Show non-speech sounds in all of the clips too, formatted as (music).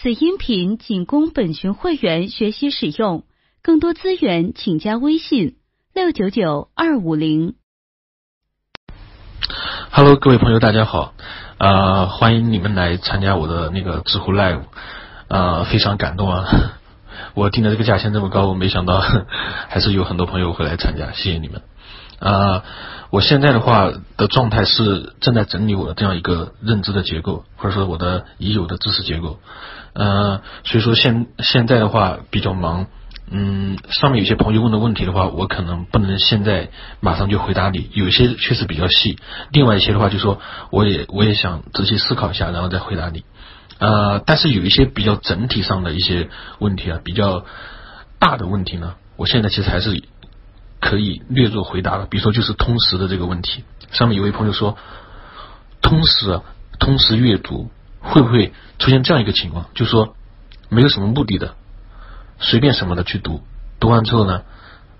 此音频仅供本群会员学习使用，更多资源请加微信六九九二五零。Hello，各位朋友，大家好，啊，欢迎你们来参加我的那个知乎 Live，啊，非常感动啊！我定的这个价钱这么高，我没想到 (laughs) 还是有很多朋友会来参加，谢谢你们。啊，我现在的话的状态是正在整理我的这样一个认知的结构，或者说我的已有的知识结构。呃，所以说现现在的话比较忙，嗯，上面有些朋友问的问题的话，我可能不能现在马上就回答你，有些确实比较细，另外一些的话就说我也我也想仔细思考一下，然后再回答你。呃，但是有一些比较整体上的一些问题啊，比较大的问题呢，我现在其实还是。可以略作回答了，比如说就是通识的这个问题。上面有位朋友说，通识通识阅读会不会出现这样一个情况，就说没有什么目的的，随便什么的去读，读完之后呢，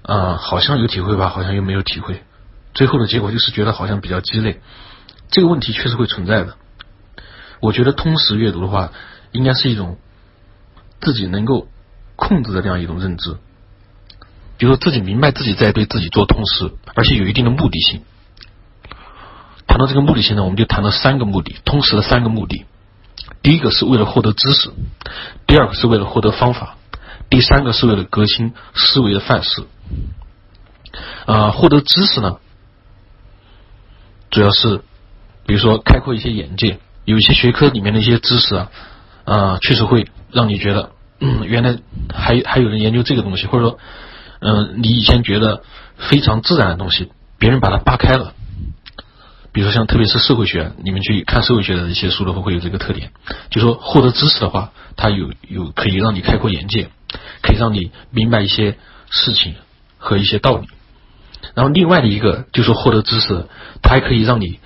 啊，好像有体会吧，好像又没有体会，最后的结果就是觉得好像比较鸡肋。这个问题确实会存在的。我觉得通识阅读的话，应该是一种自己能够控制的这样一种认知。比如说自己明白自己在对自己做通识，而且有一定的目的性。谈到这个目的性呢，我们就谈到三个目的，通识的三个目的。第一个是为了获得知识，第二个是为了获得方法，第三个是为了革新思维的范式。啊，获得知识呢，主要是比如说开阔一些眼界，有一些学科里面的一些知识啊，啊，确实会让你觉得，原来还还有人研究这个东西，或者说。嗯，你以前觉得非常自然的东西，别人把它扒开了。比如说像特别是社会学，你们去看社会学的一些书的话，会有这个特点，就说获得知识的话，它有有可以让你开阔眼界，可以让你明白一些事情和一些道理。然后另外的一个就是获得知识，它还可以让你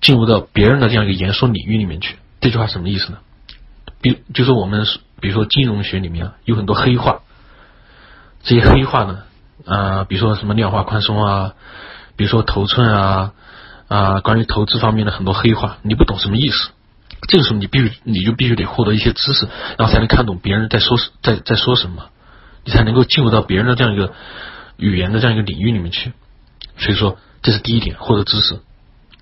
进入到别人的这样一个研说领域里面去。这句话什么意思呢？比就是我们比如说金融学里面，有很多黑话。这些黑话呢，啊，比如说什么量化宽松啊，比如说头寸啊，啊，关于投资方面的很多黑话，你不懂什么意思，这个时候你必须你就必须得获得一些知识，然后才能看懂别人在说在在说什么，你才能够进入到别人的这样一个语言的这样一个领域里面去。所以说，这是第一点，获得知识，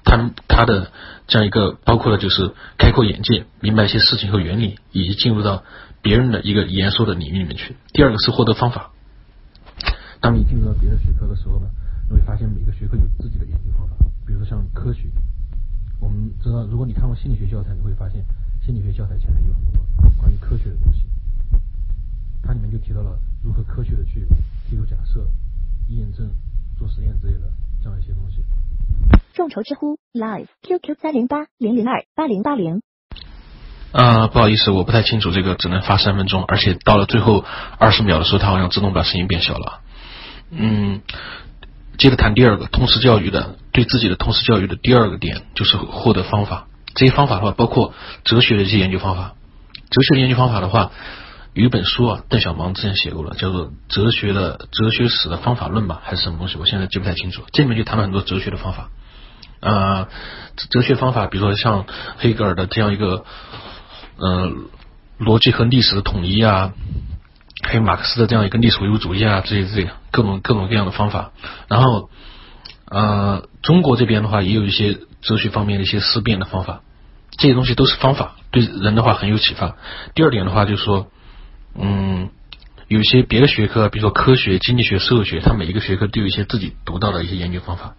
他他的这样一个包括了就是开阔眼界，明白一些事情和原理，以及进入到别人的一个言说的领域里面去。第二个是获得方法。当你进入到别的学科的时候呢，你会发现每个学科有自己的研究方法。比如说像科学，我们知道，如果你看过心理学教材，你会发现心理学教材前面有很多关于科学的东西。它里面就提到了如何科学的去提出假设、验证、做实验之类的这样一些东西。众筹知乎 Live QQ 三零八零零二八零八零。啊，不好意思，我不太清楚这个只能发三分钟，而且到了最后二十秒的时候，它好像自动把声音变小了。嗯，接着谈第二个通识教育的对自己的通识教育的第二个点就是获得方法。这些方法的话，包括哲学的一些研究方法。哲学的研究方法的话，有一本书啊，邓小芒之前写过了，叫做《哲学的哲学史的方法论》吧，还是什么东西？我现在记不太清楚。这里面就谈了很多哲学的方法。啊，哲学方法，比如说像黑格尔的这样一个，嗯，逻辑和历史的统一啊。还有马克思的这样一个历史唯物主义啊，这些这些各种各种各样的方法。然后，呃，中国这边的话也有一些哲学方面的一些思辨的方法，这些东西都是方法，对人的话很有启发。第二点的话就是说，嗯，有些别的学科，比如说科学、经济学、社会学，它每一个学科都有一些自己独到的一些研究方法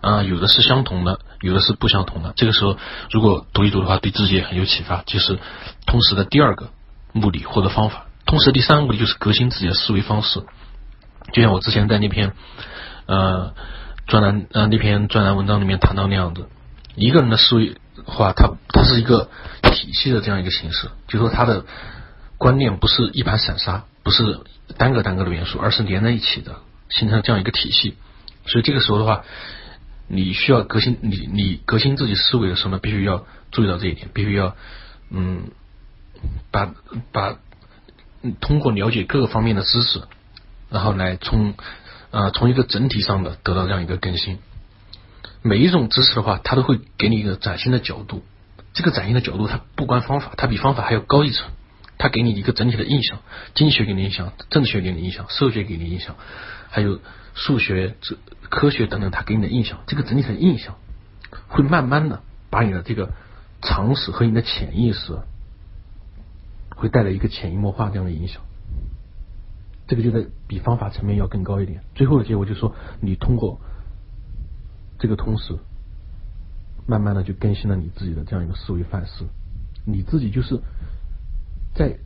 啊，有的是相同的，有的是不相同的。这个时候如果读一读的话，对自己也很有启发。就是通识的第二个目的或者方法。同时，第三个目的就是革新自己的思维方式。就像我之前在那篇呃专栏呃那篇专栏文章里面谈到那样子，一个人的思维话，它它是一个体系的这样一个形式，就说他的观念不是一盘散沙，不是单个单个的元素，而是连在一起的，形成这样一个体系。所以这个时候的话，你需要革新你你革新自己思维的时候呢，必须要注意到这一点，必须要嗯把把。通过了解各个方面的知识，然后来从啊从一个整体上的得到这样一个更新。每一种知识的话，它都会给你一个崭新的角度。这个崭新的角度，它不关方法，它比方法还要高一层。它给你一个整体的印象，经济学给你印象，政治学给你印象，社会学给你印象，还有数学、科学等等，它给你的印象，这个整体的印象会慢慢的把你的这个常识和你的潜意识会带来一个潜移默化这样的影响。这个就在比方法层面要更高一点。最后的结果就是说，你通过这个通识，慢慢的就更新了你自己的这样一个思维范式，你自己就是在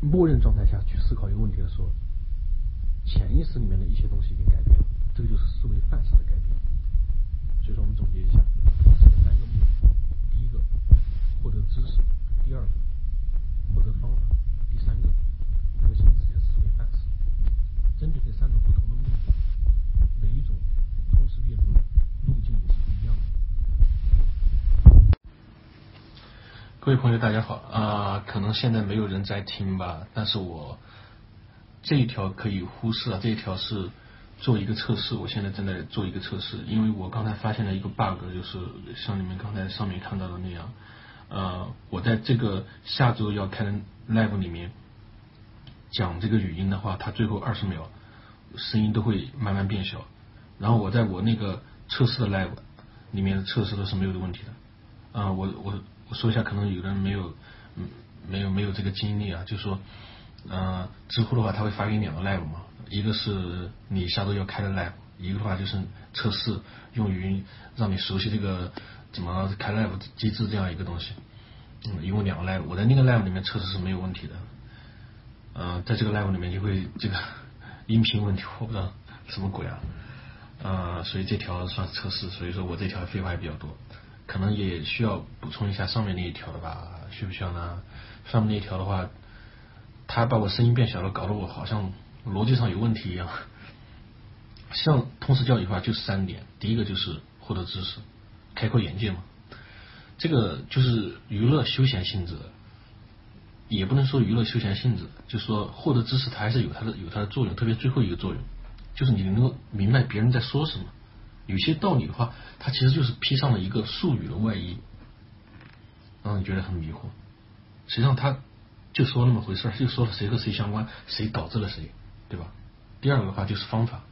默认状态下去思考一个问题的时候，潜意识里面的一些东西已经改变了，这个就是思维范式的改变。所以说，我们总结一下，三个目的：第一个，获得知识；第二个，获得方法；第三个，核心自己的思维范式。针对这三种不同的目的，每一种同时阅读的路径也是不一样的。各位朋友，大家好啊、可能现在没有人在听吧，但是我这一条可以忽视啊，这一条是做一个测试，我现在正在做一个测试，因为我刚才发现了一个 bug，就是像你们刚才上面看到的那样，呃，我在这个下周要开的 live 里面讲这个语音的话，它最后二十秒声音都会慢慢变小，然后我在我那个测试的 live 里面测试的是没有的问题的，啊、我我我说一下，可能有的人没有嗯没有没有这个经历啊，就说。呃，知乎的话，它会发给你两个 live 嘛，一个是你下周要开的 live，一个的话就是测试，用于让你熟悉这个怎么开 live 机制这样一个东西。嗯，一共两个 live，我在那个 live 里面测试是没有问题的。呃，在这个 live 里面就会这个音频问题，我不知道什么鬼啊。呃，所以这条算测试，所以说我这条废话也比较多，可能也需要补充一下上面那一条的吧？需不需要呢？上面那一条的话。他把我声音变小了，搞得我好像逻辑上有问题一样。像通识教育的话，就是三点：第一个就是获得知识，开阔眼界嘛。这个就是娱乐休闲性质的，也不能说娱乐休闲性质，就是说获得知识，它还是有它的有它的作用。特别最后一个作用，就是你能够明白别人在说什么。有些道理的话，它其实就是披上了一个术语的外衣，让你觉得很迷惑。实际上它。就说那么回事儿，就说了谁和谁相关，谁导致了谁，对吧？第二个的话就是方法，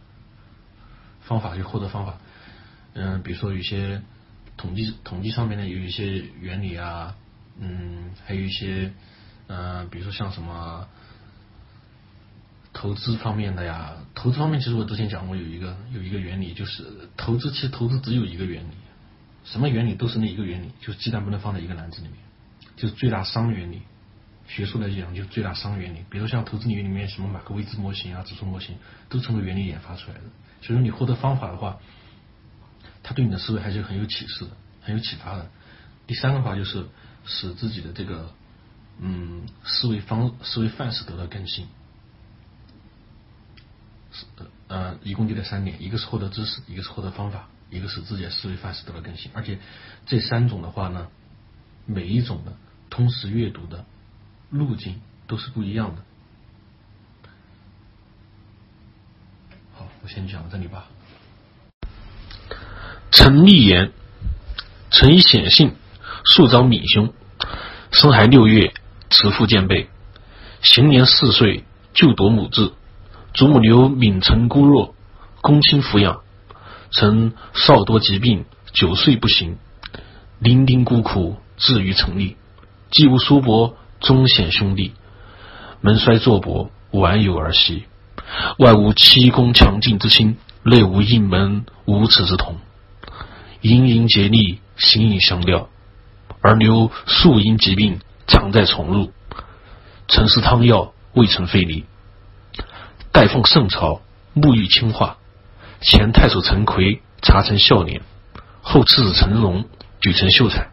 方法就获得方法，嗯，比如说有些统计统计上面呢有一些原理啊，嗯，还有一些嗯，比如说像什么投资方面的呀，投资方面其实我之前讲过有一个有一个原理，就是投资其实投资只有一个原理，什么原理都是那一个原理，就是鸡蛋不能放在一个篮子里面，就是最大商原理。学术来讲，就是最大商原理。比如像投资领域里面什么马克威兹模型啊、指数模型，都从这原理研发出来的。所以说，你获得方法的话，它对你的思维还是很有启示的，很有启发的。第三个话就是使自己的这个嗯思维方思维范式得到更新。是呃，一共就这三点，一个是获得知识，一个是获得方法，一个是自己的思维范式得到更新。而且这三种的话呢，每一种的通识阅读的。路径都是不一样的。好，我先讲到这里吧。陈立言，陈以显性，素长闽胸，生孩六月，慈父见背，行年四岁就夺母志，祖母留闽城孤弱，公亲抚养，曾少多疾病，九岁不行，伶仃孤苦，至于成立，既无叔伯。终显兄弟，门衰祚薄，晚有儿媳。外无妻公强劲之亲，内无应门无耻之童。营营竭力，形影相吊。而留数因疾病，常在宠入。曾食汤药，未曾废离。待奉圣朝，沐浴清化。前太守陈奎查成孝廉，后次子陈荣举成秀才。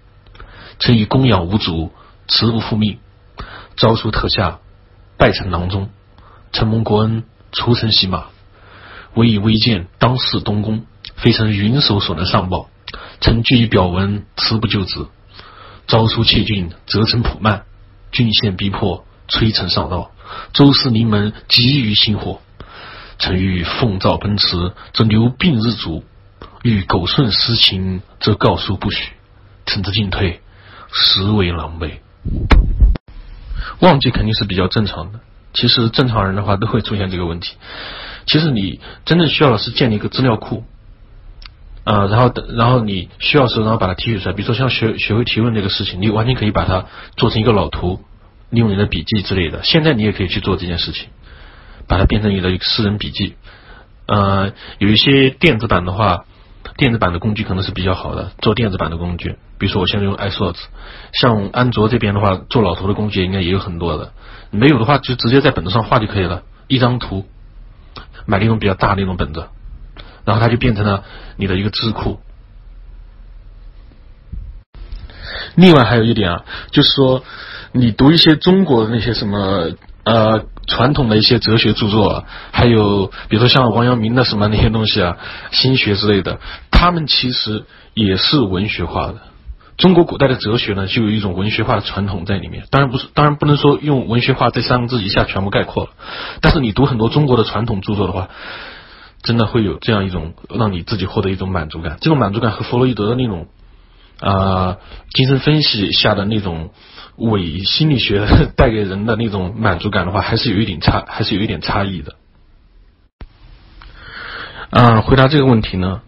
曾以供养无主，辞不复命。诏书特下，拜成郎中。承蒙国恩，除臣洗马。唯以微贱，当世东宫，非臣云手所能上报。臣据以表文，辞不就职。诏书窃郡，责臣普慢。郡县逼迫，催臣上道。周氏临门，急于星火。臣欲奉诏奔驰，则留病日卒；欲苟顺私情，则告书不许。臣之进退，实为狼狈。忘记肯定是比较正常的。其实正常人的话都会出现这个问题。其实你真正需要的是建立一个资料库，呃，然后，然后你需要时候，然后把它提取出来。比如说像学学会提问这个事情，你完全可以把它做成一个老图，利用你的笔记之类的。现在你也可以去做这件事情，把它变成你的私人笔记。呃，有一些电子版的话，电子版的工具可能是比较好的，做电子版的工具。比如说我现在用 iSource，像安卓这边的话，做老头的工具应该也有很多的。没有的话，就直接在本子上画就可以了，一张图，买那种比较大的那种本子，然后它就变成了你的一个智库。另外还有一点啊，就是说你读一些中国的那些什么呃传统的一些哲学著作，还有比如说像王阳明的什么那些东西啊，心学之类的，他们其实也是文学化的。中国古代的哲学呢，就有一种文学化的传统在里面。当然不是，当然不能说用文学化这三个字一下全部概括了。但是你读很多中国的传统著作的话，真的会有这样一种让你自己获得一种满足感。这种满足感和弗洛伊德的那种啊精神分析下的那种伪心理学带给人的那种满足感的话，还是有一点差，还是有一点差异的。嗯，回答这个问题呢，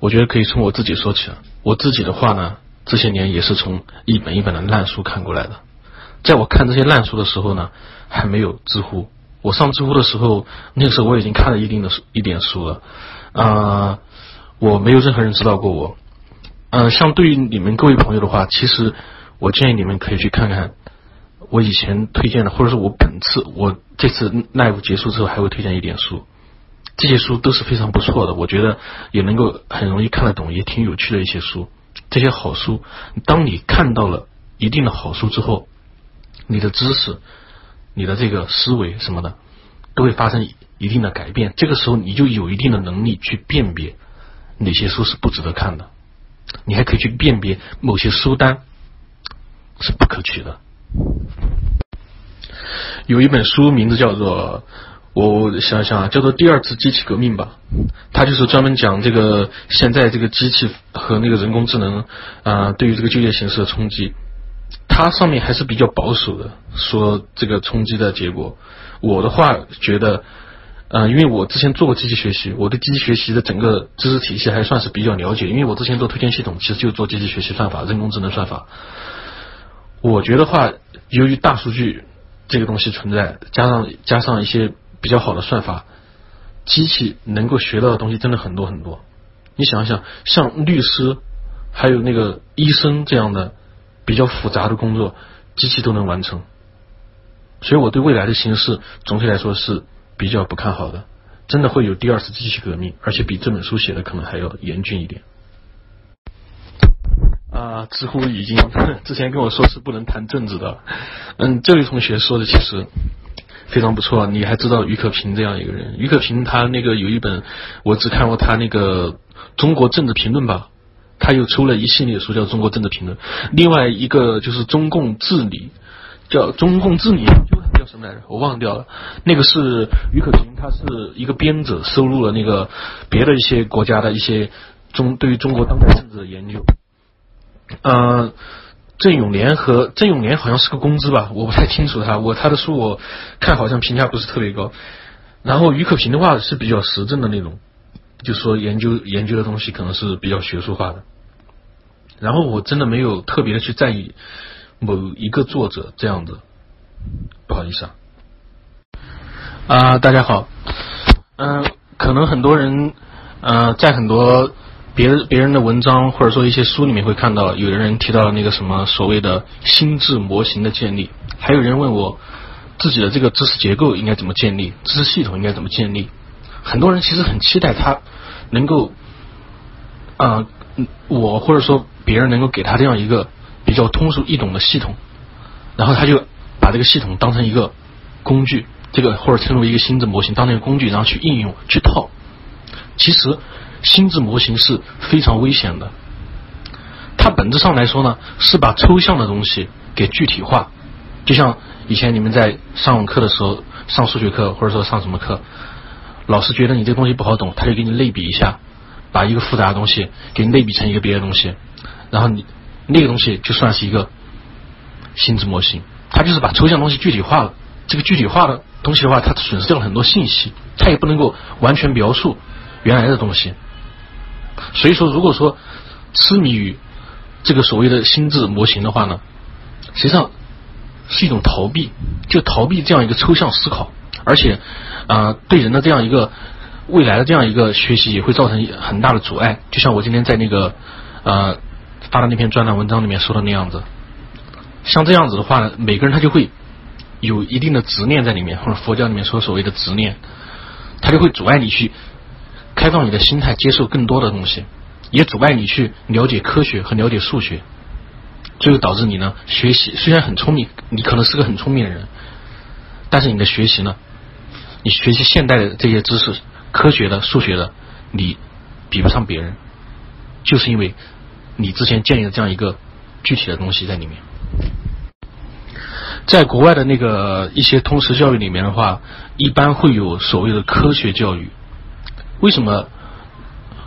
我觉得可以从我自己说起了。我自己的话呢。这些年也是从一本一本的烂书看过来的。在我看这些烂书的时候呢，还没有知乎。我上知乎的时候，那个时候我已经看了一定的书一点书了。啊，我没有任何人知道过我。嗯，像对于你们各位朋友的话，其实我建议你们可以去看看我以前推荐的，或者说我本次我这次 live 结束之后还会推荐一点书。这些书都是非常不错的，我觉得也能够很容易看得懂，也挺有趣的一些书。这些好书，当你看到了一定的好书之后，你的知识、你的这个思维什么的，都会发生一定的改变。这个时候，你就有一定的能力去辨别哪些书是不值得看的，你还可以去辨别某些书单是不可取的。有一本书名字叫做。我想想啊，叫做第二次机器革命吧，它就是专门讲这个现在这个机器和那个人工智能啊，对于这个就业形势的冲击。它上面还是比较保守的，说这个冲击的结果。我的话觉得，呃，因为我之前做过机器学习，我对机器学习的整个知识体系还算是比较了解。因为我之前做推荐系统，其实就做机器学习算法、人工智能算法。我觉得话，由于大数据这个东西存在，加上加上一些。比较好的算法，机器能够学到的东西真的很多很多。你想想，像律师，还有那个医生这样的比较复杂的工作，机器都能完成。所以我对未来的形势总体来说是比较不看好的，真的会有第二次机器革命，而且比这本书写的可能还要严峻一点。啊，知乎已经 (laughs) 之前跟我说是不能谈政治的，嗯，这位同学说的其实。非常不错，你还知道于可平这样一个人？于可平他那个有一本，我只看过他那个《中国政治评论》吧，他又出了一系列书叫《中国政治评论》。另外一个就是《中共治理》，叫《中共治理》叫什么来着？我忘掉了。那个是于可平，他是一个编者，收录了那个别的一些国家的一些中对于中国当代政治的研究。嗯。郑永年和郑永年好像是个公知吧，我不太清楚他。我他的书我看好像评价不是特别高。然后于可平的话是比较实证的那种，就说研究研究的东西可能是比较学术化的。然后我真的没有特别的去在意某一个作者这样子，不好意思啊。啊，大家好，嗯，可能很多人呃在很多。别别人的文章或者说一些书里面会看到，有的人提到了那个什么所谓的心智模型的建立，还有人问我自己的这个知识结构应该怎么建立，知识系统应该怎么建立。很多人其实很期待他能够啊，我或者说别人能够给他这样一个比较通俗易懂的系统，然后他就把这个系统当成一个工具，这个或者称为一个心智模型，当成一个工具，然后去应用去套。其实。心智模型是非常危险的，它本质上来说呢，是把抽象的东西给具体化。就像以前你们在上课的时候，上数学课或者说上什么课，老师觉得你这个东西不好懂，他就给你类比一下，把一个复杂的东西给你类比成一个别的东西，然后你那个东西就算是一个心智模型。它就是把抽象东西具体化了。这个具体化的东西的话，它损失掉了很多信息，它也不能够完全描述原来的东西。所以说，如果说痴迷于这个所谓的心智模型的话呢，实际上是一种逃避，就逃避这样一个抽象思考，而且啊，对人的这样一个未来的这样一个学习也会造成很大的阻碍。就像我今天在那个呃发的那篇专栏文章里面说的那样子，像这样子的话呢，每个人他就会。有一定的执念在里面，或者佛教里面说所谓的执念，它就会阻碍你去开放你的心态，接受更多的东西，也阻碍你去了解科学和了解数学，最后导致你呢学习虽然很聪明，你可能是个很聪明的人，但是你的学习呢，你学习现代的这些知识、科学的、数学的，你比不上别人，就是因为你之前建立的这样一个具体的东西在里面。在国外的那个一些通识教育里面的话，一般会有所谓的科学教育。为什么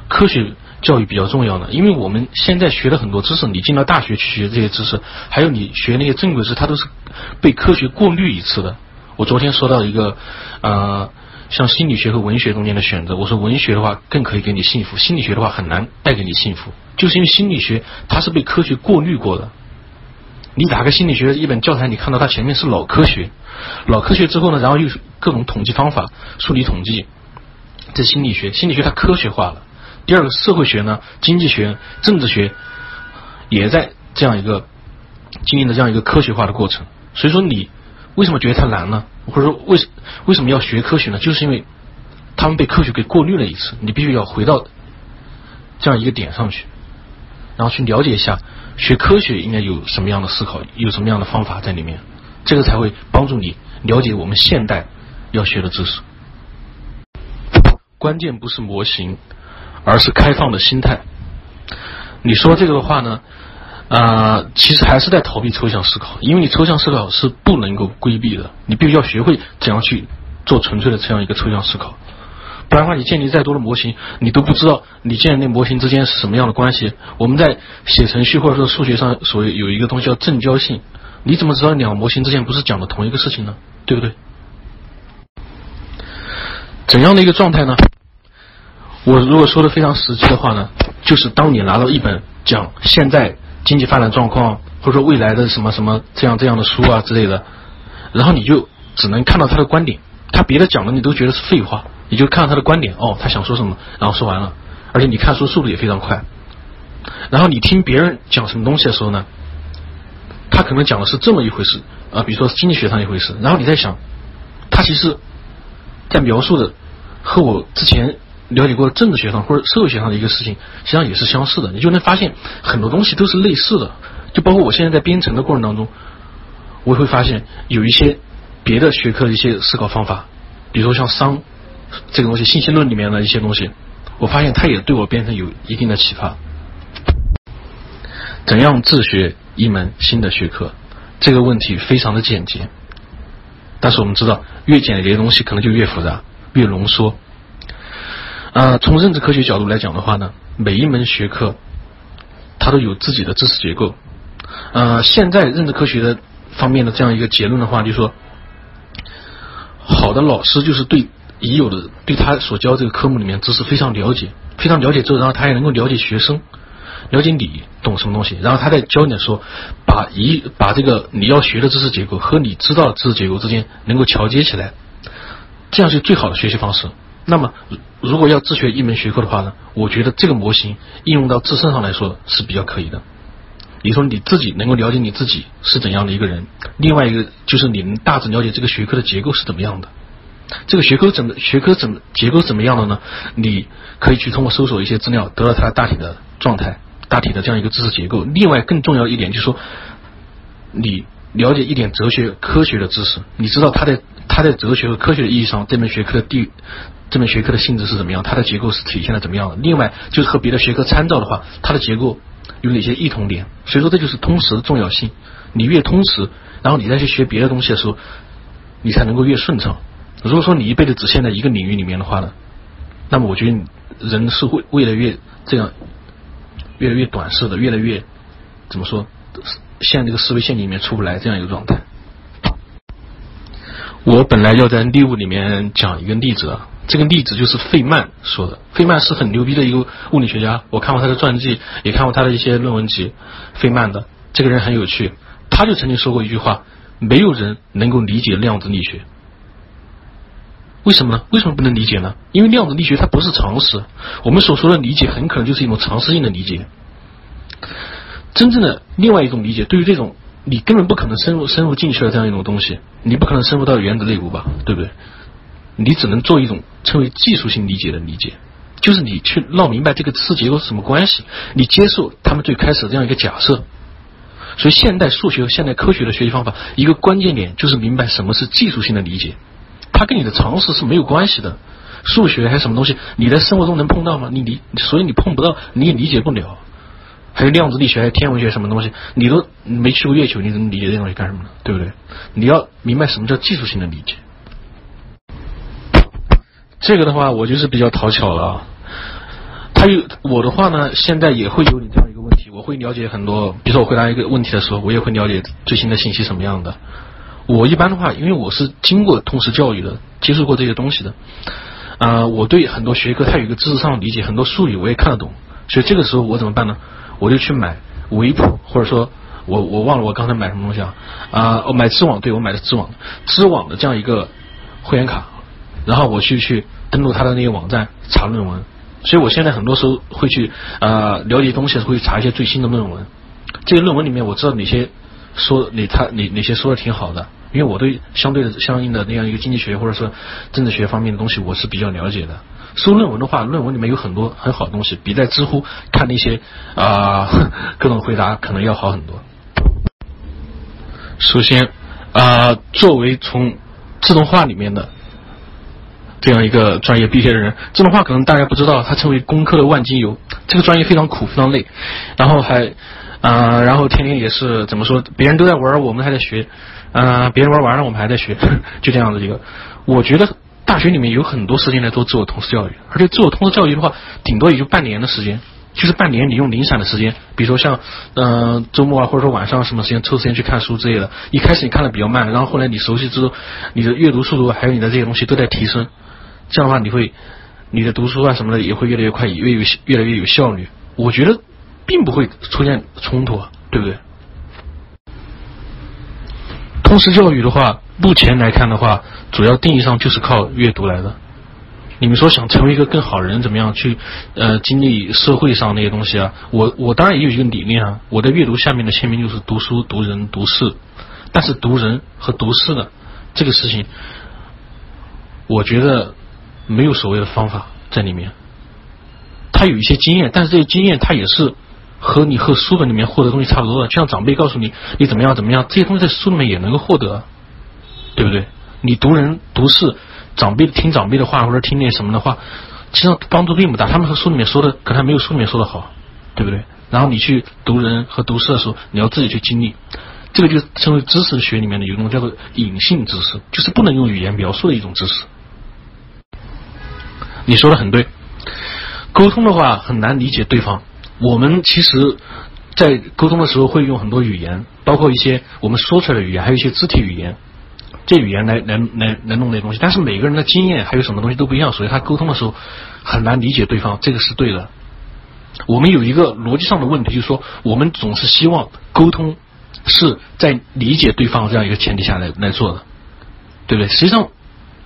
科学教育比较重要呢？因为我们现在学的很多知识，你进到大学去学这些知识，还有你学那些正规知识，它都是被科学过滤一次的。我昨天说到一个呃，像心理学和文学中间的选择，我说文学的话更可以给你幸福，心理学的话很难带给你幸福，就是因为心理学它是被科学过滤过的。你打开心理学一本教材，你看到它前面是脑科学，脑科学之后呢，然后又是各种统计方法、数理统计，这心理学，心理学它科学化了。第二个社会学呢，经济学、政治学也在这样一个经历了这样一个科学化的过程。所以说，你为什么觉得它难呢？或者说，为什为什么要学科学呢？就是因为他们被科学给过滤了一次，你必须要回到这样一个点上去，然后去了解一下。学科学应该有什么样的思考，有什么样的方法在里面，这个才会帮助你了解我们现代要学的知识。关键不是模型，而是开放的心态。你说这个的话呢，啊，其实还是在逃避抽象思考，因为你抽象思考是不能够规避的，你必须要学会怎样去做纯粹的这样一个抽象思考。不然的话，你建立再多的模型，你都不知道你建立那模型之间是什么样的关系。我们在写程序或者说数学上，所有有一个东西叫正交性，你怎么知道两个模型之间不是讲的同一个事情呢？对不对？怎样的一个状态呢？我如果说的非常实际的话呢，就是当你拿到一本讲现在经济发展状况或者说未来的什么什么这样这样的书啊之类的，然后你就只能看到他的观点，他别的讲的你都觉得是废话。你就看到他的观点哦，他想说什么，然后说完了。而且你看书速度也非常快。然后你听别人讲什么东西的时候呢，他可能讲的是这么一回事啊，比如说经济学上一回事。然后你在想，他其实，在描述的和我之前了解过政治学上或者社会学上的一个事情，实际上也是相似的。你就能发现很多东西都是类似的。就包括我现在在编程的过程当中，我会发现有一些别的学科的一些思考方法，比如说像商。这个东西，信息论里面的一些东西，我发现它也对我编程有一定的启发。怎样自学一门新的学科？这个问题非常的简洁，但是我们知道，越简洁的东西可能就越复杂，越浓缩。啊，从认知科学角度来讲的话呢，每一门学科它都有自己的知识结构。呃，现在认知科学的方面的这样一个结论的话，就是说，好的老师就是对。已有的对他所教这个科目里面知识非常了解，非常了解之后，然后他也能够了解学生，了解你懂什么东西，然后他在教你的时候，把一把这个你要学的知识结构和你知道的知识结构之间能够桥接起来，这样是最好的学习方式。那么，如果要自学一门学科的话呢，我觉得这个模型应用到自身上来说是比较可以的。你说你自己能够了解你自己是怎样的一个人，另外一个就是你能大致了解这个学科的结构是怎么样的。这个学科怎么学科怎么结构怎么样的呢？你可以去通过搜索一些资料，得到它大体的状态、大体的这样一个知识结构。另外，更重要一点就是说，你了解一点哲学、科学的知识，你知道它在它在哲学和科学的意义上，这门学科的地这门学科的性质是怎么样，它的结构是体现的怎么样的。另外，就是和别的学科参照的话，它的结构有哪些异同点？所以说，这就是通识的重要性。你越通识，然后你再去学别的东西的时候，你才能够越顺畅。如果说你一辈子只陷在一个领域里面的话呢，那么我觉得人是会越来越这样，越来越短视的，越来越怎么说，陷这个思维陷阱里面出不来这样一个状态。我本来要在例物里面讲一个例子啊，这个例子就是费曼说的。费曼是很牛逼的一个物理学家，我看过他的传记，也看过他的一些论文集。费曼的这个人很有趣，他就曾经说过一句话：没有人能够理解量子力学。为什么呢？为什么不能理解呢？因为量子力学它不是常识，我们所说的理解很可能就是一种常识性的理解。真正的另外一种理解，对于这种你根本不可能深入深入进去的这样一种东西，你不可能深入到原子内部吧，对不对？你只能做一种称为技术性理解的理解，就是你去闹明白这个知识结构是什么关系，你接受他们最开始的这样一个假设。所以，现代数学和现代科学的学习方法，一个关键点就是明白什么是技术性的理解。它跟你的常识是没有关系的，数学还是什么东西，你在生活中能碰到吗？你理，所以你碰不到，你也理解不了。还有量子力学、还有天文学什么东西，你都没去过月球，你怎么理解这东西干什么呢？对不对？你要明白什么叫技术性的理解。这个的话，我就是比较讨巧了。他有我的话呢，现在也会有你这样一个问题，我会了解很多，比如说我回答一个问题的时候，我也会了解最新的信息什么样的。我一般的话，因为我是经过通识教育的，接触过这些东西的，啊，我对很多学科它有一个知识上的理解，很多术语我也看得懂，所以这个时候我怎么办呢？我就去买维普，或者说我我忘了我刚才买什么东西啊，啊，我买知网，对我买的知网，知网的这样一个会员卡，然后我去去登录他的那个网站查论文，所以我现在很多时候会去呃了解东西，会查一些最新的论文，这个论文里面我知道哪些。说你他你哪些说的挺好的，因为我对相对的相应的那样一个经济学或者说政治学方面的东西我是比较了解的。说论文的话，论文里面有很多很好的东西，比在知乎看那些啊 (laughs) 各种回答可能要好很多。首先啊，作为从自动化里面的这样一个专业毕业的人，自动化可能大家不知道，它称为工科的万金油，这个专业非常苦非常累，然后还。啊，然后天天也是怎么说？别人都在玩，我们还在学。啊，别人玩完了，我们还在学，(laughs) 就这样子一个。我觉得大学里面有很多时间来做自我通识教育，而且自我通识教育的话，顶多也就半年的时间，就是半年你用零散的时间，比如说像嗯周末啊，或者说晚上什么时间抽时间去看书之类的。一开始你看的比较慢，然后后来你熟悉之后，你的阅读速度还有你的这些东西都在提升。这样的话，你会你的读书啊什么的也会越来越快，越有越来越有效率。我觉得。并不会出现冲突，对不对？通识教育的话，目前来看的话，主要定义上就是靠阅读来的。你们说想成为一个更好人，怎么样去呃经历社会上那些东西啊？我我当然也有一个理念啊，我的阅读下面的签名就是读书、读人、读事。但是读人和读事的这个事情，我觉得没有所谓的方法在里面。他有一些经验，但是这些经验他也是。和你和书本里面获得东西差不多的，就像长辈告诉你你怎么样怎么样，这些东西在书里面也能够获得，对不对？你读人读事，长辈听长辈的话或者听那什么的话，其实帮助并不大。他们和书里面说的可能还没有书里面说的好，对不对？然后你去读人和读事的时候，你要自己去经历，这个就称为知识学里面的有一种叫做隐性知识，就是不能用语言描述的一种知识。你说的很对，沟通的话很难理解对方。我们其实，在沟通的时候会用很多语言，包括一些我们说出来的语言，还有一些肢体语言，这语言来来来来弄那东西。但是每个人的经验还有什么东西都不一样，所以他沟通的时候很难理解对方，这个是对的。我们有一个逻辑上的问题，就是说我们总是希望沟通是在理解对方这样一个前提下来来做的，对不对？实际上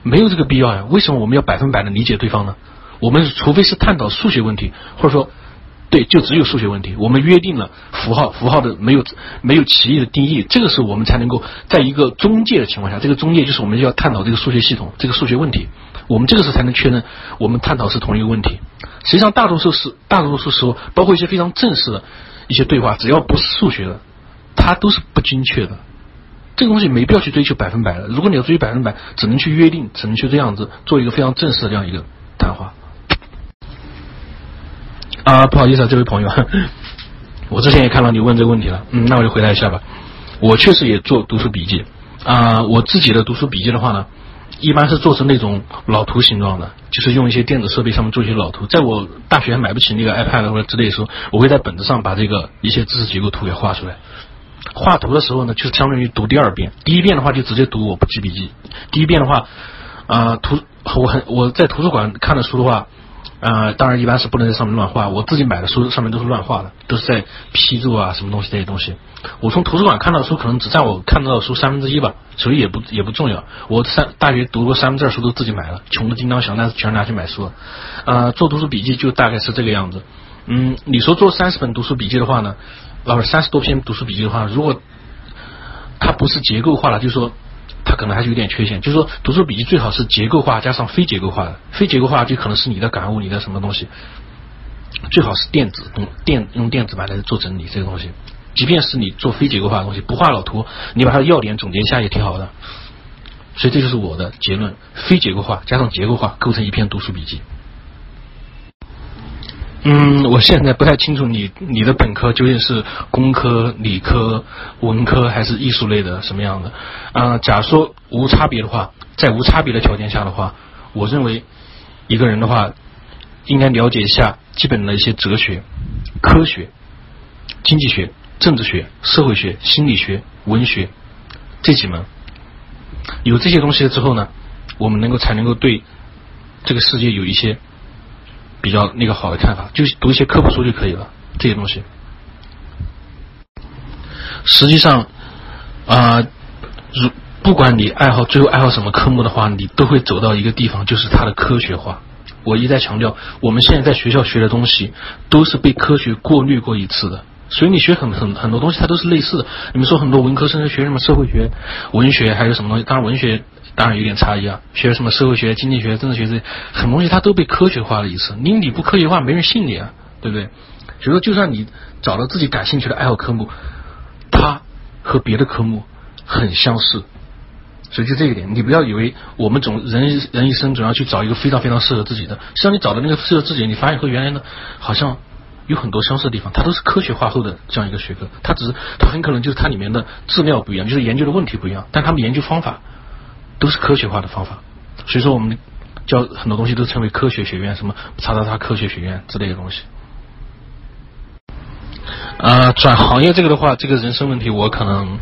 没有这个必要呀。为什么我们要百分百的理解对方呢？我们除非是探讨数学问题，或者说。对，就只有数学问题。我们约定了符号，符号的没有没有歧义的定义，这个时候我们才能够在一个中介的情况下，这个中介就是我们要探讨这个数学系统，这个数学问题，我们这个时候才能确认我们探讨是同一个问题。实际上，大多数是大多数时候，包括一些非常正式的一些对话，只要不是数学的，它都是不精确的。这个东西没必要去追求百分百的。如果你要追求百分百，只能去约定，只能去这样子做一个非常正式的这样一个谈话。啊，不好意思啊，这位朋友，(laughs) 我之前也看到你问这个问题了，嗯，那我就回答一下吧。我确实也做读书笔记啊，我自己的读书笔记的话呢，一般是做成那种老图形状的，就是用一些电子设备上面做一些老图。在我大学买不起那个 iPad 或者之类的时候，我会在本子上把这个一些知识结构图给画出来。画图的时候呢，就是相当于读第二遍。第一遍的话就直接读，我不记笔记。第一遍的话，啊，图我很我在图书馆看的书的话。呃，当然一般是不能在上面乱画。我自己买的书上面都是乱画的，都是在批注啊什么东西这些东西。我从图书馆看到的书可能只占我看到的书三分之一吧，所以也不也不重要。我三大学读过三分之二书都自己买了，穷的叮当响，但是全拿去买书了。呃，做读书笔记就大概是这个样子。嗯，你说做三十本读书笔记的话呢，啊不三十多篇读书笔记的话，如果它不是结构化了，就是说。它可能还是有点缺陷，就是说读书笔记最好是结构化加上非结构化的，非结构化就可能是你的感悟，你的什么东西，最好是电子用电用电子版来做整理这个东西。即便是你做非结构化的东西，不画老图，你把它的要点总结一下也挺好的。所以这就是我的结论：非结构化加上结构化构成一篇读书笔记。嗯，我现在不太清楚你你的本科究竟是工科、理科、文科还是艺术类的什么样的啊？假说无差别的话，在无差别的条件下的话，我认为一个人的话应该了解一下基本的一些哲学、科学、经济学、政治学、社会学、心理学、文学这几门。有这些东西了之后呢，我们能够才能够对这个世界有一些。比较那个好的看法，就读一些科普书就可以了。这些东西，实际上啊，如不管你爱好最后爱好什么科目的话，你都会走到一个地方，就是它的科学化。我一再强调，我们现在在学校学的东西都是被科学过滤过一次的，所以你学很很很多东西它都是类似的。你们说很多文科生学什么社会学、文学，还有什么东西？当然文学。当然有点差异啊，学什么社会学、经济学、政治学这些很多东西，它都被科学化了一次。你你不科学化，没人信你啊，对不对？所以说，就算你找到自己感兴趣的爱好科目，它和别的科目很相似。所以就这一点，你不要以为我们总人人一生总要去找一个非常非常适合自己的。实际上，你找的那个适合自己，你发现和原来的好像有很多相似的地方。它都是科学化后的这样一个学科，它只是它很可能就是它里面的质料不一样，就是研究的问题不一样，但他们研究方法。都是科学化的方法，所以说我们教很多东西都称为科学学院，什么叉叉叉科学学院之类的东西。啊，转行业这个的话，这个人生问题我可能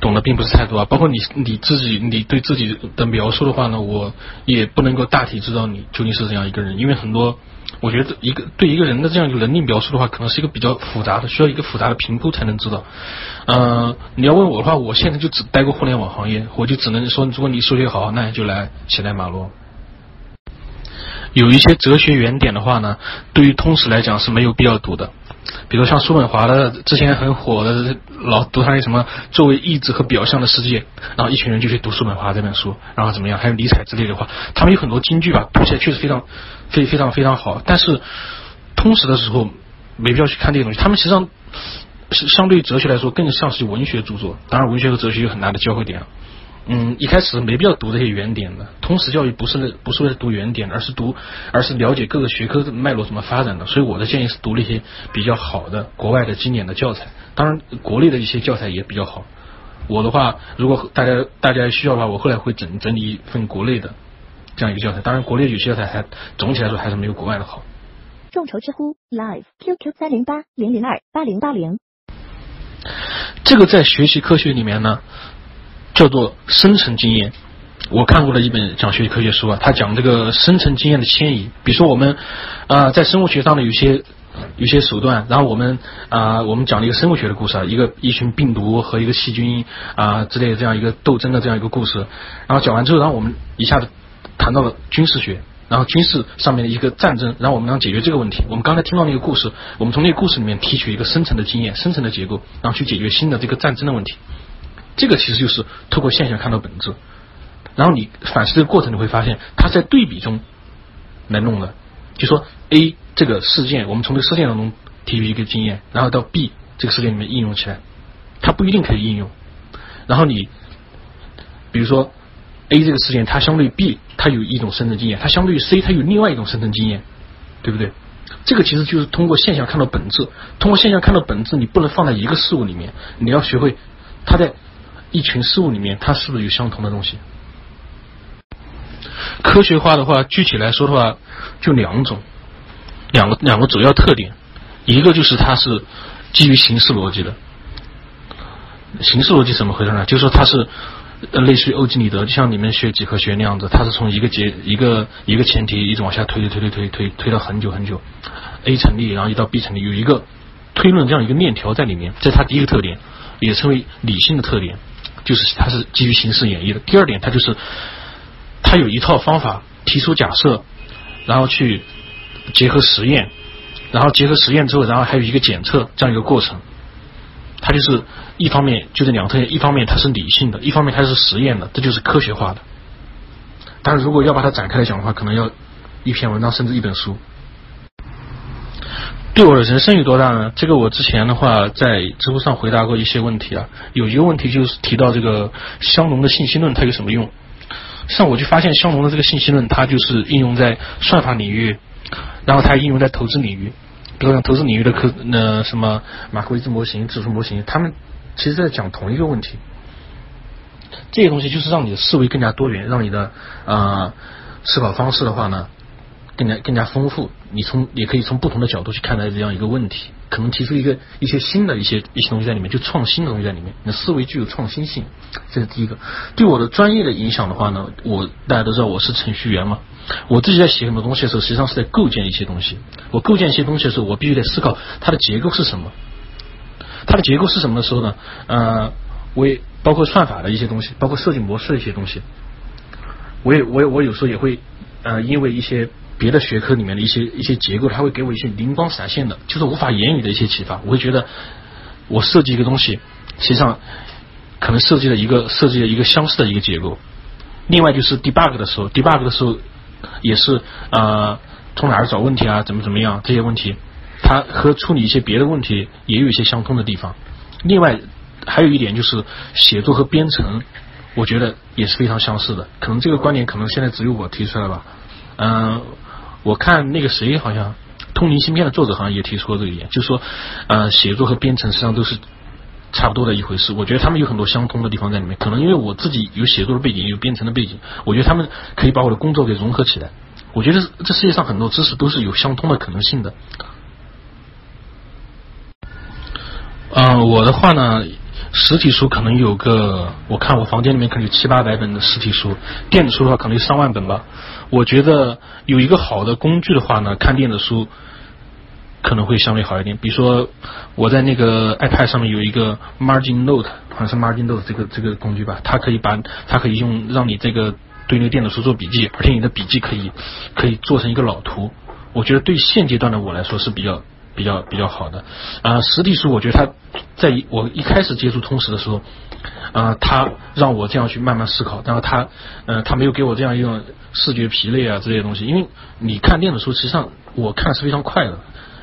懂得并不是太多啊。包括你你自己你对自己的描述的话呢，我也不能够大体知道你究竟是怎样一个人，因为很多。我觉得一个对一个人的这样一个能力描述的话，可能是一个比较复杂的，需要一个复杂的评估才能知道。嗯，你要问我的话，我现在就只待过互联网行业，我就只能说，如果你数学好，那你就来写代码咯。有一些哲学原点的话呢，对于通识来讲是没有必要读的。比如像叔本华的之前很火的，老读他那什么作为意志和表象的世界，然后一群人就去读叔本华这本书，然后怎么样？还有尼采之类的话，他们有很多金句吧，读起来确实非常非非常非常好。但是通识的时候没必要去看这些东西，他们实际上是相对哲学来说更像是文学著作。当然，文学和哲学有很大的交汇点。嗯，一开始没必要读这些原点的。通识教育不是不是为了读原点，而是读，而是了解各个学科的脉络怎么发展的。所以我的建议是读那些比较好的国外的经典的教材。当然，国内的一些教材也比较好。我的话，如果大家大家需要的话，我后来会整整理一份国内的这样一个教材。当然，国内有些教材还总体来说还是没有国外的好。众筹知乎 Live QQ 三零八零零二八零八零。这个在学习科学里面呢。叫做生成经验，我看过的一本讲学习科学书啊，他讲这个生成经验的迁移。比如说我们啊，在生物学上的有些有些手段，然后我们啊，我们讲了一个生物学的故事啊，一个一群病毒和一个细菌啊之类的这样一个斗争的这样一个故事。然后讲完之后，然后我们一下子谈到了军事学，然后军事上面的一个战争，然后我们要解决这个问题。我们刚才听到那个故事，我们从那个故事里面提取一个深层的经验、深层的结构，然后去解决新的这个战争的问题。这个其实就是透过现象看到本质，然后你反思这个过程，你会发现它在对比中来弄的。就说 A 这个事件，我们从这个事件当中提取一个经验，然后到 B 这个事件里面应用起来，它不一定可以应用。然后你比如说 A 这个事件，它相对于 B 它有一种生存经验，它相对于 C 它有另外一种生存经验，对不对？这个其实就是通过现象看到本质，通过现象看到本质，你不能放在一个事物里面，你要学会它在。一群事物里面，它是不是有相同的东西？科学化的话，具体来说的话，就两种，两个两个主要特点，一个就是它是基于形式逻辑的，形式逻辑怎么回事呢？就是说它是类似于欧几里得，就像你们学几何学那样子，它是从一个结一个一个前提一直往下推推推推推推到很久很久，A 成立，然后一到 B 成立，有一个推论这样一个链条在里面，这是它第一个特点，也称为理性的特点，就是它是基于形式演绎的。第二点，它就是它有一套方法提出假设，然后去结合实验，然后结合实验之后，然后还有一个检测这样一个过程。它就是一方面就这两个特点，一方面它是理性的，一方面它是实验的，这就是科学化的。但是如果要把它展开来讲的话，可能要一篇文章甚至一本书。对我的人生有多大呢？这个我之前的话在知乎上回答过一些问题啊，有一个问题就是提到这个香农的信息论它有什么用？像我就发现香农的这个信息论，它就是应用在算法领域，然后它应用在投资领域。比如像投资领域的科，那什么马克维兹模型、指数模型，他们其实在讲同一个问题。这些东西就是让你的思维更加多元，让你的啊思考方式的话呢更加更加丰富。你从也可以从不同的角度去看待这样一个问题，可能提出一个一些新的一些一些东西在里面，就创新的东西在里面。你的思维具有创新性，这是第一个。对我的专业的影响的话呢，我大家都知道我是程序员嘛。我自己在写很多东西的时候，实际上是在构建一些东西。我构建一些东西的时候，我必须得思考它的结构是什么。它的结构是什么的时候呢？呃，我也包括算法的一些东西，包括设计模式的一些东西。我也我我有时候也会呃，因为一些别的学科里面的一些一些结构，它会给我一些灵光闪现的，就是无法言语的一些启发。我会觉得我设计一个东西，实际上可能设计了一个设计了一个相似的一个结构。另外就是 debug 的时候，debug 的时候。也是啊，从哪儿找问题啊？怎么怎么样？这些问题，它和处理一些别的问题也有一些相通的地方。另外还有一点就是写作和编程，我觉得也是非常相似的。可能这个观点可能现在只有我提出来吧。嗯，我看那个谁好像通灵芯片的作者好像也提出过这一点，就是说呃，写作和编程实际上都是。差不多的一回事，我觉得他们有很多相通的地方在里面。可能因为我自己有写作的背景，有编程的背景，我觉得他们可以把我的工作给融合起来。我觉得这世界上很多知识都是有相通的可能性的。嗯，我的话呢，实体书可能有个，我看我房间里面可能有七八百本的实体书，电子书的话可能有上万本吧。我觉得有一个好的工具的话呢，看电子书。可能会相对好一点，比如说我在那个 iPad 上面有一个 Margin Note，好像是 Margin Note 这个这个工具吧，它可以把它可以用让你这个对那个电子书做笔记，而且你的笔记可以可以做成一个老图。我觉得对现阶段的我来说是比较比较比较好的。啊，实体书我觉得它在我一开始接触通识的时候，啊，它让我这样去慢慢思考，然后它呃它没有给我这样一种视觉疲累啊这些东西，因为你看电子书实际上我看是非常快的。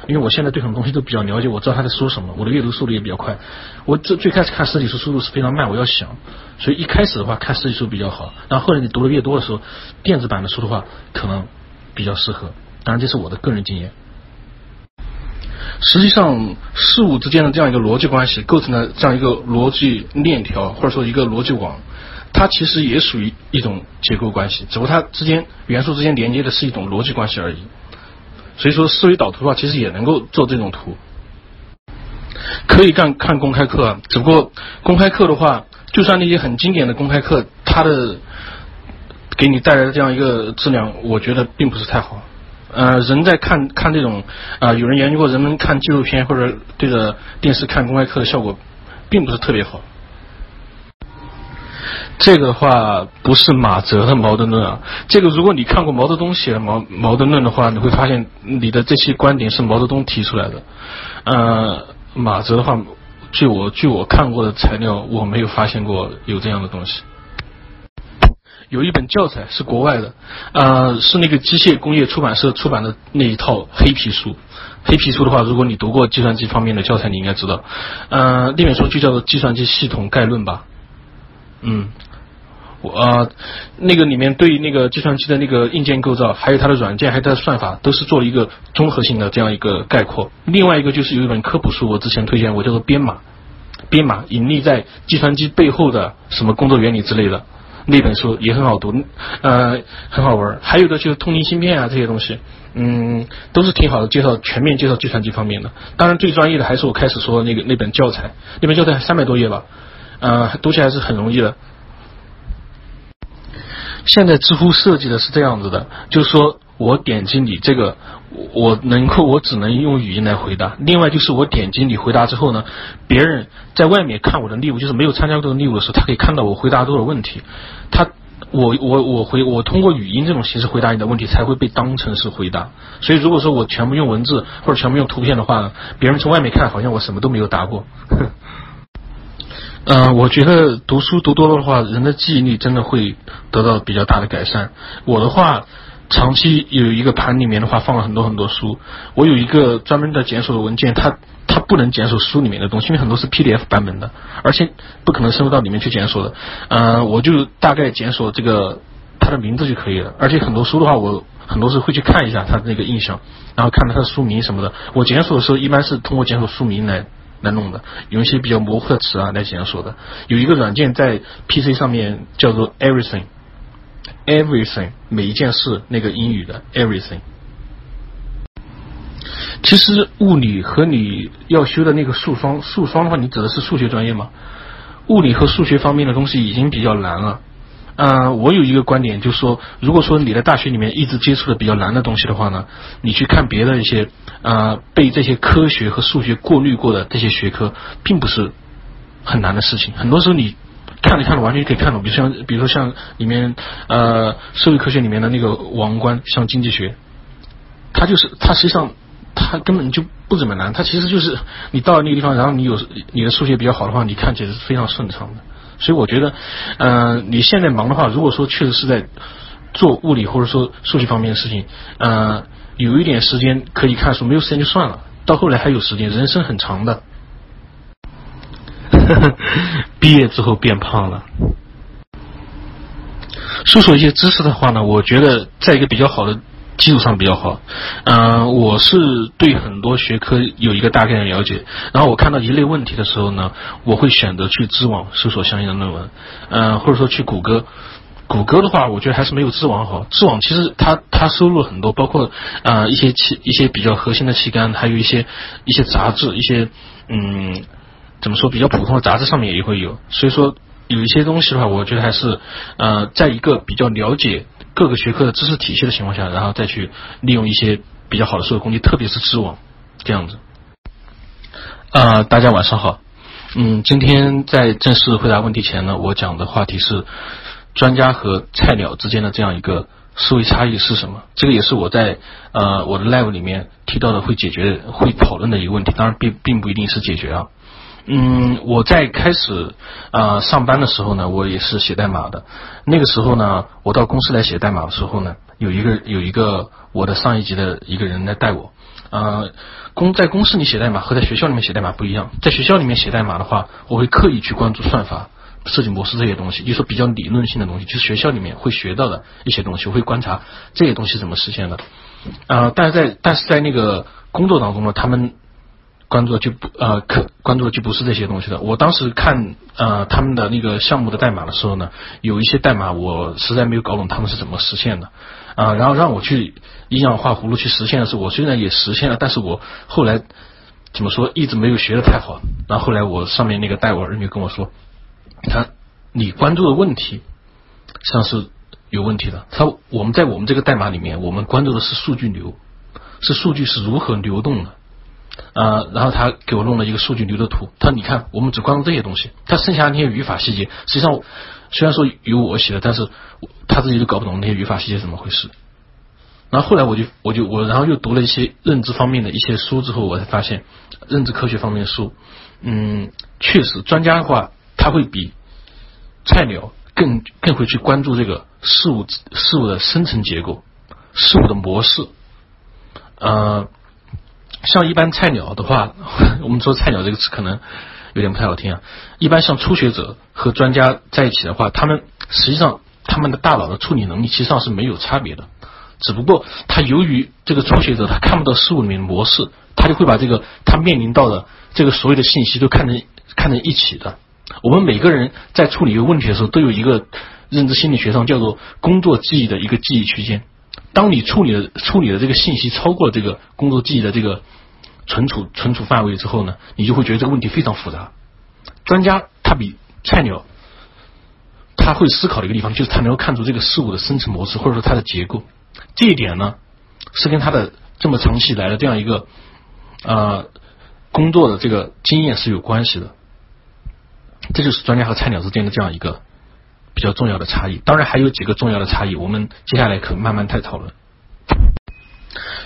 因为我现在对很多东西都比较了解，我知道他在说什么，我的阅读速度也比较快。我最最开始看实体书速度是非常慢，我要想，所以一开始的话看实体书比较好。然后后来你读的越多的时候，电子版的书的话可能比较适合。当然这是我的个人经验。实际上事物之间的这样一个逻辑关系构成了这样一个逻辑链条，或者说一个逻辑网，它其实也属于一种结构关系，只不过它之间元素之间连接的是一种逻辑关系而已。所以说，思维导图的话，其实也能够做这种图，可以干看公开课。只不过公开课的话，就算那些很经典的公开课，它的给你带来的这样一个质量，我觉得并不是太好。呃，人在看看这种啊，有人研究过，人们看纪录片或者对着电视看公开课的效果，并不是特别好。这个的话不是马哲的矛盾论啊，这个如果你看过毛泽东写的矛矛盾论的话，你会发现你的这些观点是毛泽东提出来的。呃，马哲的话，据我据我看过的材料，我没有发现过有这样的东西。有一本教材是国外的，呃，是那个机械工业出版社出版的那一套黑皮书。黑皮书的话，如果你读过计算机方面的教材，你应该知道，呃，那本书就叫做《计算机系统概论》吧。嗯，我啊，那个里面对那个计算机的那个硬件构造，还有它的软件，还有它的算法，都是做了一个综合性的这样一个概括。另外一个就是有一本科普书，我之前推荐我，叫做《编码》，编码隐匿在计算机背后的什么工作原理之类的，那本书也很好读，呃，很好玩。还有的就是通灵芯片啊这些东西，嗯，都是挺好的，介绍全面介绍计算机方面的。当然最专业的还是我开始说的那个那本教材，那本教材三百多页吧。呃，读起来是很容易的。现在知乎设计的是这样子的，就是说我点击你这个，我能够我只能用语音来回答。另外就是我点击你回答之后呢，别人在外面看我的例物，就是没有参加过这个例物的时候，他可以看到我回答多少问题。他我我我回我通过语音这种形式回答你的问题，才会被当成是回答。所以如果说我全部用文字或者全部用图片的话，别人从外面看好像我什么都没有答过。嗯，(laughs) 我觉得读书读多了的话，人的记忆力真的会得到比较大的改善。我的话，长期有一个盘里面的话放了很多很多书，我有一个专门的检索的文件，它它不能检索书里面的东西，因为很多是 PDF 版本的，而且不可能深入到里面去检索的。嗯，我就大概检索这个它的名字就可以了，而且很多书的话，我很多时候会去看一下它的那个印象，然后看到它的书名什么的。我检索的时候一般是通过检索书名来。来弄的，用一些比较模糊的词啊来检索的。有一个软件在 PC 上面叫做 Everything Everything，每一件事那个英语的 Everything。其实物理和你要修的那个数双，数双的话，你指的是数学专业吗？物理和数学方面的东西已经比较难了。嗯，我有一个观点，就是说，如果说你在大学里面一直接触的比较难的东西的话呢，你去看别的一些啊被这些科学和数学过滤过的这些学科，并不是很难的事情。很多时候你看着看着完全可以看懂，比如像比如说像里面呃社会科学里面的那个王冠，像经济学，它就是它实际上它根本就不怎么难，它其实就是你到了那个地方，然后你有你的数学比较好的话，你看起来是非常顺畅的。所以我觉得，嗯，你现在忙的话，如果说确实是在做物理或者说数学方面的事情，嗯，有一点时间可以看书，没有时间就算了。到后来还有时间，人生很长的。(laughs) 毕业之后变胖了。搜索一些知识的话呢，我觉得在一个比较好的。基础上比较好，嗯，我是对很多学科有一个大概的了解，然后我看到一类问题的时候呢，我会选择去知网搜索相应的论文，嗯，或者说去谷歌，谷歌的话，我觉得还是没有知网好，知网其实它它收录很多，包括啊一些期一些比较核心的期刊，还有一些一些杂志，一些嗯怎么说比较普通的杂志上面也会有，所以说有一些东西的话，我觉得还是呃在一个比较了解。各个学科的知识体系的情况下，然后再去利用一些比较好的数学工具，特别是知网这样子。啊，大家晚上好。嗯，今天在正式回答问题前呢，我讲的话题是专家和菜鸟之间的这样一个思维差异是什么？这个也是我在呃我的 live 里面提到的会解决、会讨论的一个问题。当然，并并不一定是解决啊。嗯，我在开始啊上班的时候呢，我也是写代码的。那个时候呢，我到公司来写代码的时候呢，有一个有一个我的上一级的一个人来带我。啊，公在公司里写代码和在学校里面写代码不一样。在学校里面写代码的话，我会刻意去关注算法、设计模式这些东西，就说比较理论性的东西，就是学校里面会学到的一些东西，我会观察这些东西怎么实现的。啊，但是在但是在那个工作当中呢，他们。关注的就不呃，可关注的就不是这些东西了。我当时看呃他们的那个项目的代码的时候呢，有一些代码我实在没有搞懂他们是怎么实现的啊。然后让我去阴阳画葫芦去实现的时候，我虽然也实现了，但是我后来怎么说一直没有学的太好。然后后来我上面那个带我儿女跟我说，他你关注的问题像是有问题的。他我们在我们这个代码里面，我们关注的是数据流，是数据是如何流动的。呃，然后他给我弄了一个数据流的图。他说：“你看，我们只关注这些东西，他剩下那些语法细节，实际上虽然说有我写的，但是他自己都搞不懂那些语法细节怎么回事。”然后后来我就我就我然后又读了一些认知方面的一些书之后，我才发现认知科学方面的书，嗯，确实专家的话他会比菜鸟更更会去关注这个事物事物的生成结构、事物的模式，呃。像一般菜鸟的话，(laughs) 我们说菜鸟这个词可能有点不太好听啊。一般像初学者和专家在一起的话，他们实际上他们的大脑的处理能力其实上是没有差别的，只不过他由于这个初学者他看不到事物里面的模式，他就会把这个他面临到的这个所有的信息都看成看成一起的。我们每个人在处理一个问题的时候，都有一个认知心理学上叫做工作记忆的一个记忆区间。当你处理的处理的这个信息超过了这个工作记忆的这个存储存储范围之后呢，你就会觉得这个问题非常复杂。专家他比菜鸟他会思考的一个地方，就是他能够看出这个事物的生成模式，或者说它的结构。这一点呢，是跟他的这么长期以来的这样一个呃工作的这个经验是有关系的。这就是专家和菜鸟之间的这样一个比较重要的差异。当然还有几个重要的差异，我们接下来可慢慢再讨论。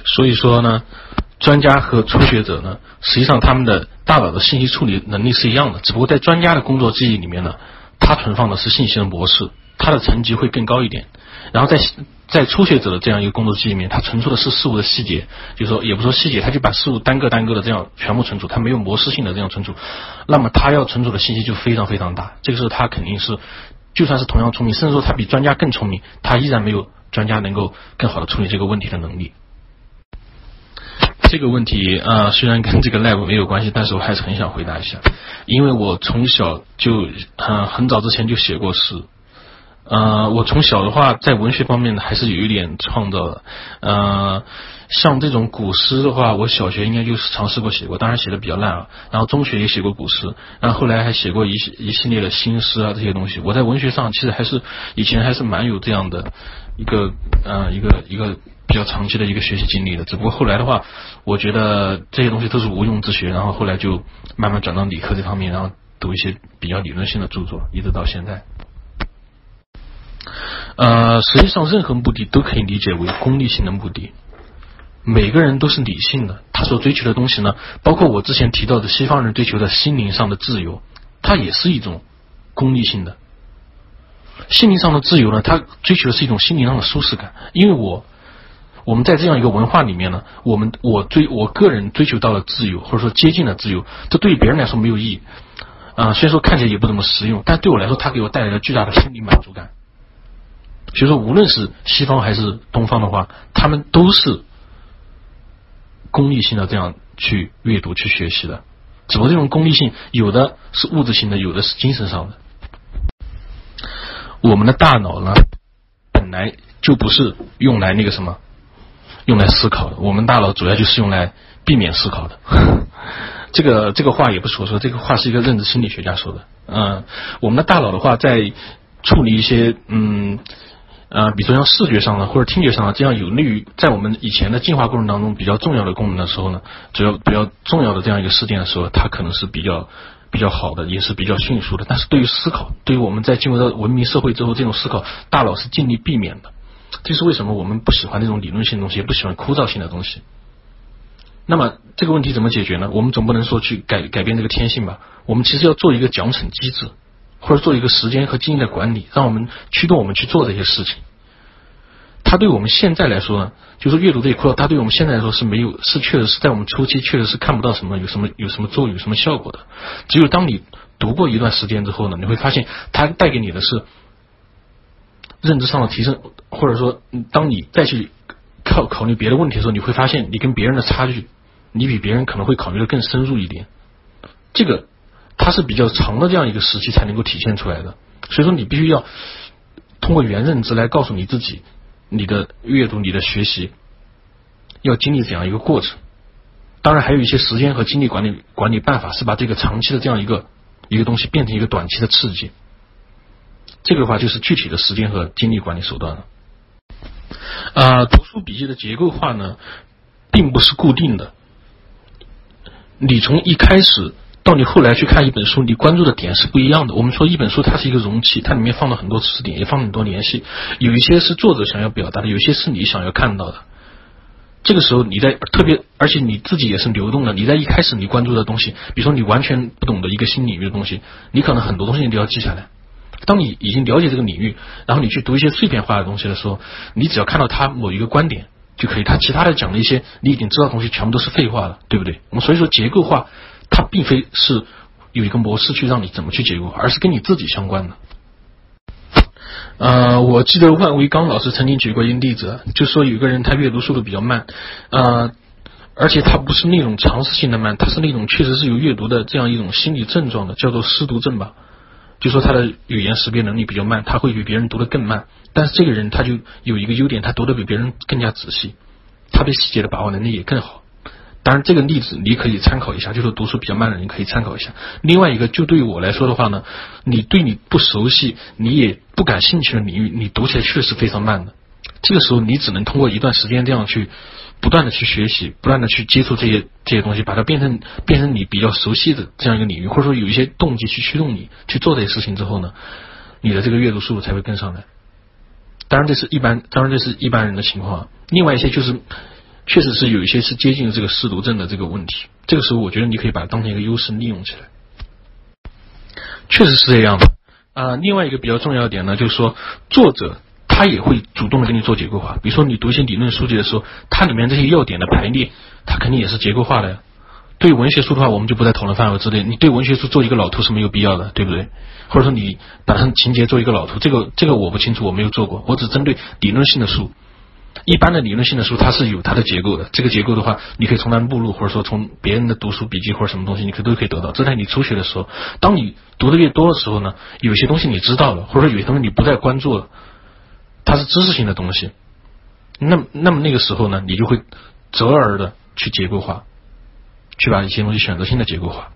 所以说呢，专家和初学者呢，实际上他们的大脑的信息处理能力是一样的，只不过在专家的工作记忆里面呢，他存放的是信息的模式，他的层级会更高一点。然后在在初学者的这样一个工作记忆里面，他存储的是事物的细节，就是说也不说细节，他就把事物单个单个的这样全部存储，他没有模式性的这样存储，那么他要存储的信息就非常非常大。这个时候他肯定是，就算是同样聪明，甚至说他比专家更聪明，他依然没有专家能够更好的处理这个问题的能力。这个问题啊，虽然跟这个 live 没有关系，但是我还是很想回答一下，因为我从小就很很早之前就写过诗。呃，我从小的话，在文学方面，还是有一点创造的。呃，像这种古诗的话，我小学应该就是尝试过写过，当然写的比较烂啊。然后中学也写过古诗，然后后来还写过一一系列的新诗啊这些东西。我在文学上其实还是以前还是蛮有这样的一个呃一个一个比较长期的一个学习经历的。只不过后来的话，我觉得这些东西都是无用之学，然后后来就慢慢转到理科这方面，然后读一些比较理论性的著作，一直到现在。呃，实际上任何目的都可以理解为功利性的目的。每个人都是理性的，他所追求的东西呢，包括我之前提到的西方人追求的心灵上的自由，它也是一种功利性的。心灵上的自由呢，他追求的是一种心灵上的舒适感。因为我我们在这样一个文化里面呢，我们我追我个人追求到了自由，或者说接近了自由，这对于别人来说没有意义啊。虽然说看起来也不怎么实用，但对我来说，它给我带来了巨大的心理满足感。所以说，无论是西方还是东方的话，他们都是功利性的这样去阅读、去学习的。只不过这种功利性，有的是物质性的，有的是精神上的。我们的大脑呢，本来就不是用来那个什么，用来思考的。我们大脑主要就是用来避免思考的。(laughs) 这个这个话也不是我说，这个话是一个认知心理学家说的。嗯，我们的大脑的话，在处理一些嗯。呃，比如说像视觉上的或者听觉上的这样有利于在我们以前的进化过程当中比较重要的功能的时候呢，只要比较重要的这样一个事件的时候，它可能是比较比较好的，也是比较迅速的。但是对于思考，对于我们在进入到文明社会之后，这种思考大脑是尽力避免的。这是为什么我们不喜欢那种理论性的东西，也不喜欢枯燥性的东西。那么这个问题怎么解决呢？我们总不能说去改改变这个天性吧？我们其实要做一个奖惩机制。或者做一个时间和精力的管理，让我们驱动我们去做这些事情。它对我们现在来说呢，就是阅读这一块，它对我们现在来说是没有，是确实是在我们初期确实是看不到什么有什么有什么作用、有什么效果的。只有当你读过一段时间之后呢，你会发现它带给你的是认知上的提升，或者说当你再去考考虑别的问题的时候，你会发现你跟别人的差距，你比别人可能会考虑的更深入一点。这个。它是比较长的这样一个时期才能够体现出来的，所以说你必须要通过原认知来告诉你自己，你的阅读、你的学习要经历怎样一个过程。当然，还有一些时间和精力管理管理办法，是把这个长期的这样一个一个东西变成一个短期的刺激。这个的话就是具体的时间和精力管理手段了。啊，读书笔记的结构化呢，并不是固定的，你从一开始。到你后来去看一本书，你关注的点是不一样的。我们说一本书它是一个容器，它里面放了很多知识点，也放了很多联系。有一些是作者想要表达的，有些是你想要看到的。这个时候你在特别，而且你自己也是流动的。你在一开始你关注的东西，比如说你完全不懂的一个新领域的东西，你可能很多东西你都要记下来。当你已经了解这个领域，然后你去读一些碎片化的东西的时候，你只要看到它某一个观点就可以。它其他的讲的一些你已经知道的东西，全部都是废话了，对不对？我们所以说结构化。它并非是有一个模式去让你怎么去结构，而是跟你自己相关的。呃，我记得万维刚老师曾经举过一个例子，就说有个人他阅读速度比较慢，呃，而且他不是那种常识性的慢，他是那种确实是有阅读的这样一种心理症状的，叫做失读症吧。就说他的语言识别能力比较慢，他会比别人读的更慢。但是这个人他就有一个优点，他读的比别人更加仔细，他对细节的把握能力也更好。当然，这个例子你可以参考一下，就是读书比较慢的人可以参考一下。另外一个，就对于我来说的话呢，你对你不熟悉、你也不感兴趣的领域，你读起来确实非常慢的。这个时候，你只能通过一段时间这样去不断的去学习，不断的去接触这些这些东西，把它变成变成你比较熟悉的这样一个领域，或者说有一些动机去驱动你去做这些事情之后呢，你的这个阅读速度才会跟上来。当然，这是一般，当然这是一般人的情况。另外一些就是。确实是有一些是接近这个失读症的这个问题，这个时候我觉得你可以把它当成一个优势利用起来。确实是这样的啊。另外一个比较重要的点呢，就是说作者他也会主动的给你做结构化。比如说你读一些理论书籍的时候，它里面这些要点的排列，它肯定也是结构化的呀。对文学书的话，我们就不在讨论范围之内。你对文学书做一个老图是没有必要的，对不对？或者说你把它情节做一个老图，这个这个我不清楚，我没有做过，我只针对理论性的书。一般的理论性的书，它是有它的结构的。这个结构的话，你可以从它目录，或者说从别人的读书笔记或者什么东西，你可都可以得到。这在你初学的时候，当你读的越多的时候呢，有些东西你知道了，或者说有些东西你不再关注了，它是知识性的东西。那那么那个时候呢，你就会择而的去结构化，去把一些东西选择性的结构化。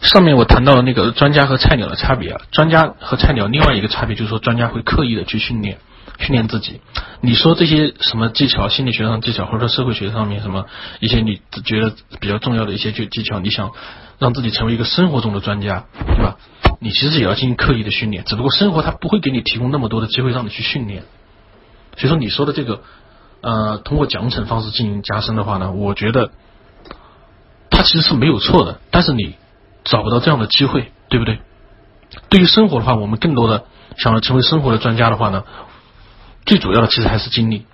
上面我谈到了那个专家和菜鸟的差别啊，专家和菜鸟另外一个差别就是说，专家会刻意的去训练。训练自己，你说这些什么技巧，心理学上技巧，或者说社会学上面什么一些你觉得比较重要的一些技技巧，你想让自己成为一个生活中的专家，对吧？你其实也要进行刻意的训练，只不过生活它不会给你提供那么多的机会让你去训练。所以说你说的这个呃，通过奖惩方式进行加深的话呢，我觉得它其实是没有错的，但是你找不到这样的机会，对不对？对于生活的话，我们更多的想要成为生活的专家的话呢？最主要的其实还是精力，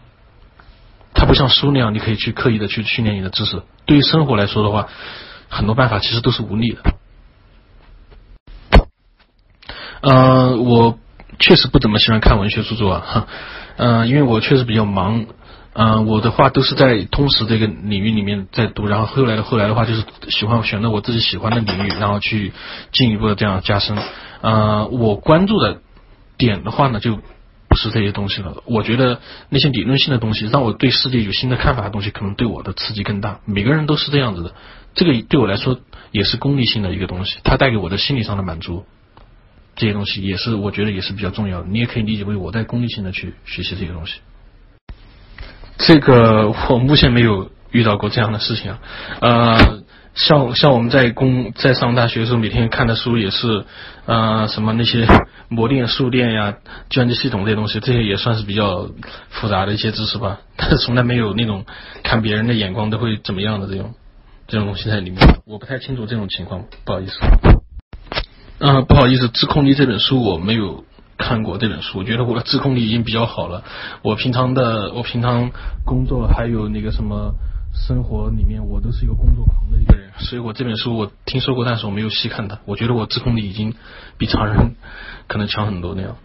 它不像书那样，你可以去刻意的去训练你的知识。对于生活来说的话，很多办法其实都是无力的。嗯，我确实不怎么喜欢看文学著作啊，嗯，(laughs) 因为我确实比较忙，嗯，我的话都是在通识这个领域里面在读，然后后来的后来的话就是喜欢选择我自己喜欢的领域，然后去进一步的这样加深。嗯，我关注的点的话呢就。不是这些东西了。我觉得那些理论性的东西，让我对世界有新的看法的东西，可能对我的刺激更大。每个人都是这样子的，这个对我来说也是功利性的一个东西，它带给我的心理上的满足，这些东西也是我觉得也是比较重要的。你也可以理解为我在功利性的去学习这些东西。这个我目前没有遇到过这样的事情啊，呃。像像我们在工在上大学的时候，每天看的书也是，呃，什么那些模电、数电呀、计算机系统这些东西，这些也算是比较复杂的一些知识吧。(laughs) 但是从来没有那种看别人的眼光都会怎么样的这种这种东西在里面。我不太清楚这种情况，不好意思。嗯，不好意思，《自控力》这本书我没有看过这本书，我觉得我的自控力已经比较好了。我平常的我平常工作还有那个什么。生活里面，我都是一个工作狂的一个人，所以我这本书我听说过，但是我没有细看它。我觉得我自控力已经比常人 (laughs) 可能强很多那样。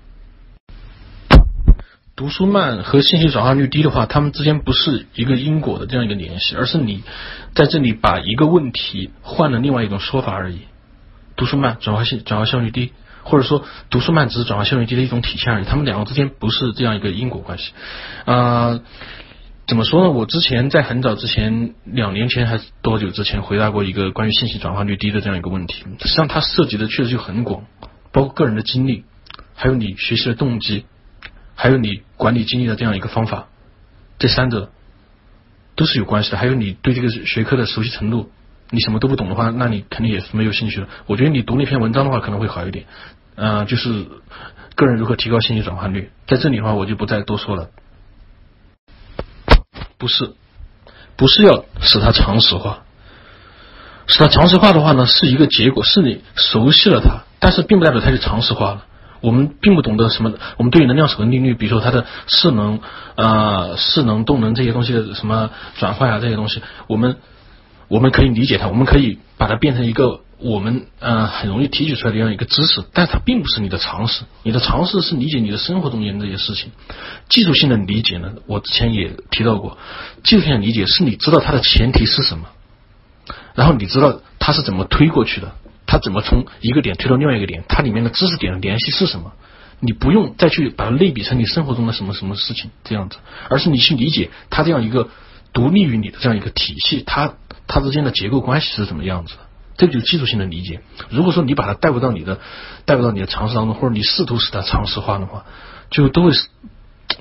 读书慢和信息转化率低的话，他们之间不是一个因果的这样一个联系，而是你在这里把一个问题换了另外一种说法而已。读书慢，转化性转化效率低，或者说读书慢只是转化效率低的一种体现而已。他们两个之间不是这样一个因果关系啊。怎么说呢？我之前在很早之前，两年前还是多久之前，回答过一个关于信息转化率低的这样一个问题。实际上，它涉及的确实就很广，包括个人的经历，还有你学习的动机，还有你管理精力的这样一个方法，这三者都是有关系的。还有你对这个学科的熟悉程度，你什么都不懂的话，那你肯定也是没有兴趣的。我觉得你读那篇文章的话可能会好一点。嗯，就是个人如何提高信息转化率，在这里的话我就不再多说了。不是，不是要使它常识化，使它常识化的话呢，是一个结果，是你熟悉了它，但是并不代表它就常识化了。我们并不懂得什么，我们对于能量守恒定律，比如说它的势能、呃势能、动能这些东西的什么转换啊这些东西，我们我们可以理解它，我们可以把它变成一个。我们呃很容易提取出来的这样一个知识，但它并不是你的常识。你的常识是理解你的生活中间这些事情。技术性的理解呢，我之前也提到过，技术性的理解是你知道它的前提是什么，然后你知道它是怎么推过去的，它怎么从一个点推到另外一个点，它里面的知识点的联系是什么。你不用再去把它类比成你生活中的什么什么事情这样子，而是你去理解它这样一个独立于你的这样一个体系，它它之间的结构关系是怎么样子？这就是技术性的理解。如果说你把它带入到你的带入到你的常识当中，或者你试图使它常识化的话，就都会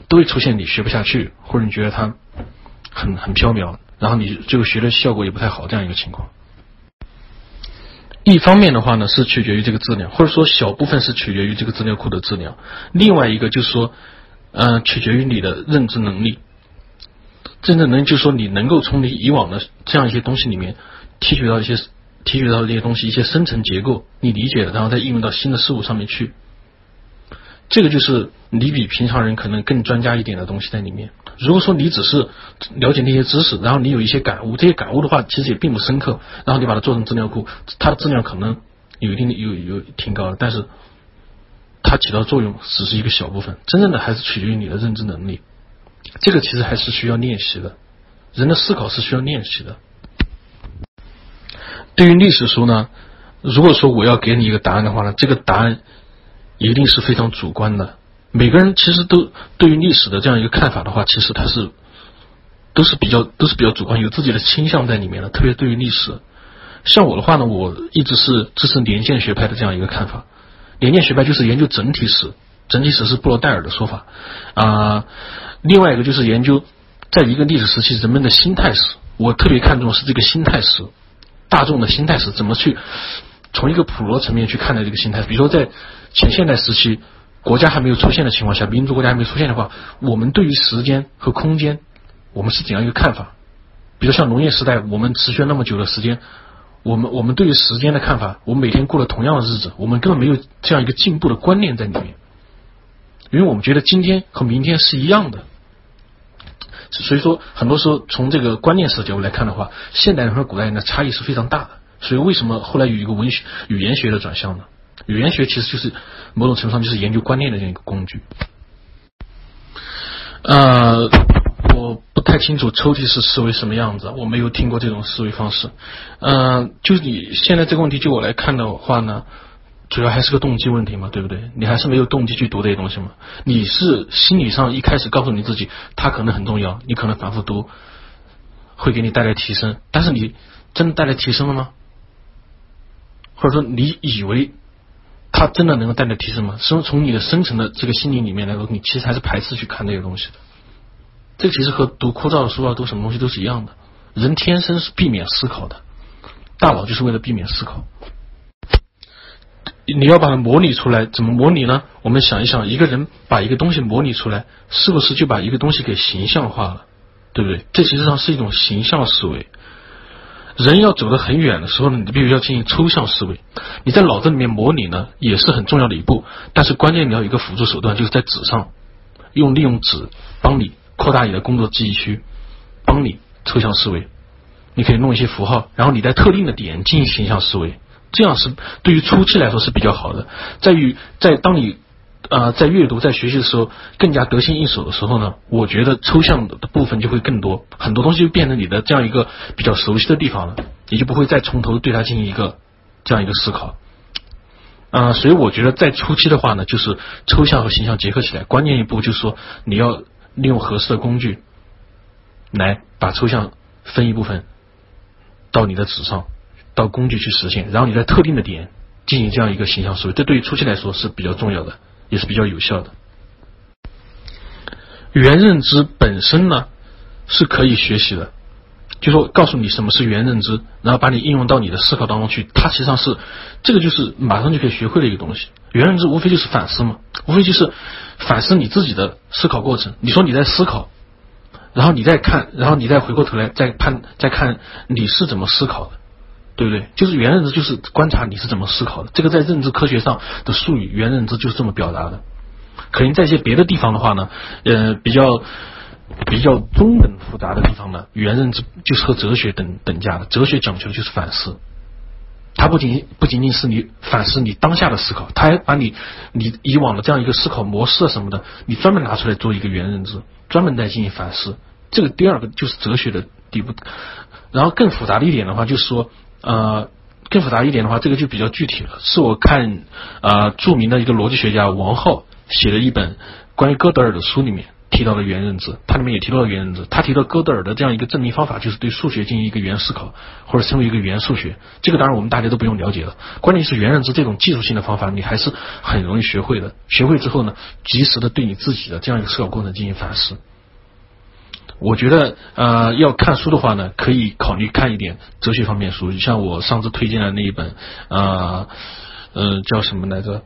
都会出现你学不下去，或者你觉得它很很缥缈，然后你最后学的效果也不太好这样一个情况。一方面的话呢，是取决于这个质量，或者说小部分是取决于这个资料库的质量。另外一个就是说，嗯，取决于你的认知能力。认知能就是说，你能够从你以往的这样一些东西里面提取到一些提取到这些东西一些深层结构，你理解了，然后再应用到新的事物上面去。这个就是你比平常人可能更专家一点的东西在里面。如果说你只是了解那些知识，然后你有一些感悟，这些感悟的话其实也并不深刻，然后你把它做成资料库，它的质量可能有一定的有有挺高的，但是它起到作用只是一个小部分，真正的还是取决于你的认知能力。这个其实还是需要练习的，人的思考是需要练习的。对于历史书呢，如果说我要给你一个答案的话呢，这个答案一定是非常主观的。每个人其实都对于历史的这样一个看法的话，其实他是都是比较都是比较主观，有自己的倾向在里面的。特别对于历史，像我的话呢，我一直是支持年鉴学派的这样一个看法。年鉴学派就是研究整体史，整体史是布罗代尔的说法啊。另外一个就是研究在一个历史时期人们的心态史，我特别看重是这个心态史，大众的心态是怎么去从一个普罗层面去看待这个心态。比如说在前现代时期。国家还没有出现的情况下，民族国家还没出现的话，我们对于时间和空间，我们是怎样一个看法？比如像农业时代，我们持续了那么久的时间，我们我们对于时间的看法，我们每天过了同样的日子，我们根本没有这样一个进步的观念在里面，因为我们觉得今天和明天是一样的，所以说很多时候从这个观念史角度来看的话，现代人和古代人的差异是非常大的。所以为什么后来有一个文学语言学的转向呢？语言学其实就是某种程度上就是研究观念的这样一个工具。呃，我不太清楚抽屉式思维什么样子，我没有听过这种思维方式。嗯，就你现在这个问题，就我来看的话呢，主要还是个动机问题嘛，对不对？你还是没有动机去读这些东西嘛？你是心理上一开始告诉你自己，它可能很重要，你可能反复读会给你带来提升，但是你真的带来提升了吗？或者说你以为？它真的能够带来提升吗？是从你的深层的这个心理里面来说，你其实还是排斥去看这些东西的。这其实和读枯燥的书啊，读什么东西都是一样的。人天生是避免思考的，大脑就是为了避免思考。你要把它模拟出来，怎么模拟呢？我们想一想，一个人把一个东西模拟出来，是不是就把一个东西给形象化了？对不对？这其实上是一种形象思维。人要走得很远的时候呢，你必须要进行抽象思维。你在脑子里面模拟呢，也是很重要的一步。但是关键你要有一个辅助手段，就是在纸上用利用纸帮你扩大你的工作记忆区，帮你抽象思维。你可以弄一些符号，然后你在特定的点进行形象思维，这样是对于初期来说是比较好的。在于在当你。呃，在阅读、在学习的时候更加得心应手的时候呢，我觉得抽象的部分就会更多，很多东西就变成你的这样一个比较熟悉的地方了，你就不会再从头对它进行一个这样一个思考。啊，所以我觉得在初期的话呢，就是抽象和形象结合起来，关键一步就是说你要利用合适的工具来把抽象分一部分到你的纸上，到工具去实现，然后你在特定的点进行这样一个形象思维，这对于初期来说是比较重要的。也是比较有效的。语言认知本身呢是可以学习的，就说告诉你什么是语言认知，然后把你应用到你的思考当中去，它实际上是这个就是马上就可以学会的一个东西。语言认知无非就是反思嘛，无非就是反思你自己的思考过程。你说你在思考，然后你再看，然后你再回过头来再判再看你是怎么思考的。对不对？就是原认知，就是观察你是怎么思考的。这个在认知科学上的术语，原认知就是这么表达的。可能在一些别的地方的话呢，呃，比较比较中等复杂的地方呢，语言认知就是和哲学等等价的。哲学讲究的就是反思，它不仅不仅仅是你反思你当下的思考，它还把你你以往的这样一个思考模式什么的，你专门拿出来做一个原认知，专门在进行反思。这个第二个就是哲学的底部。然后更复杂的一点的话，就是说。呃，更复杂一点的话，这个就比较具体了。是我看啊，著名的一个逻辑学家王浩写的一本关于哥德尔的书里面提到的元认知，它里面也提到了元认知。他提到哥德尔的这样一个证明方法，就是对数学进行一个元思考，或者称为一个元数学。这个当然我们大家都不用了解了。关键是元认知这种技术性的方法，你还是很容易学会的。学会之后呢，及时的对你自己的这样一个思考过程进行反思。我觉得呃，要看书的话呢，可以考虑看一点哲学方面书，就像我上次推荐的那一本啊，呃，叫什么来着？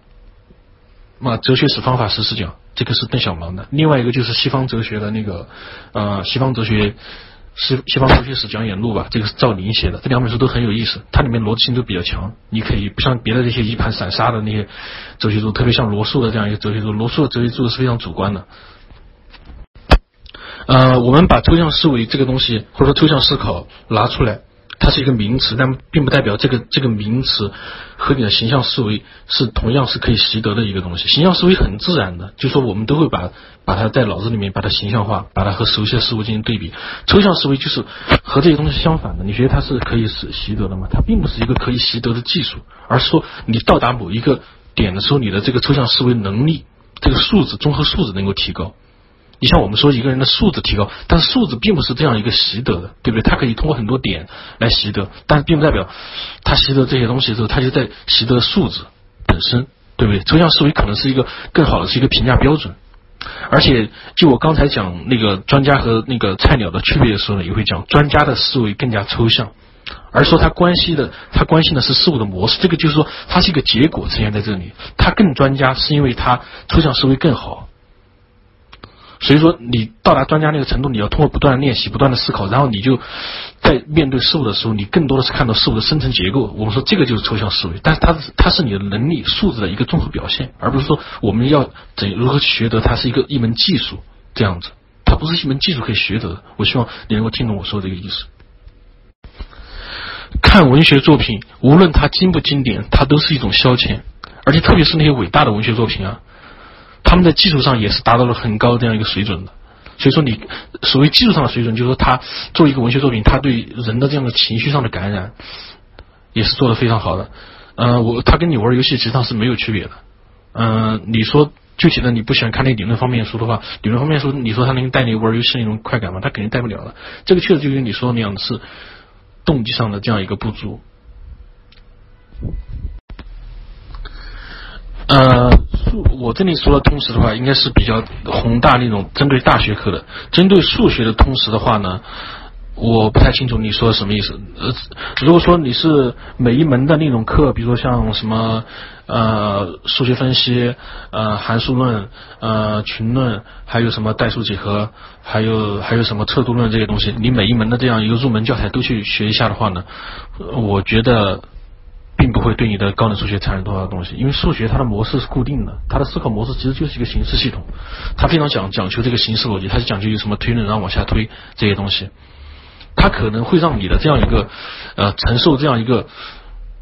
那哲学史方法十四讲，这个是邓小芒的。另外一个就是西方哲学的那个呃，西方哲学西西方哲学史讲演录吧，这个是赵林写的。这两本书都很有意思，它里面逻辑性都比较强。你可以不像别的这些一盘散沙的那些哲学书，特别像罗素的这样一个哲学书，罗素的哲学书是非常主观的。呃，我们把抽象思维这个东西，或者说抽象思考拿出来。它是一个名词，但并不代表这个这个名词和你的形象思维是同样是可以习得的一个东西。形象思维很自然的，就说我们都会把把它在脑子里面把它形象化，把它和熟悉的事物进行对比。抽象思维就是和这些东西相反的。你觉得它是可以是习得的吗？它并不是一个可以习得的技术，而是说你到达某一个点的时候，你的这个抽象思维能力这个素质综合素质能够提高。你像我们说一个人的素质提高，但是素质并不是这样一个习得的，对不对？他可以通过很多点来习得，但是并不代表他习得这些东西之后，他就在习得素质本身，对不对？抽象思维可能是一个更好的是一个评价标准，而且就我刚才讲那个专家和那个菜鸟的区别的时候呢，也会讲专家的思维更加抽象，而说他关系的他关心的是事物的模式，这个就是说他是一个结果呈现在这里，他更专家是因为他抽象思维更好。所以说，你到达专家那个程度，你要通过不断的练习、不断的思考，然后你就在面对事物的时候，你更多的是看到事物的深层结构。我们说这个就是抽象思维，但是它它是你的能力素质的一个综合表现，而不是说我们要怎如何去学得它是一个一门技术这样子，它不是一门技术可以学得的。我希望你能够听懂我说的这个意思。看文学作品，无论它经不经典，它都是一种消遣，而且特别是那些伟大的文学作品啊。他们在技术上也是达到了很高的这样一个水准的，所以说你所谓技术上的水准，就是说他做一个文学作品，他对人的这样的情绪上的感染也是做的非常好的。嗯，我他跟你玩游戏实际上是没有区别的。嗯，你说具体的你不喜欢看那理论方面书的话，理论方面书你说他能带你玩游戏那种快感吗？他肯定带不了的。这个确实就跟你说的那样的是动机上的这样一个不足。呃，我这里说的通识的话，应该是比较宏大那种针对大学科的。针对数学的通识的话呢，我不太清楚你说的什么意思。呃，如果说你是每一门的那种课，比如说像什么呃数学分析、呃函数论、呃群论，还有什么代数几何，还有还有什么测度论这些东西，你每一门的这样一个入门教材都去学一下的话呢，我觉得。并不会对你的高等数学产生多少东西，因为数学它的模式是固定的，它的思考模式其实就是一个形式系统，它非常讲讲求这个形式逻辑，它是讲究有什么推论然后往下推这些东西，它可能会让你的这样一个呃承受这样一个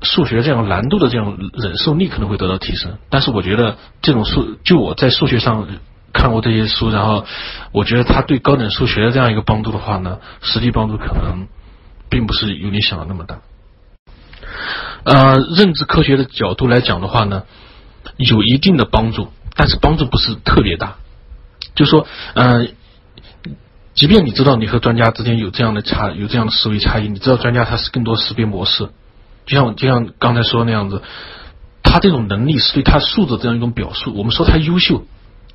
数学这样难度的这样忍受力可能会得到提升，但是我觉得这种数就我在数学上看过这些书，然后我觉得它对高等数学的这样一个帮助的话呢，实际帮助可能并不是有你想的那么大。呃，认知科学的角度来讲的话呢，有一定的帮助，但是帮助不是特别大。就说，呃，即便你知道你和专家之间有这样的差，有这样的思维差异，你知道专家他是更多识别模式，就像就像刚才说那样子，他这种能力是对他素质这样一种表述。我们说他优秀，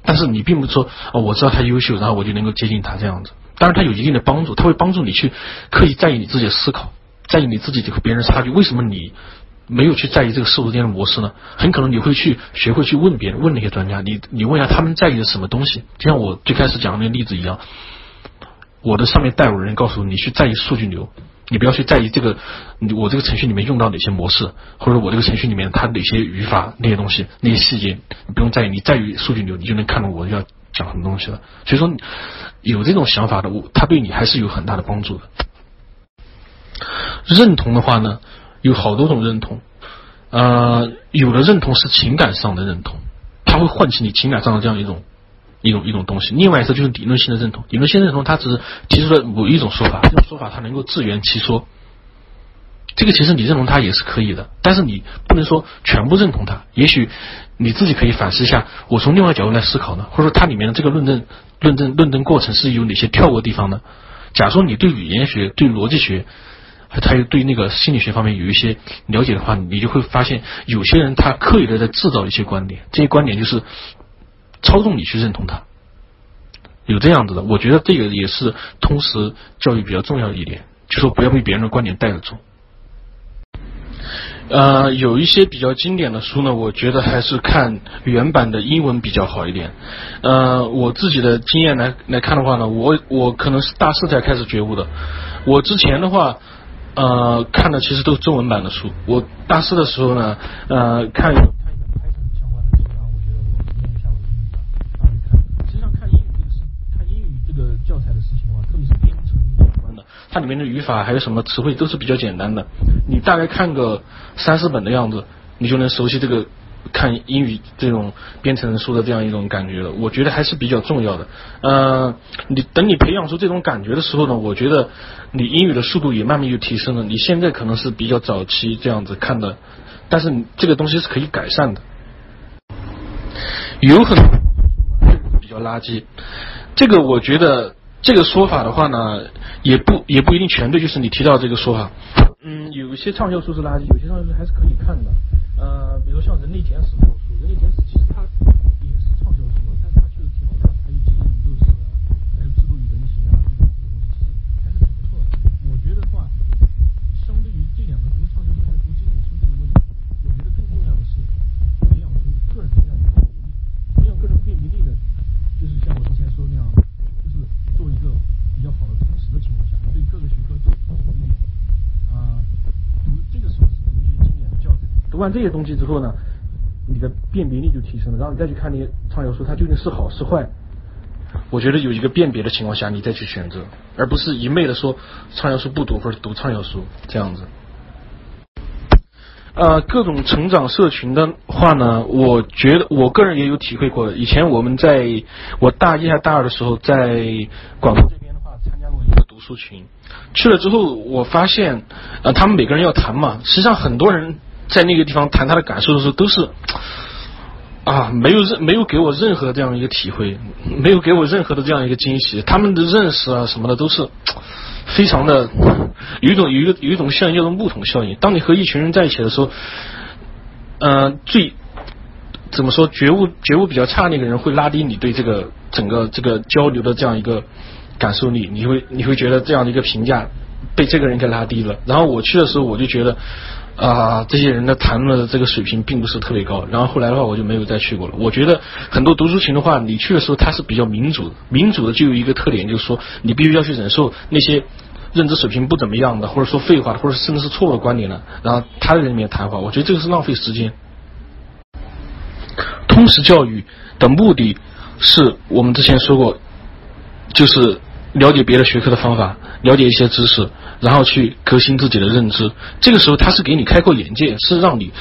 但是你并不说哦，我知道他优秀，然后我就能够接近他这样子。当然，他有一定的帮助，他会帮助你去刻意在意你自己的思考，在意你自己和别人差距。为什么你？没有去在意这个事物之间的模式呢，很可能你会去学会去问别人，问那些专家，你你问一下他们在意的什么东西，就像我最开始讲的那个例子一样，我的上面带我人告诉，你去在意数据流，你不要去在意这个，我这个程序里面用到哪些模式，或者我这个程序里面它哪些语法那些东西那些细节，你不用在意，你在意数据流，你就能看懂我要讲什么东西了。所以说，有这种想法的，我他对你还是有很大的帮助的。认同的话呢？有好多种认同，呃，有的认同是情感上的认同，它会唤起你情感上的这样一种一种一种东西。另外一个就是理论性的认同，理论性认同它只是提出了某一种说法，这种说法它能够自圆其说，这个其实你认同它也是可以的，但是你不能说全部认同它。也许你自己可以反思一下，我从另外角度来思考呢，或者说它里面的这个论证、论证、论证过程是有哪些跳过地方呢？假如说你对语言学、对逻辑学，还有对那个心理学方面有一些了解的话，你就会发现，有些人他刻意的在制造一些观点，这些观点就是操纵你去认同他。有这样子的，我觉得这个也是通识教育比较重要的一点，就说不要被别人的观点带着走。呃，有一些比较经典的书呢，我觉得还是看原版的英文比较好一点。呃，我自己的经验来来看的话呢，我我可能是大四才开始觉悟的。我之前的话，呃，看的其实都是中文版的书。我大四的时候呢，呃，看。它里面的语法还有什么词汇都是比较简单的，你大概看个三四本的样子，你就能熟悉这个看英语这种编程书的这样一种感觉了。我觉得还是比较重要的。呃，你等你培养出这种感觉的时候呢，我觉得你英语的速度也慢慢就提升了。你现在可能是比较早期这样子看的，但是这个东西是可以改善的。有很多比较垃圾，这个我觉得。这个说法的话呢，也不也不一定全对，就是你提到这个说法，嗯，有些畅销书是垃圾，有些畅销书还是可以看的，呃，比如像《人类简史》这种书，《人类简史》其实它也是畅销书，但它确实挺好看，还有《基因宇宙史》啊，还有《制度与人形》啊，这种这种东西其实还是挺不错的。我觉得话，相对于这两个读畅销书还是读经典书这个问题，我觉得更重要的是培养出个人的这样一个能力，培养个人辨别力的，就是像我之前说那样。做一个比较好的通识的情况下，对各个学科都懂一点啊。读这个时候是读一些经典的完这些东西之后呢，你的辨别力就提升了。然后你再去看那些畅销书，它究竟是好是坏？我觉得有一个辨别的情况下，你再去选择，而不是一昧的说畅销书不读或者读畅销书这样子。呃，各种成长社群的话呢，我觉得我个人也有体会过。以前我们在我大一还大二的时候，在广东这边的话，参加过一个读书群。去了之后，我发现，呃，他们每个人要谈嘛，实际上很多人在那个地方谈他的感受的时候，都是啊，没有任没有给我任何这样一个体会，没有给我任何的这样一个惊喜。他们的认识啊什么的都是。非常的有一种有一个有一种效应叫做木桶效应。当你和一群人在一起的时候，呃，最怎么说觉悟觉悟比较差那个人会拉低你对这个整个这个交流的这样一个感受力，你会你会觉得这样的一个评价被这个人给拉低了。然后我去的时候我就觉得。啊，这些人的谈论的这个水平并不是特别高。然后后来的话，我就没有再去过了。我觉得很多读书群的话，你去的时候它是比较民主的。民主的就有一个特点，就是说你必须要去忍受那些认知水平不怎么样的，或者说废话，或者甚至是错误的观点的。然后他在里面谈话，我觉得这个是浪费时间。通识教育的目的是我们之前说过，就是了解别的学科的方法，了解一些知识。然后去革新自己的认知，这个时候他是给你开阔眼界，是让你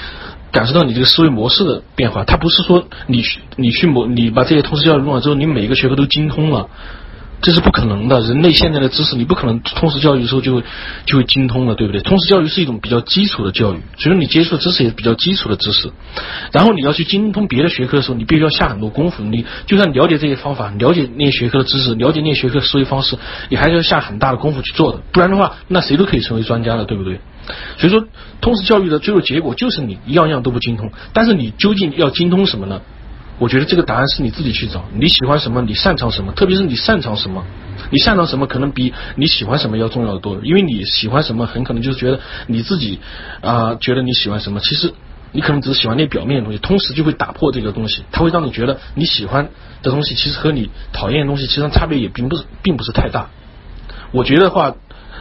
感受到你这个思维模式的变化。他不是说你去你去模你把这些通识教育弄了之后，你每一个学科都精通了。这是不可能的，人类现在的知识你不可能通识教育的时候就会就会精通了，对不对？通识教育是一种比较基础的教育，所以说你接触的知识也是比较基础的知识。然后你要去精通别的学科的时候，你必须要下很多功夫。你就算了解这些方法，了解那些学科的知识，了解那些学科思维方式，你还是要下很大的功夫去做的。不然的话，那谁都可以成为专家了，对不对？所以说，通识教育的最后结果就是你样样都不精通。但是你究竟要精通什么呢？我觉得这个答案是你自己去找，你喜欢什么，你擅长什么，特别是你擅长什么，你擅长什么可能比你喜欢什么要重要的多。因为你喜欢什么，很可能就是觉得你自己啊，觉得你喜欢什么，其实你可能只是喜欢那表面的东西，同时就会打破这个东西，它会让你觉得你喜欢的东西其实和你讨厌的东西其实差别也并不是并不是太大。我觉得话，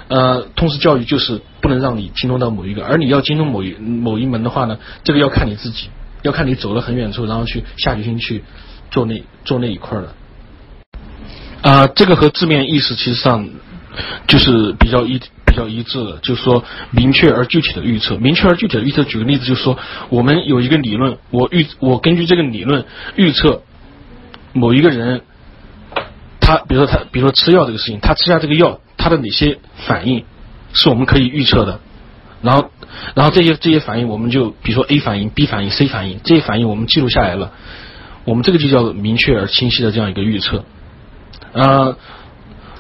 呃，通识教育就是不能让你精通到某一个，而你要精通某一某一门的话呢，这个要看你自己。要看你走了很远处，然后去下决心去做那做那一块的啊，这个和字面意思其实上就是比较一比较一致的，就是说明确而具体的预测。明确而具体的预测，举个例子，就是说我们有一个理论，我预我根据这个理论预测某一个人，他比如说他比如说吃药这个事情，他吃下这个药，他的哪些反应是我们可以预测的。然后然后这些这些反应我们就比如说 A 反应、B 反应、C 反应，这些反应我们记录下来了，我们这个就叫明确而清晰的这样一个预测。呃，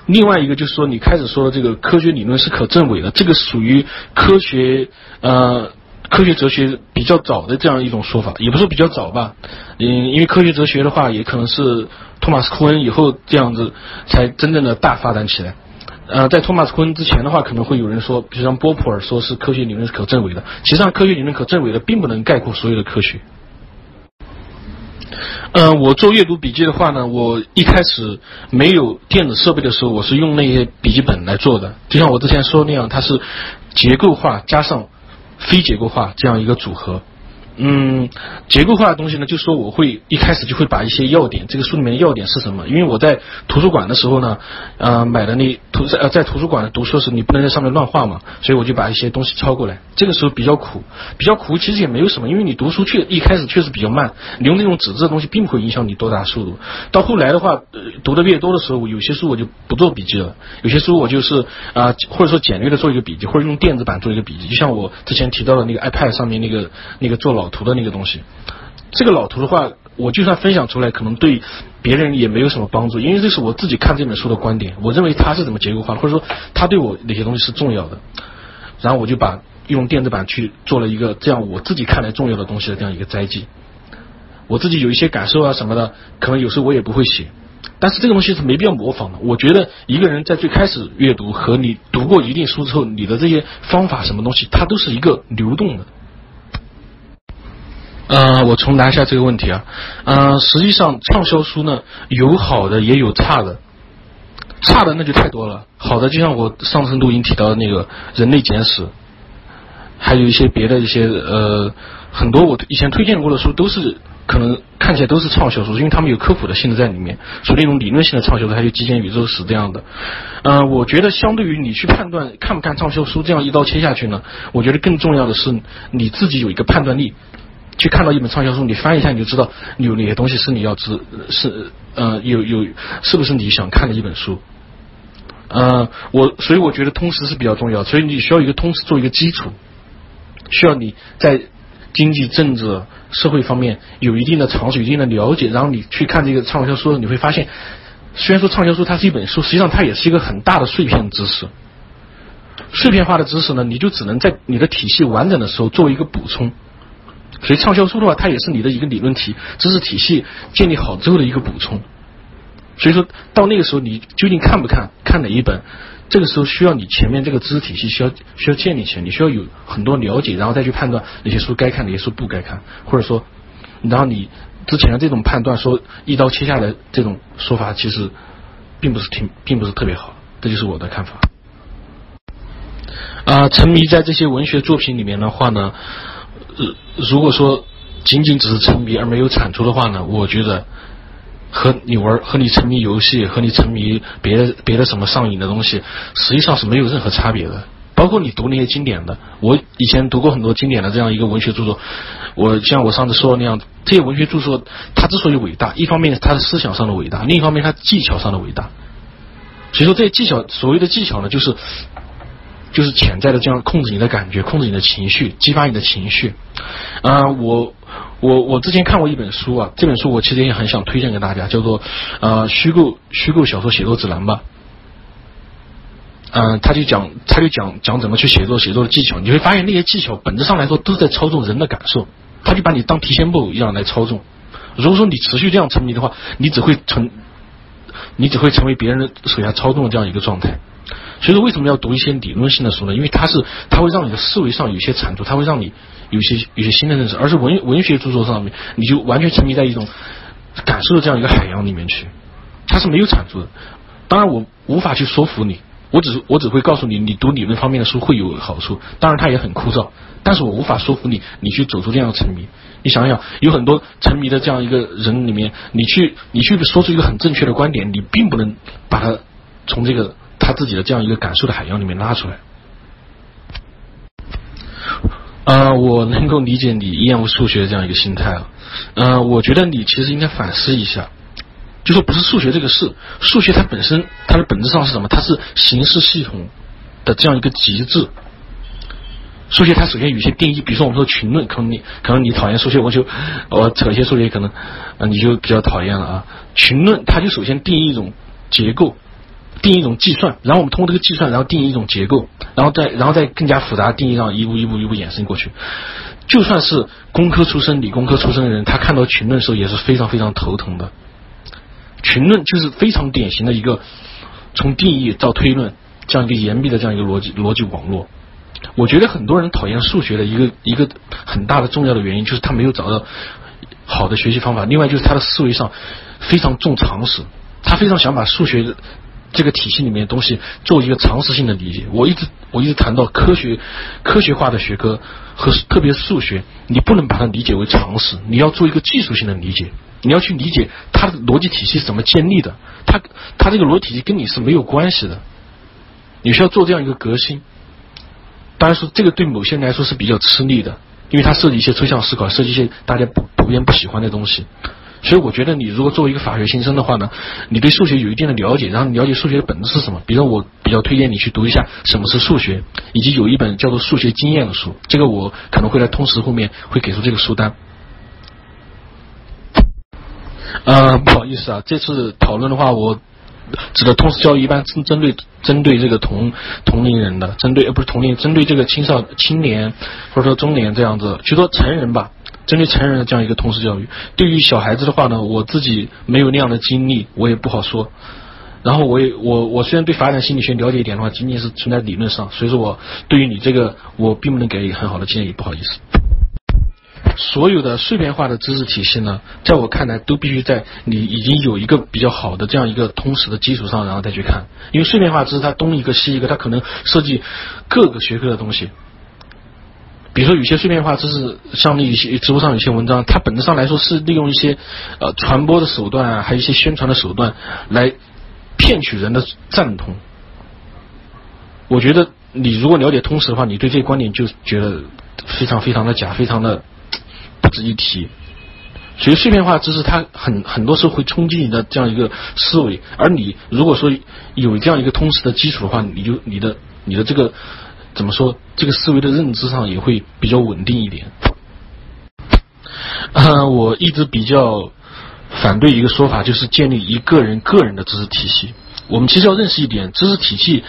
另外一个就是说，你开始说的这个科学理论是可证伪的，这个属于科学呃。科学哲学比较早的这样一种说法，也不是比较早吧，嗯，因为科学哲学的话，也可能是托马斯·库恩以后这样子才真正的大发展起来。呃，在托马斯·库恩之前的话，可能会有人说，比如像波普尔说是科学理论是可证伪的。其实上，科学理论可证伪的，并不能概括所有的科学。嗯，我做阅读笔记的话呢，我一开始没有电子设备的时候，我是用那些笔记本来做的，就像我之前说那样，它是结构化加上。非结构化这样一个组合。嗯，结构化的东西呢，就是说我会一开始就会把一些要点，这个书里面的要点是什么？因为我在图书馆的时候呢，呃，买的那图在呃在图书馆读书时，你不能在上面乱画嘛，所以我就把一些东西抄过来。这个时候比较苦，比较苦，其实也没有什么，因为你读书确一开始确实比较慢，你用那种纸质的东西并不会影响你多大速度。到后来的话，读的越多的时候，有些书我就不做笔记了，有些书我就是啊，或者说简略的做一个笔记，或者用电子版做一个笔记，就像我之前提到的那个 iPad 上面那个那个做老。图的那个东西，这个老图的话，我就算分享出来，可能对别人也没有什么帮助，因为这是我自己看这本书的观点，我认为它是怎么结构化的，或者说它对我哪些东西是重要的，然后我就把用电子版去做了一个这样我自己看来重要的东西的这样一个摘记，我自己有一些感受啊什么的，可能有时候我也不会写，但是这个东西是没必要模仿的。我觉得一个人在最开始阅读和你读过一定书之后，你的这些方法什么东西，它都是一个流动的。呃，我重答一下这个问题啊，呃，实际上畅销书呢有好的也有差的，差的那就太多了，好的就像我上次录音提到的那个《人类简史》，还有一些别的一些呃很多我以前推荐过的书都是可能看起来都是畅销书，因为他们有科普的性质在里面，属于那种理论性的畅销书，还有极简宇宙史这样的。呃，我觉得相对于你去判断看不看畅销书这样一刀切下去呢，我觉得更重要的是你自己有一个判断力。去看到一本畅销书，你翻一下你就知道有哪些东西是你要知是呃有有是不是你想看的一本书，呃我所以我觉得通识是比较重要，所以你需要一个通识做一个基础，需要你在经济、政治、社会方面有一定的常识、一定的了解，然后你去看这个畅销书，你会发现，虽然说畅销书它是一本书，实际上它也是一个很大的碎片知识，碎片化的知识呢，你就只能在你的体系完整的时候做一个补充。所以畅销书的话，它也是你的一个理论体知识体系建立好之后的一个补充。所以说到那个时候，你究竟看不看，看哪一本，这个时候需要你前面这个知识体系需要需要建立起来，你需要有很多了解，然后再去判断哪些书该看，哪些书不该看，或者说，然后你之前的这种判断说一刀切下来这种说法，其实并不是挺，并不是特别好。这就是我的看法。啊，沉迷在这些文学作品里面的话呢？如果说仅仅只是沉迷而没有产出的话呢，我觉得和你玩和你沉迷游戏和你沉迷别的别的什么上瘾的东西，实际上是没有任何差别的。包括你读那些经典的，我以前读过很多经典的这样一个文学著作，我像我上次说的那样，这些文学著作它之所以伟大，一方面它的思想上的伟大，另一方面它技巧上的伟大。所以说这些技巧，所谓的技巧呢，就是。就是潜在的这样控制你的感觉，控制你的情绪，激发你的情绪。啊，我我我之前看过一本书啊，这本书我其实也很想推荐给大家，叫做呃虚构虚构小说写作指南吧。嗯，他就讲他就讲讲怎么去写作写作的技巧，你会发现那些技巧本质上来说都在操纵人的感受，他就把你当提线木偶一样来操纵。如果说你持续这样沉迷的话，你只会成你只会成为别人手下操纵的这样一个状态。所以说，为什么要读一些理论性的书呢？因为它是，它会让你的思维上有些产出，它会让你有些有些新的认识。而是文文学著作上面，你就完全沉迷在一种感受的这样一个海洋里面去，它是没有产出的。当然，我无法去说服你，我只是我只会告诉你，你读理论方面的书会有好处。当然，它也很枯燥，但是我无法说服你，你去走出这样的沉迷。你想想，有很多沉迷的这样一个人里面，你去你去说出一个很正确的观点，你并不能把它从这个。他自己的这样一个感受的海洋里面拉出来，呃，我能够理解你厌恶数学的这样一个心态啊，呃，我觉得你其实应该反思一下，就说不是数学这个事，数学它本身它的本质上是什么？它是形式系统的这样一个极致，数学它首先有一些定义，比如说我们说群论，可能你可能你讨厌数学，我就我扯一些数学，可能啊你就比较讨厌了啊。群论它就首先定义一种结构，定义一种计算，然后我们通过这个计算，然后定义一种结构，然后再然后再更加复杂的定义上一步一步一步延伸过去。就算是工科出身、理工科出身的人，他看到群论的时候也是非常非常头疼的。群论就是非常典型的一个从定义到推论这样一个严密的这样一个逻辑逻辑网络。我觉得很多人讨厌数学的一个一个很大的重要的原因，就是他没有找到好的学习方法。另外就是他的思维上非常重常识，他非常想把数学这个体系里面的东西做一个常识性的理解。我一直我一直谈到科学科学化的学科和特别数学，你不能把它理解为常识，你要做一个技术性的理解。你要去理解它的逻辑体系是怎么建立的，它它这个逻辑体系跟你是没有关系的。你需要做这样一个革新。当然说这个对某些人来说是比较吃力的，因为它涉及一些抽象思考，涉及一些大家普普遍不喜欢的东西。所以我觉得你如果作为一个法学新生的话呢，你对数学有一定的了解，然后你了解数学的本质是什么。比如我比较推荐你去读一下什么是数学，以及有一本叫做《数学经验》的书，这个我可能会在通识后面会给出这个书单。呃，不好意思啊，这次讨论的话，我指的通识教育一般针针对针对这个同同龄人的，针对呃不是同龄，针对这个青少青年或者说中年这样子，就说成人吧，针对成人的这样一个通识教育。对于小孩子的话呢，我自己没有那样的经历，我也不好说。然后我也我我虽然对发展心理学了解一点的话，仅仅是存在理论上，所以说我对于你这个我并不能给很好的建议，不好意思。所有的碎片化的知识体系呢，在我看来都必须在你已经有一个比较好的这样一个通识的基础上，然后再去看。因为碎片化知识它东一个西一个，它可能涉及各个学科的东西。比如说有些碎片化知识，像那一些知乎上有些文章，它本质上来说是利用一些呃传播的手段啊，还有一些宣传的手段来骗取人的赞同。我觉得你如果了解通识的话，你对这个观点就觉得非常非常的假，非常的。不值一提，所以碎片化知识它很很多时候会冲击你的这样一个思维，而你如果说有这样一个通识的基础的话，你就你的你的这个怎么说，这个思维的认知上也会比较稳定一点。啊，我一直比较反对一个说法，就是建立一个人个人的知识体系。我们其实要认识一点，知识体系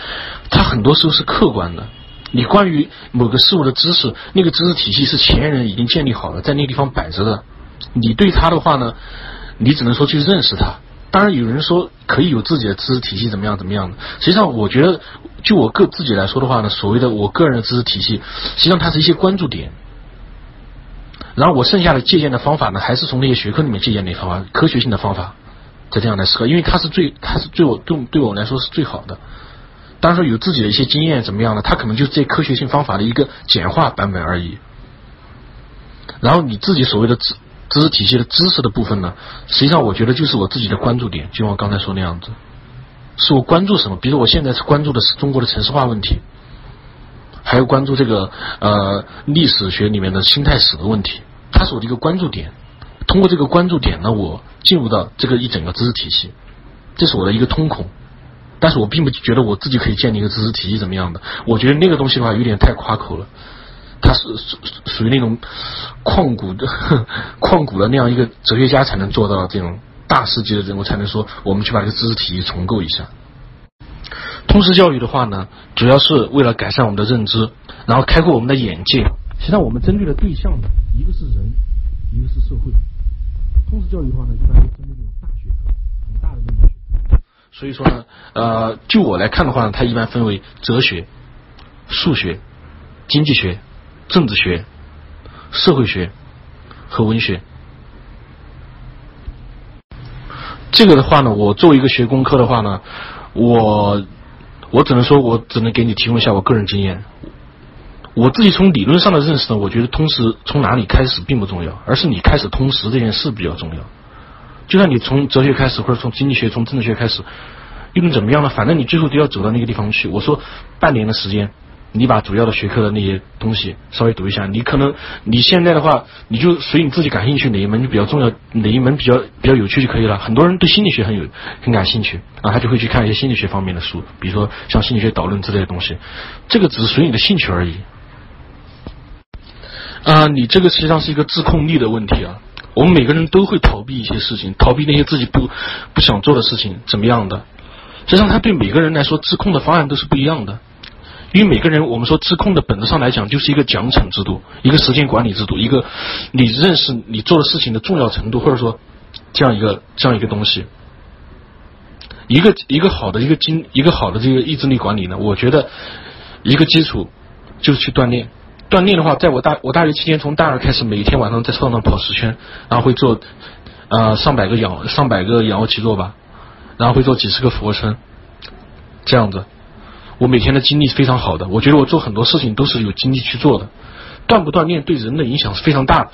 它很多时候是客观的。你关于某个事物的知识，那个知识体系是前人已经建立好了，在那个地方摆着的。你对它的话呢，你只能说去认识它。当然，有人说可以有自己的知识体系，怎么样怎么样的。实际上，我觉得就我个自己来说的话呢，所谓的我个人的知识体系，实际上它是一些关注点。然后我剩下的借鉴的方法呢，还是从那些学科里面借鉴那方法，科学性的方法，再这样来思考，因为它是最，它是对我对对我来说是最好的。当然说有自己的一些经验怎么样呢？它可能就是这科学性方法的一个简化版本而已。然后你自己所谓的知知识体系的知识的部分呢，实际上我觉得就是我自己的关注点，就像我刚才说那样子，是我关注什么？比如我现在是关注的是中国的城市化问题，还有关注这个呃历史学里面的心态史的问题，它是我的一个关注点。通过这个关注点呢，我进入到这个一整个知识体系，这是我的一个通孔。但是我并不觉得我自己可以建立一个知识体系怎么样的，我觉得那个东西的话有点太夸口了，它是属属于那种旷古的 (laughs) 旷古的那样一个哲学家才能做到这种大师级的人物才能说我们去把这个知识体系重构一下。通识教育的话呢，主要是为了改善我们的认知，然后开阔我们的眼界。实际上我们针对的对象呢，一个是人，一个是社会。通识教育的话呢，一般是针对这种大学科、很大的那种学科。所以说呢，呃，就我来看的话呢，它一般分为哲学、数学、经济学、政治学、社会学和文学。这个的话呢，我作为一个学工科的话呢，我我只能说，我只能给你提供一下我个人经验。我自己从理论上的认识呢，我觉得通识从哪里开始并不重要，而是你开始通识这件事比较重要。就算你从哲学开始，或者从经济学、从政治学开始，又能怎么样呢？反正你最后都要走到那个地方去。我说半年的时间，你把主要的学科的那些东西稍微读一下。你可能你现在的话，你就随你自己感兴趣哪一门就比较重要，哪一门比较比较有趣就可以了。很多人对心理学很有很感兴趣啊，他就会去看一些心理学方面的书，比如说像心理学导论之类的东西。这个只是随你的兴趣而已。啊，你这个实际上是一个自控力的问题啊。我们每个人都会逃避一些事情，逃避那些自己不不想做的事情，怎么样的？实际上，他对每个人来说，自控的方案都是不一样的。因为每个人，我们说自控的本质上来讲，就是一个奖惩制度，一个时间管理制度，一个你认识你做的事情的重要程度，或者说这样一个这样一个东西。一个一个好的一个经一个好的这个意志力管理呢，我觉得一个基础就是去锻炼。锻炼的话，在我大我大学期间，从大二开始，每天晚上在操场上跑十圈，然后会做呃上百个仰上百个仰卧起坐吧，然后会做几十个俯卧撑，这样子，我每天的精力是非常好的。我觉得我做很多事情都是有精力去做的。锻不锻炼对人的影响是非常大的，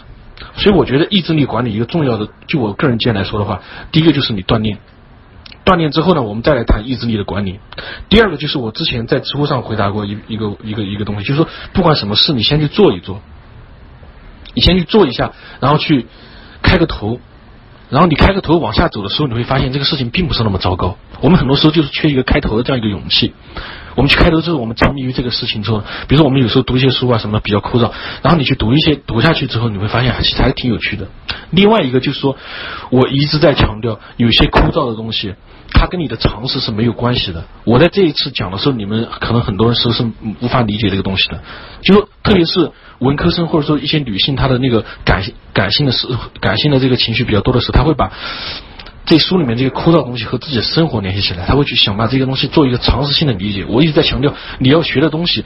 所以我觉得意志力管理一个重要的，就我个人经验来说的话，第一个就是你锻炼。锻炼之后呢，我们再来谈意志力的管理。第二个就是我之前在知乎上回答过一一个一个一个东西，就是说不管什么事，你先去做一做，你先去做一下，然后去开个头，然后你开个头往下走的时候，你会发现这个事情并不是那么糟糕。我们很多时候就是缺一个开头的这样一个勇气。我们去开头之后，我们沉迷于这个事情之后，比如说我们有时候读一些书啊什么比较枯燥，然后你去读一些读下去之后，你会发现其实还挺有趣的。另外一个就是说，我一直在强调，有些枯燥的东西。它跟你的常识是没有关系的。我在这一次讲的时候，你们可能很多人是是无法理解这个东西的。就说特别是文科生或者说一些女性，她的那个感性感性的事、感性的这个情绪比较多的时候，她会把这书里面这个枯燥东西和自己的生活联系起来，他会去想把这个东西做一个常识性的理解。我一直在强调，你要学的东西，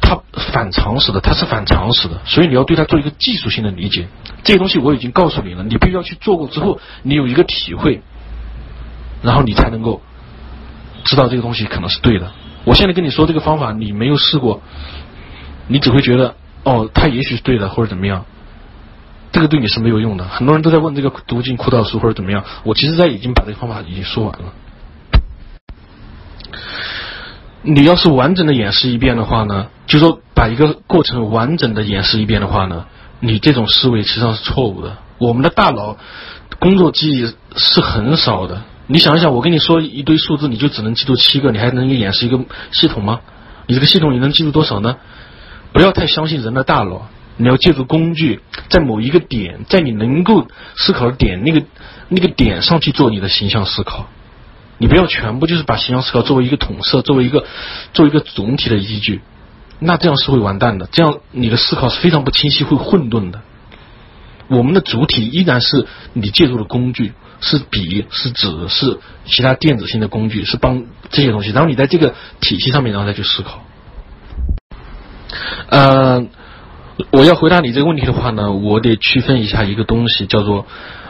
它反常识的，它是反常识的，所以你要对它做一个技术性的理解。这些东西我已经告诉你了，你必须要去做过之后，你有一个体会。然后你才能够知道这个东西可能是对的。我现在跟你说这个方法，你没有试过，你只会觉得哦，它也许是对的，或者怎么样。这个对你是没有用的。很多人都在问这个读进枯燥书或者怎么样。我其实在已经把这个方法已经说完了。你要是完整的演示一遍的话呢，就说把一个过程完整的演示一遍的话呢，你这种思维实际上是错误的。我们的大脑工作记忆是很少的。你想一想，我跟你说一堆数字，你就只能记住七个，你还能演示一个系统吗？你这个系统你能记住多少呢？不要太相信人的大脑，你要借助工具，在某一个点，在你能够思考的点那个那个点上去做你的形象思考。你不要全部就是把形象思考作为一个统摄，作为一个作为一个总体的依据，那这样是会完蛋的。这样你的思考是非常不清晰，会混沌的。我们的主体依然是你借助的工具。是笔，是纸，是其他电子性的工具，是帮这些东西。然后你在这个体系上面，然后再去思考。呃，我要回答你这个问题的话呢，我得区分一下一个东西，叫做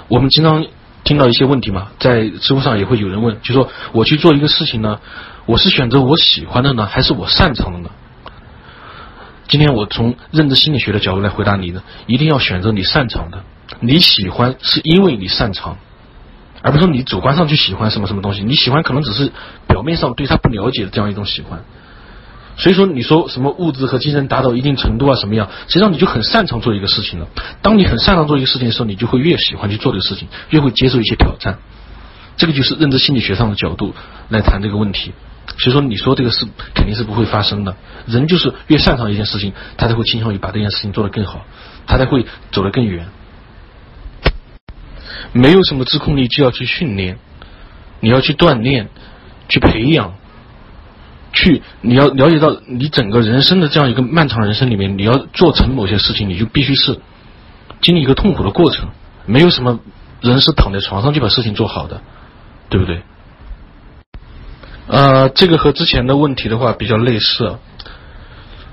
我们经常听到一些问题嘛，在知乎上也会有人问，就说我去做一个事情呢，我是选择我喜欢的呢，还是我擅长的呢？今天我从认知心理学的角度来回答你呢，一定要选择你擅长的。你喜欢是因为你擅长。而不是说你主观上去喜欢什么什么东西，你喜欢可能只是表面上对他不了解的这样一种喜欢。所以说你说什么物质和精神达到一定程度啊什么样，实际上你就很擅长做一个事情了。当你很擅长做一个事情的时候，你就会越喜欢去做这个事情，越会接受一些挑战。这个就是认知心理学上的角度来谈这个问题。所以说你说这个是肯定是不会发生的。人就是越擅长一件事情，他才会倾向于把这件事情做得更好，他才会走得更远。没有什么自控力，就要去训练，你要去锻炼，去培养，去你要了解到你整个人生的这样一个漫长人生里面，你要做成某些事情，你就必须是经历一个痛苦的过程。没有什么人是躺在床上就把事情做好的，对不对？呃，这个和之前的问题的话比较类似，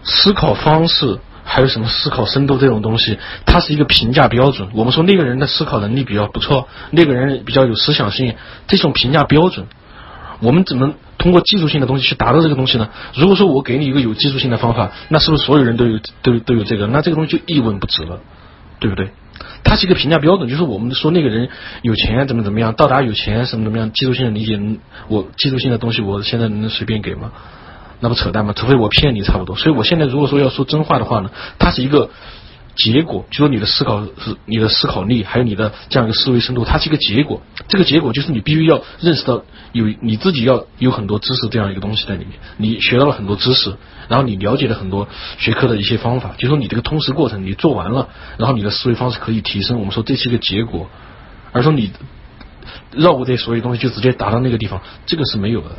思考方式。还有什么思考深度这种东西，它是一个评价标准。我们说那个人的思考能力比较不错，那个人比较有思想性，这种评价标准，我们怎么通过技术性的东西去达到这个东西呢？如果说我给你一个有技术性的方法，那是不是所有人都有都都有这个？那这个东西就一文不值了，对不对？它是一个评价标准，就是我们说那个人有钱怎么怎么样，到达有钱什么怎么样，技术性的理解，我技术性的东西我现在能随便给吗？那不扯淡吗？除非我骗你差不多。所以我现在如果说要说真话的话呢，它是一个结果，就说你的思考是你的思考力，还有你的这样一个思维深度，它是一个结果。这个结果就是你必须要认识到有你自己要有很多知识这样一个东西在里面，你学到了很多知识，然后你了解了很多学科的一些方法，就说你这个通识过程你做完了，然后你的思维方式可以提升。我们说这是一个结果，而说你绕过这些所有东西就直接达到那个地方，这个是没有的。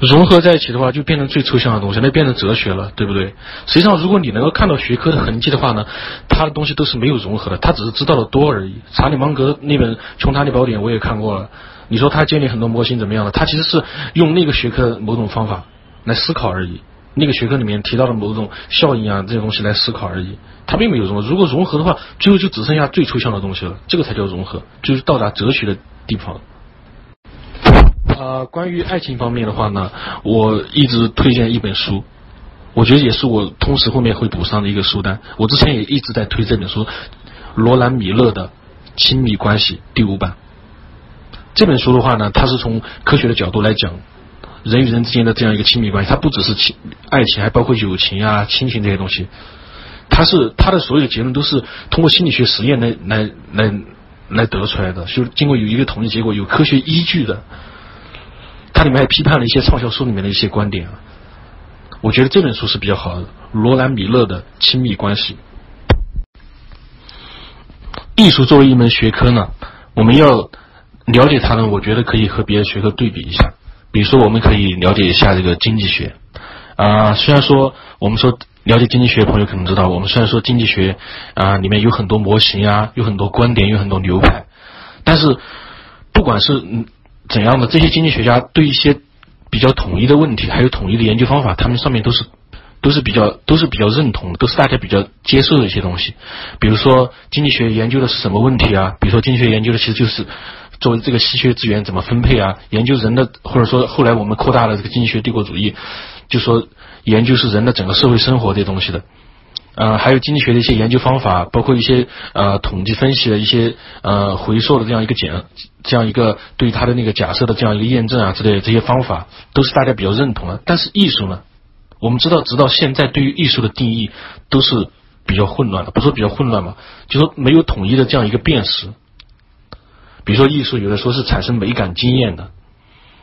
融合在一起的话，就变成最抽象的东西，那变成哲学了，对不对？实际上，如果你能够看到学科的痕迹的话呢，它的东西都是没有融合的，它只是知道的多而已。查理芒格那本《穷查理宝典》我也看过了，你说他建立很多模型怎么样了？他其实是用那个学科某种方法来思考而已，那个学科里面提到的某种效应啊这些东西来思考而已，他并没有融合。如果融合的话，最后就只剩下最抽象的东西了，这个才叫融合，就是到达哲学的地方。啊，关于爱情方面的话呢，我一直推荐一本书，我觉得也是我通识后面会补上的一个书单。我之前也一直在推这本书，罗兰米勒的《亲密关系》第五版。这本书的话呢，它是从科学的角度来讲人与人之间的这样一个亲密关系，它不只是亲爱情，还包括友情啊、亲情这些东西。它是它的所有的结论都是通过心理学实验来来来来得出来的，就是经过有一个统计结果，有科学依据的。它里面还批判了一些畅销书里面的一些观点啊，我觉得这本书是比较好的。罗兰米勒的亲密关系，艺术作为一门学科呢，我们要了解它呢，我觉得可以和别的学科对比一下。比如说，我们可以了解一下这个经济学啊。虽然说我们说了解经济学的朋友可能知道，我们虽然说经济学啊里面有很多模型啊，有很多观点，有很多流派，但是不管是嗯。怎样的这些经济学家对一些比较统一的问题，还有统一的研究方法，他们上面都是都是比较都是比较认同，都是大家比较接受的一些东西。比如说经济学研究的是什么问题啊？比如说经济学研究的其实就是作为这个稀缺资源怎么分配啊？研究人的，或者说后来我们扩大了这个经济学帝国主义，就说研究是人的整个社会生活这些东西的。呃，还有经济学的一些研究方法，包括一些呃统计分析的一些呃回溯的这样一个检，这样一个对他的那个假设的这样一个验证啊之类的这些方法，都是大家比较认同的。但是艺术呢，我们知道，直到现在对于艺术的定义都是比较混乱的，不说比较混乱嘛，就说没有统一的这样一个辨识。比如说艺术，有的说是产生美感经验的，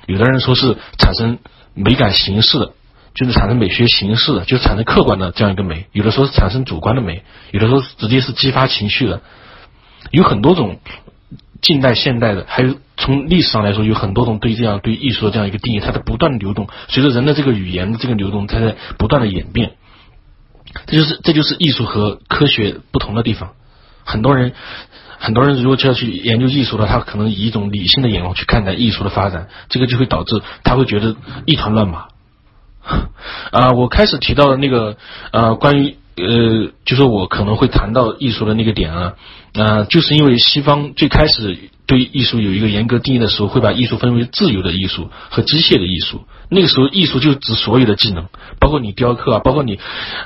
有的人说是产生美感形式的。就是产生美学形式的，就是产生客观的这样一个美，有的时候是产生主观的美，有的时候直接是激发情绪的，有很多种近代、现代的，还有从历史上来说，有很多种对这样对艺术的这样一个定义，它在不断流动，随着人的这个语言的这个流动，它在不断的演变。这就是这就是艺术和科学不同的地方。很多人很多人如果就要去研究艺术的，他可能以一种理性的眼光去看待艺术的发展，这个就会导致他会觉得一团乱麻。(laughs) 啊，我开始提到的那个呃，关于呃，就是我可能会谈到艺术的那个点啊，啊，就是因为西方最开始对艺术有一个严格定义的时候，会把艺术分为自由的艺术和机械的艺术。那个时候，艺术就指所有的技能，包括你雕刻啊，包括你，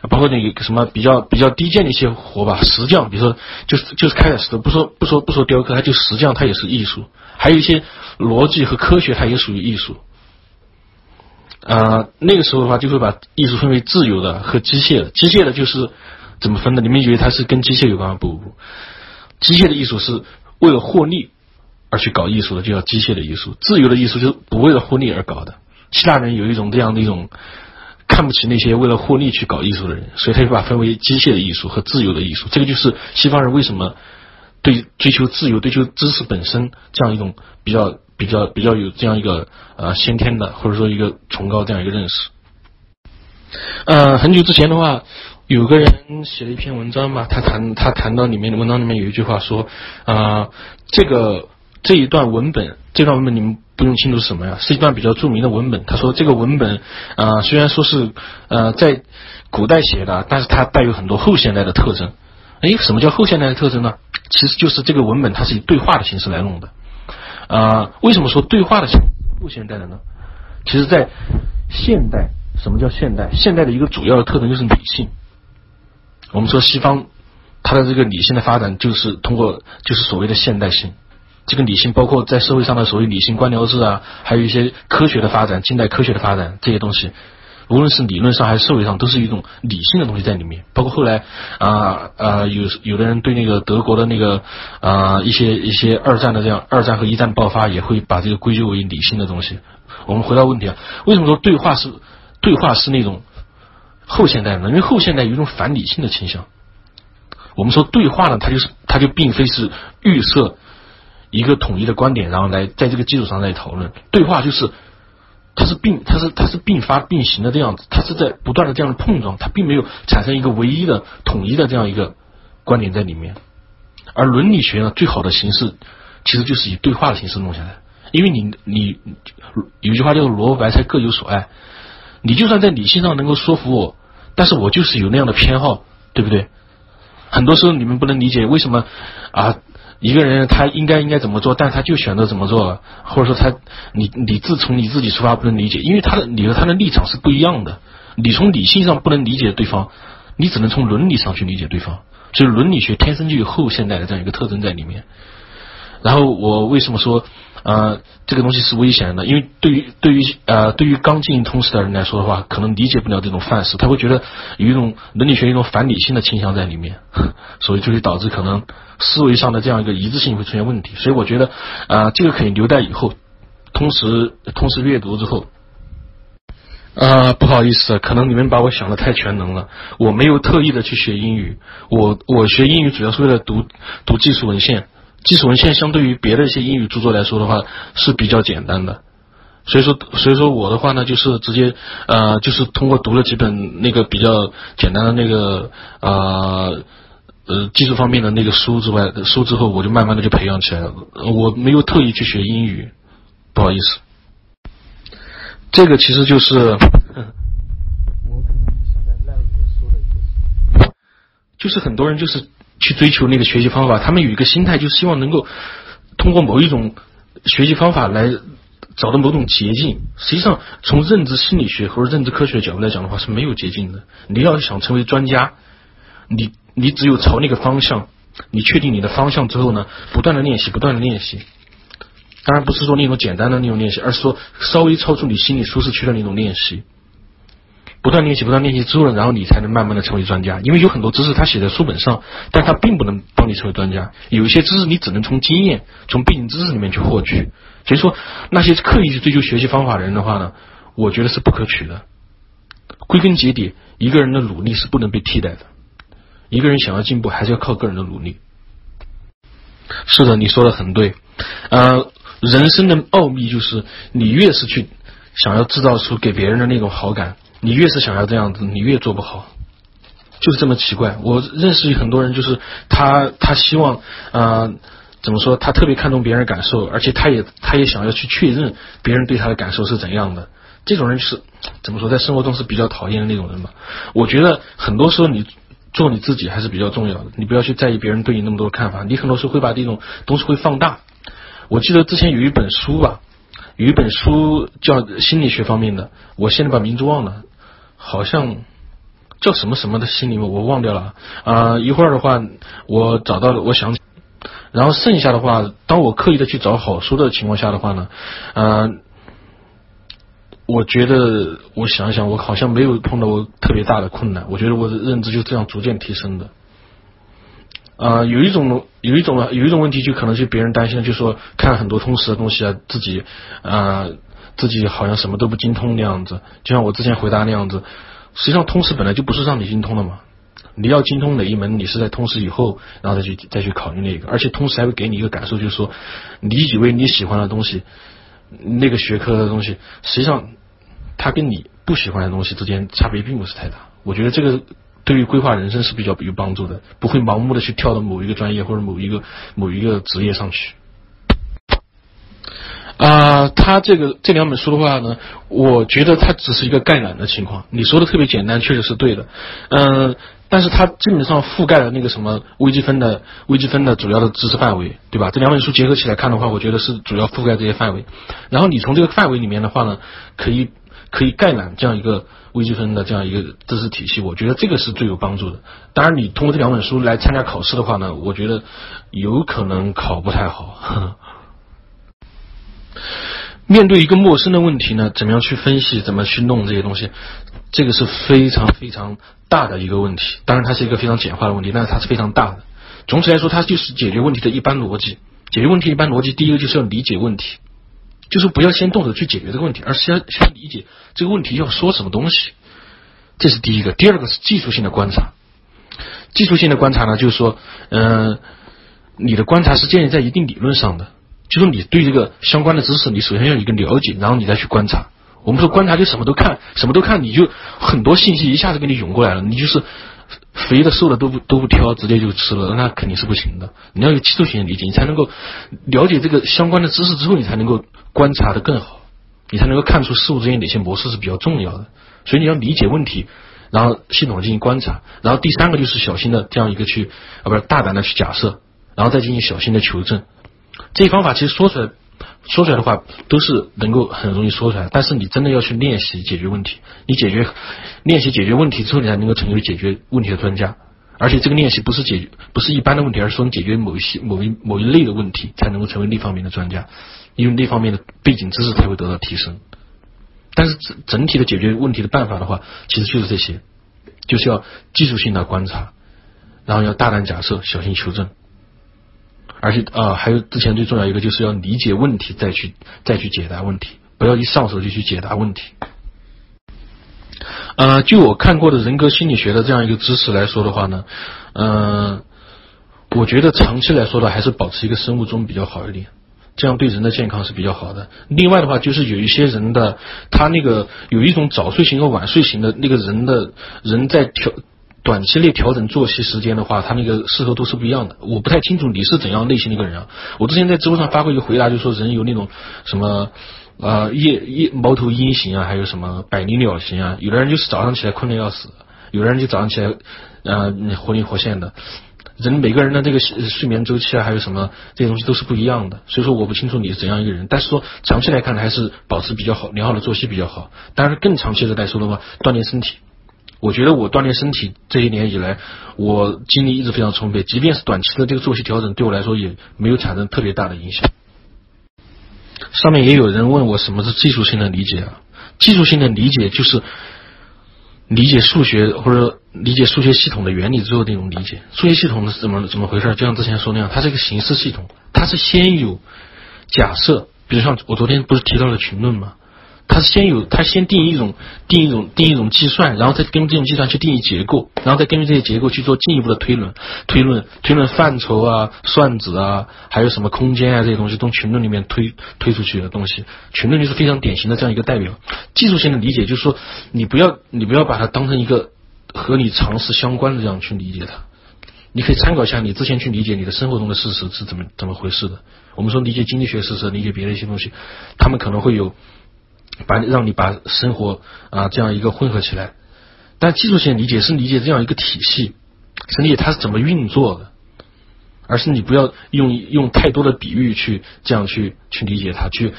包括那个什么比较比较低贱的一些活吧，石匠，比如说就是就是开采石头，不说不说不说雕刻，它就石匠，它也是艺术。还有一些逻辑和科学，它也属于艺术。啊，那个时候的话，就会把艺术分为自由的和机械的。机械的就是怎么分的？你们以为它是跟机械有关吗？不不不，机械的艺术是为了获利而去搞艺术的，就叫机械的艺术。自由的艺术就是不为了获利而搞的。希腊人有一种这样的一种看不起那些为了获利去搞艺术的人，所以他就把分为机械的艺术和自由的艺术。这个就是西方人为什么对追求自由、追求知识本身这样一种比较。比较比较有这样一个呃先天的或者说一个崇高这样一个认识。呃，很久之前的话，有个人写了一篇文章嘛，他谈他谈到里面的文章里面有一句话说啊，这个这一段文本，这段文本你们不用清楚什么呀，是一段比较著名的文本。他说这个文本啊，虽然说是呃在古代写的，但是它带有很多后现代的特征。哎，什么叫后现代的特征呢？其实就是这个文本它是以对话的形式来弄的。啊，为什么说对话的是后现代的呢？其实，在现代，什么叫现代？现代的一个主要的特征就是理性。我们说西方，它的这个理性的发展就是通过，就是所谓的现代性。这个理性包括在社会上的所谓理性官僚制啊，还有一些科学的发展，近代科学的发展这些东西，无论是理论上还是社会上，都是一种理性的东西在里面。包括后来啊啊，有有的人对那个德国的那个啊一些一些二战的这样二战和一战爆发，也会把这个归咎为理性的东西。我们回到问题啊，为什么说对话是对话是那种后现代呢？因为后现代有一种反理性的倾向。我们说对话呢，它就是它就并非是预设一个统一的观点，然后来在这个基础上来讨论。对话就是它是并它是它是并发并行的这样子，它是在不断的这样的碰撞，它并没有产生一个唯一的统一的这样一个观点在里面。而伦理学呢，最好的形式其实就是以对话的形式弄下来，因为你你有句话叫做萝卜白菜各有所爱，你就算在理性上能够说服我，但是我就是有那样的偏好，对不对？很多时候你们不能理解为什么啊一个人他应该应该怎么做，但他就选择怎么做，或者说他你你自从你自己出发不能理解，因为他的你和他的立场是不一样的。你从理性上不能理解对方，你只能从伦理上去理解对方。所以伦理学天生就有后现代的这样一个特征在里面。然后我为什么说？呃，这个东西是危险的，因为对于对于呃对于刚进行通识的人来说的话，可能理解不了这种范式，他会觉得有一种伦理学一种反理性的倾向在里面，(laughs) 所以就会导致可能思维上的这样一个一致性会出现问题。所以我觉得啊，这个可以留待以后通识通识阅读之后。啊，不好意思，可能你们把我想的太全能了，我没有特意的去学英语，我我学英语主要是为了读读技术文献。技术文献相对于别的一些英语著作来说的话是比较简单的，所以说所以说我的话呢就是直接呃就是通过读了几本那个比较简单的那个呃呃技术方面的那个书之外书之后，我就慢慢的就培养起来了。我没有特意去学英语，不好意思。这个其实就是，我可能想在 live 里面说的一个，就是很多人就是。去追求那个学习方法，他们有一个心态，就希望能够通过某一种学习方法来找到某种捷径。实际上，从认知心理学或者认知科学角度来讲的话，是没有捷径的。你要想成为专家，你你只有朝那个方向，你确定你的方向之后呢，不断的练习，不断的练习。当然不是说那种简单的那种练习，而是说稍微超出你心理舒适区的那种练习。不断练习，不断练习之后呢，然后你才能慢慢的成为专家。因为有很多知识他写在书本上，但他并不能帮你成为专家。有一些知识你只能从经验、从背景知识里面去获取。所以说，那些刻意去追求学习方法的人的话呢，我觉得是不可取的。归根结底，一个人的努力是不能被替代的。一个人想要进步，还是要靠个人的努力。是的，你说的很对。呃，人生的奥秘就是，你越是去想要制造出给别人的那种好感。你越是想要这样子，你越做不好，就是这么奇怪。我认识很多人，就是他他希望啊，怎么说？他特别看重别人感受，而且他也他也想要去确认别人对他的感受是怎样的。这种人是怎么说？在生活中是比较讨厌的那种人吧。我觉得很多时候你做你自己还是比较重要的，你不要去在意别人对你那么多看法。你很多时候会把这种东西会放大。我记得之前有一本书吧，有一本书叫心理学方面的，我现在把名字忘了。好像叫什么什么的心里面我忘掉了啊！一会儿的话我找到了，我想，然后剩下的话，当我刻意的去找好书的情况下的话呢，嗯，我觉得我想想，我好像没有碰到过特别大的困难。我觉得我的认知就这样逐渐提升的。啊，有一种有一种有一种问题，就可能是别人担心，就说看很多通识的东西啊，自己啊。自己好像什么都不精通那样子，就像我之前回答那样子。实际上，通识本来就不是让你精通的嘛。你要精通哪一门，你是在通识以后，然后再去再去考虑那个。而且，通识还会给你一个感受，就是说，你以为你喜欢的东西，那个学科的东西，实际上它跟你不喜欢的东西之间差别并不是太大。我觉得这个对于规划人生是比较有帮助的，不会盲目的去跳到某一个专业或者某一个某一个职业上去。啊，他这个这两本书的话呢，我觉得它只是一个概览的情况。你说的特别简单，确实是对的。嗯，但是它基本上覆盖了那个什么微积分的微积分的主要的知识范围，对吧？这两本书结合起来看的话，我觉得是主要覆盖这些范围。然后你从这个范围里面的话呢，可以可以概览这样一个微积分的这样一个知识体系，我觉得这个是最有帮助的。当然，你通过这两本书来参加考试的话呢，我觉得有可能考不太好。(laughs) 面对一个陌生的问题呢，怎么样去分析？怎么去弄这些东西？这个是非常非常大的一个问题。当然，它是一个非常简化的问题，但是它是非常大的。总体来说，它就是解决问题的一般逻辑。解决问题一般逻辑，第一个就是要理解问题，就是不要先动手去解决这个问题，而是要先理解这个问题要说什么东西。这是第一个。第二个是技术性的观察。技术性的观察呢，就是说，嗯，你的观察是建立在一定理论上的，就是你对这个相关的知识，你首先要有一个了解，然后你再去观察。我们说观察就什么都看，什么都看，你就很多信息一下子给你涌过来了，你就是肥的瘦的都不都不挑，直接就吃了，那肯定是不行的。你要有基础性的理解，你才能够了解这个相关的知识之后，你才能够观察的更好，你才能够看出事物之间哪些模式是比较重要的。所以你要理解问题。然后系统进行观察，然后第三个就是小心的这样一个去啊，不是大胆的去假设，然后再进行小心的求证。这些方法其实说出来，说出来的话都是能够很容易说出来，但是你真的要去练习解决问题。你解决练习解决问题之后，你才能够成为解决问题的专家。而且这个练习不是解决不是一般的问题，而是说你解决某一些某一某一类的问题，才能够成为那方面的专家，因为那方面的背景知识才会得到提升。但是整整体的解决问题的办法的话，其实就是这些，就是要技术性的观察，然后要大胆假设，小心求证，而且啊，还有之前最重要一个，就是要理解问题，再去再去解答问题，不要一上手就去解答问题。呃，就我看过的人格心理学的这样一个知识来说的话呢，嗯，我觉得长期来说的还是保持一个生物钟比较好一点。这样对人的健康是比较好的。另外的话，就是有一些人的他那个有一种早睡型和晚睡型的那个人的人在调短期内调整作息时间的话，他那个适合度是不一样的。我不太清楚你是怎样类型的一个人啊。我之前在知乎上发过一个回答，就说人有那种什么呃夜夜猫头鹰型啊，还有什么百灵鸟型啊。有的人就是早上起来困得要死，有的人就早上起来呃活灵活现的。人每个人的这个睡眠周期啊，还有什么这些东西都是不一样的，所以说我不清楚你是怎样一个人，但是说长期来看还是保持比较好良好的作息比较好。当然更长期的来说的话，锻炼身体，我觉得我锻炼身体这一年以来，我精力一直非常充沛，即便是短期的这个作息调整，对我来说也没有产生特别大的影响。上面也有人问我什么是技术性的理解啊？技术性的理解就是。理解数学或者理解数学系统的原理之后，那种理解数学系统是怎么怎么回事？就像之前说那样，它是一个形式系统，它是先有假设，比如像我昨天不是提到了群论吗？它是先有，它先定义一种定义一种定义一种计算，然后再根据这种计算去定义结构，然后再根据这些结构去做进一步的推论、推论、推论范畴啊、算子啊，还有什么空间啊这些东西，从群论里面推推出去的东西。群论就是非常典型的这样一个代表。技术性的理解就是说，你不要你不要把它当成一个和你常识相关的这样去理解它，你可以参考一下你之前去理解你的生活中的事实是怎么怎么回事的。我们说理解经济学事实，理解别的一些东西，他们可能会有。把你让你把生活啊这样一个混合起来，但技术性理解是理解这样一个体系，是理解它是怎么运作的，而是你不要用用太多的比喻去这样去去理解它，去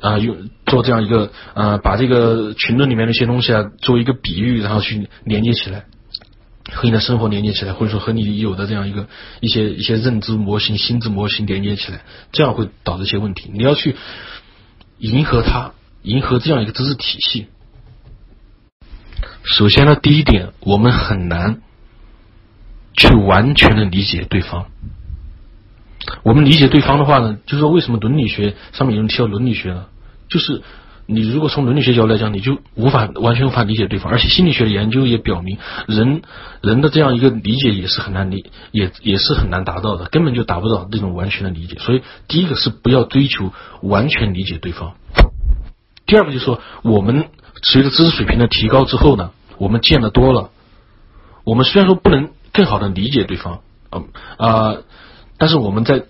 啊用做这样一个啊把这个群论里面的一些东西啊作为一个比喻，然后去连接起来，和你的生活连接起来，或者说和你有的这样一个一些一些认知模型、心智模型连接起来，这样会导致一些问题。你要去迎合它。迎合这样一个知识体系，首先呢，第一点，我们很难去完全的理解对方。我们理解对方的话呢，就是说，为什么伦理学上面有人提到伦理学呢？就是你如果从伦理学角度来讲，你就无法完全无法理解对方。而且心理学研究也表明，人人的这样一个理解也是很难理，也也是很难达到的，根本就达不到这种完全的理解。所以，第一个是不要追求完全理解对方。第二个就是说，我们随着知识水平的提高之后呢，我们见得多了，我们虽然说不能更好的理解对方，嗯啊，但是我们在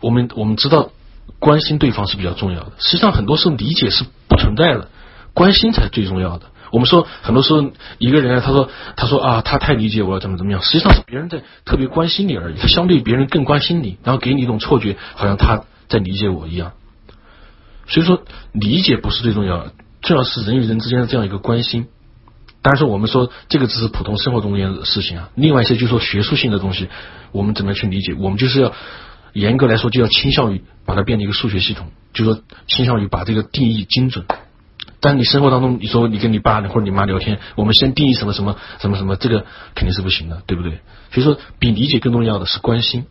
我们我们知道关心对方是比较重要的。实际上，很多时候理解是不存在的，关心才最重要的。我们说很多时候一个人他说他说啊他太理解我了怎么怎么样，实际上是别人在特别关心你而已，他相对别人更关心你，然后给你一种错觉，好像他在理解我一样。所以说，理解不是最重要的，重要是人与人之间的这样一个关心。但是，我们说这个只是普通生活中间的事情啊。另外一些，就说学术性的东西，我们怎么去理解？我们就是要严格来说，就要倾向于把它变成一个数学系统，就说倾向于把这个定义精准，但你生活当中，你说你跟你爸或者你妈聊天，我们先定义什么什么什么什么，这个肯定是不行的，对不对？所以说，比理解更重要的是关心。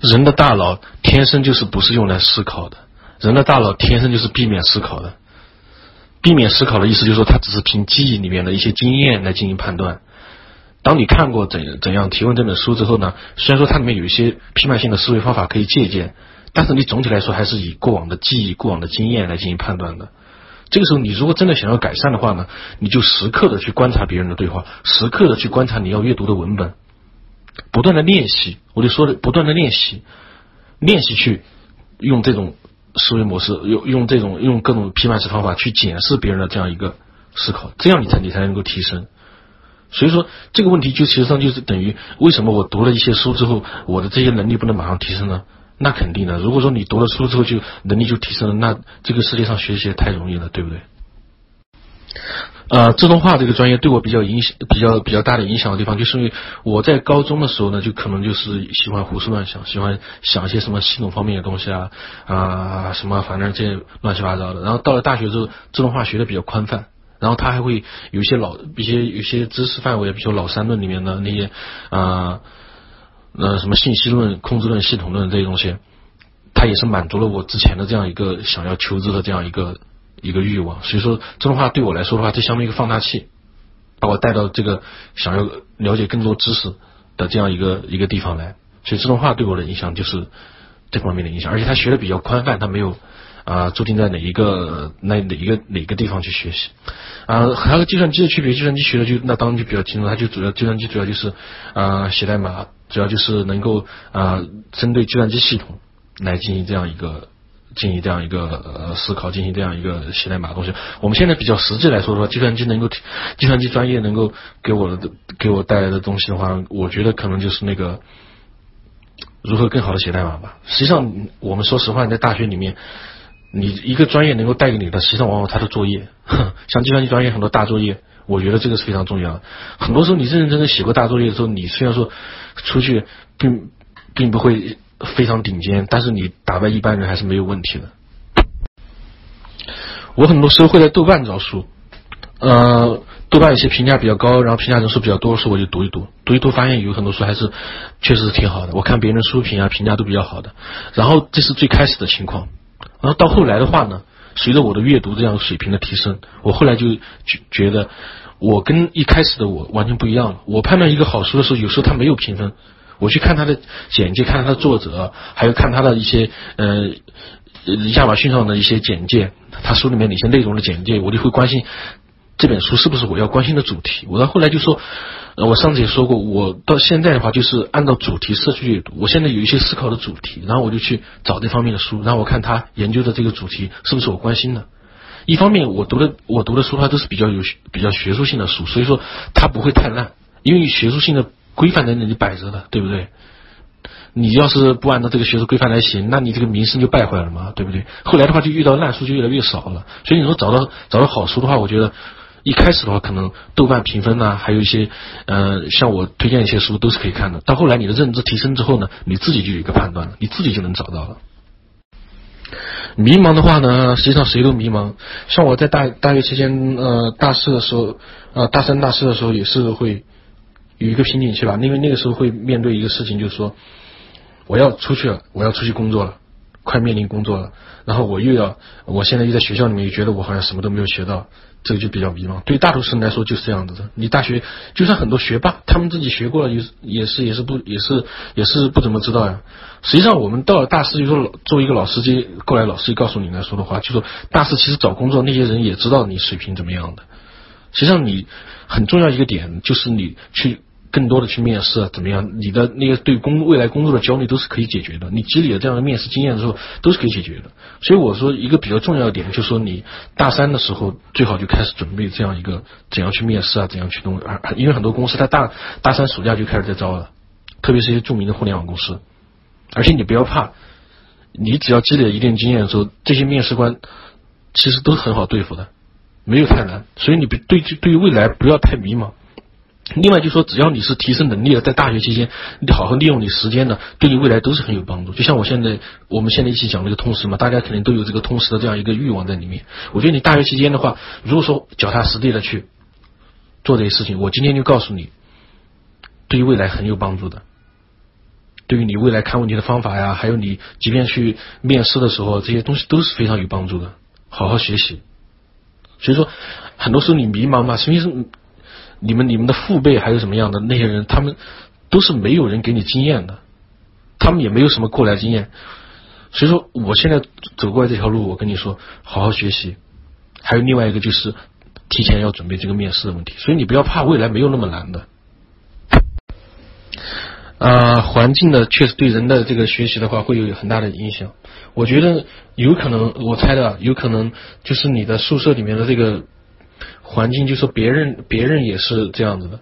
人的大脑天生就是不是用来思考的，人的大脑天生就是避免思考的。避免思考的意思就是说，它只是凭记忆里面的一些经验来进行判断。当你看过怎怎样提问这本书之后呢？虽然说它里面有一些批判性的思维方法可以借鉴，但是你总体来说还是以过往的记忆、过往的经验来进行判断的。这个时候，你如果真的想要改善的话呢，你就时刻的去观察别人的对话，时刻的去观察你要阅读的文本，不断的练习。我就说的，不断的练习，练习去用这种。思维模式用用这种用各种批判式方法去检视别人的这样一个思考，这样你才你才能够提升。所以说这个问题就其实上就是等于为什么我读了一些书之后，我的这些能力不能马上提升呢？那肯定的。如果说你读了书之后就能力就提升了，那这个世界上学习也太容易了，对不对？呃，自动化这个专业对我比较影响、比较比较大的影响的地方，就是因为我在高中的时候呢，就可能就是喜欢胡思乱想，喜欢想一些什么系统方面的东西啊啊什么，反正这些乱七八糟的。然后到了大学之后，自动化学的比较宽泛，然后他还会有一些老一些有些知识范围，比如老三论里面的那些啊呃什么信息论、控制论、系统论这些东西，它也是满足了我之前的这样一个想要求知的这样一个。一个欲望，所以说自动化对我来说的话，就相当于一个放大器，把我带到这个想要了解更多知识的这样一个一个地方来。所以自动化对我的影响就是这方面的影响，而且他学的比较宽泛，他没有啊注定在哪一个那哪一个哪个地方去学习啊。还有计算机的区别，计算机学的就那当然就比较清楚，它就主要计算机主要就是啊写代码，主要就是能够啊针对计算机系统来进行这样一个。进行这样一个呃思考，进行这样一个写代码的东西。我们现在比较实际来说的话，计算机能够，计算机专业能够给我的给我带来的东西的话，我觉得可能就是那个如何更好的写代码吧。实际上，我们说实话，在大学里面，你一个专业能够带给你的，实际上往往它的作业，(laughs) 像计算机专业很多大作业，我觉得这个是非常重要的。很多时候，你认认真真写过大作业的时候，你虽然说出去并并不会。非常顶尖，但是你打败一般人还是没有问题的。我很多时候会在豆瓣找书，呃，豆瓣有些评价比较高，然后评价人数比较多的书，我就读一读，读一读发现有很多书还是确实是挺好的。我看别人书评啊，评价都比较好的。然后这是最开始的情况，然后到后来的话呢，随着我的阅读这样水平的提升，我后来就觉觉得我跟一开始的我完全不一样了。我判断一个好书的时候，有时候它没有评分。我去看他的简介，看他的作者，还有看他的一些呃亚马逊上的一些简介，他书里面哪些内容的简介，我就会关心这本书是不是我要关心的主题。我到后来就说，我上次也说过，我到现在的话就是按照主题社区阅读。我现在有一些思考的主题，然后我就去找这方面的书，然后我看他研究的这个主题是不是我关心的。一方面，我读的我读的书它都是比较有比较学术性的书，所以说它不会太烂，因为学术性的。规范在那里摆着的，对不对？你要是不按照这个学术规范来写，那你这个名声就败坏了嘛，对不对？后来的话，就遇到烂书就越来越少了。所以你说找到找到好书的话，我觉得一开始的话，可能豆瓣评分呐，还有一些嗯，像我推荐一些书都是可以看的。到后来你的认知提升之后呢，你自己就有一个判断了，你自己就能找到了。迷茫的话呢，实际上谁都迷茫。像我在大大学期间，呃，大四的时候，呃，大三、大四的时候也是会。有一个瓶颈期吧，因为那个时候会面对一个事情，就是说我要出去了，我要出去工作了，快面临工作了，然后我又要，我现在又在学校里面，又觉得我好像什么都没有学到，这个就比较迷茫。对大多数人来说就是这样子的。你大学就算很多学霸，他们自己学过了，也也是也是不也是也是不怎么知道呀。实际上我们到了大四，就说作为一个老司机过来，老师告诉你来说的话，就说大四其实找工作那些人也知道你水平怎么样的。实际上你很重要一个点就是你去。更多的去面试啊怎么样？你的那个对工未来工作的焦虑都是可以解决的。你积累了这样的面试经验之后，都是可以解决的。所以我说一个比较重要的点，就是说你大三的时候最好就开始准备这样一个怎样去面试啊，怎样去弄。因为很多公司它大大三暑假就开始在招了，特别是一些著名的互联网公司。而且你不要怕，你只要积累了一定经验的时候，这些面试官其实都很好对付的，没有太难。所以你对对于未来不要太迷茫。另外就说，只要你是提升能力了，在大学期间，你好好利用你时间呢，对你未来都是很有帮助。就像我现在，我们现在一起讲这个通识嘛，大家肯定都有这个通识的这样一个欲望在里面。我觉得你大学期间的话，如果说脚踏实地的去做这些事情，我今天就告诉你，对于未来很有帮助的。对于你未来看问题的方法呀，还有你即便去面试的时候，这些东西都是非常有帮助的。好好学习。所以说，很多时候你迷茫嘛，实际是你们你们的父辈还有什么样的那些人，他们都是没有人给你经验的，他们也没有什么过来经验。所以说，我现在走过来这条路，我跟你说，好好学习。还有另外一个就是提前要准备这个面试的问题，所以你不要怕，未来没有那么难的。啊，环境呢，确实对人的这个学习的话会有很大的影响。我觉得有可能，我猜的有可能就是你的宿舍里面的这个环境，就是别人别人也是这样子的。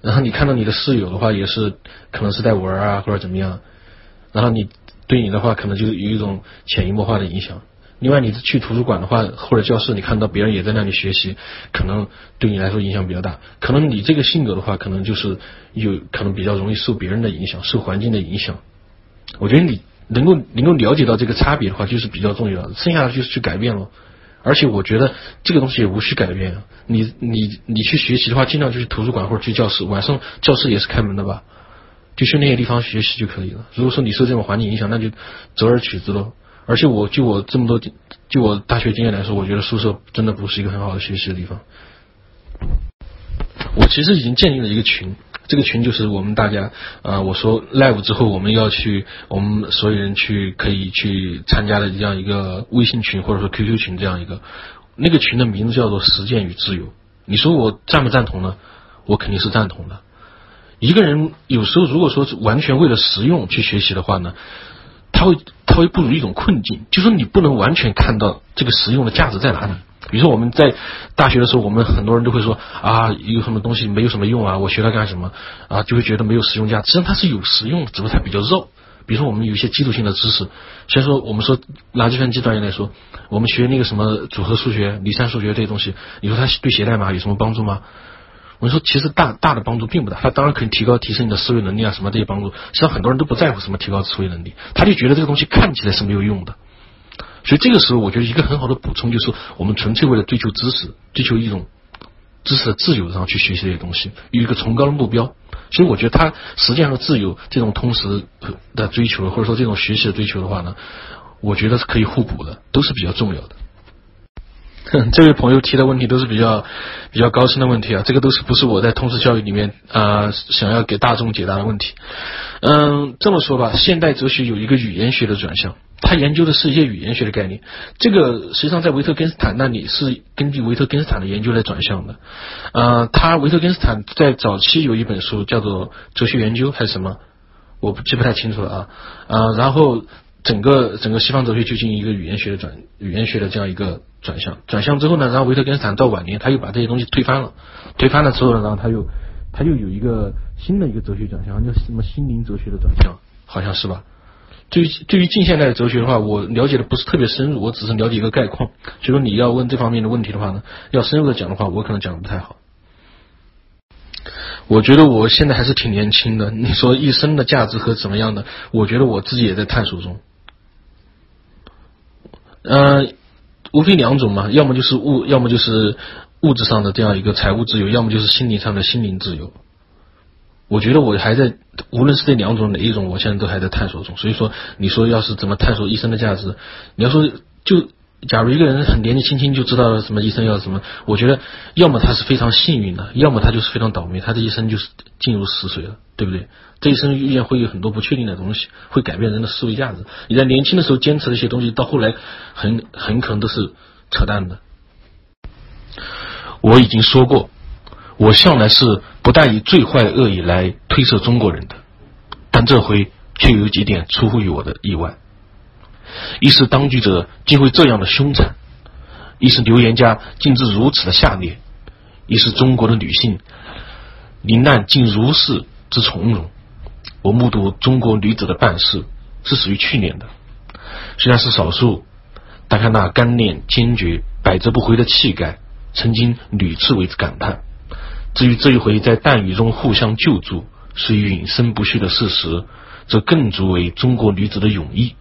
然后你看到你的室友的话，也是可能是在玩啊或者怎么样，然后你对你的话，可能就是有一种潜移默化的影响。另外，你去图书馆的话，或者教室，你看到别人也在那里学习，可能对你来说影响比较大。可能你这个性格的话，可能就是有可能比较容易受别人的影响，受环境的影响。我觉得你能够能够了解到这个差别的话，就是比较重要。剩下的就是去改变了。而且我觉得这个东西也无需改变。你你你去学习的话，尽量就去图书馆或者去教室，晚上教室也是开门的吧，就去那些地方学习就可以了。如果说你受这种环境影响，那就择而取之喽。而且我就我这么多就我大学经验来说，我觉得宿舍真的不是一个很好的学习的地方。我其实已经建立了一个群，这个群就是我们大家啊，我说 live 之后我们要去，我们所有人去可以去参加的这样一个微信群或者说 QQ 群这样一个，那个群的名字叫做实践与自由。你说我赞不赞同呢？我肯定是赞同的。一个人有时候如果说是完全为了实用去学习的话呢？他会他会步入一种困境，就说你不能完全看到这个实用的价值在哪里。比如说我们在大学的时候，我们很多人都会说啊，有什么东西没有什么用啊，我学它干什么啊，就会觉得没有实用价值。实际上它是有实用，只不过它比较绕。比如说我们有一些基础性的知识，虽然说我们说拿计算机专业来说，我们学那个什么组合数学、离散数学这些东西，你说它对写代码有什么帮助吗？我们说，其实大大的帮助并不大，它当然可以提高提升你的思维能力啊，什么这些帮助。实际上很多人都不在乎什么提高思维能力，他就觉得这个东西看起来是没有用的。所以这个时候，我觉得一个很好的补充就是，我们纯粹为了追求知识，追求一种知识的自由，然后去学习这些东西，有一个崇高的目标。所以我觉得它实际上自由这种通识的追求，或者说这种学习的追求的话呢，我觉得是可以互补的，都是比较重要的。(laughs) 这位朋友提的问题都是比较比较高深的问题啊，这个都是不是我在通识教育里面啊想要给大众解答的问题。嗯，这么说吧，现代哲学有一个语言学的转向，他研究的是一些语言学的概念。这个实际上在维特根斯坦那里是根据维特根斯坦的研究来转向的。呃，他维特根斯坦在早期有一本书叫做《哲学研究》还是什么，我不记不太清楚了啊。啊，然后。整个整个西方哲学就进行一个语言学的转语言学的这样一个转向，转向之后呢，然后维特根斯坦到晚年他又把这些东西推翻了，推翻了之后呢，然后他又他又有一个新的一个哲学转向，叫什么心灵哲学的转向，好像是吧？对于对于近现代的哲学的话，我了解的不是特别深入，我只是了解一个概况。所以说你要问这方面的问题的话呢，要深入的讲的话，我可能讲的不太好。我觉得我现在还是挺年轻的，你说一生的价值和怎么样的，我觉得我自己也在探索中。呃，无非两种嘛，要么就是物，要么就是物质上的这样一个财务自由，要么就是心灵上的心灵自由。我觉得我还在，无论是这两种哪一种，我现在都还在探索中。所以说，你说要是怎么探索一生的价值，你要说就。假如一个人很年纪轻轻就知道什么一生要什么，我觉得要么他是非常幸运的，要么他就是非常倒霉，他这一生就是进入死水了，对不对？这一生遇见会有很多不确定的东西，会改变人的思维价值。你在年轻的时候坚持的一些东西，到后来很很可能都是扯淡的。我已经说过，我向来是不带以最坏恶意来推测中国人的，但这回却有几点出乎于我的意外。一是当局者竟会这样的凶残，一是流言家竟至如此的下劣，一是中国的女性临难竟如是之从容。我目睹中国女子的办事是属于去年的，虽然是少数，但看那干练坚决、百折不回的气概，曾经屡次为之感叹。至于这一回在弹雨中互相救助是永生不续的事实，则更足为中国女子的勇毅。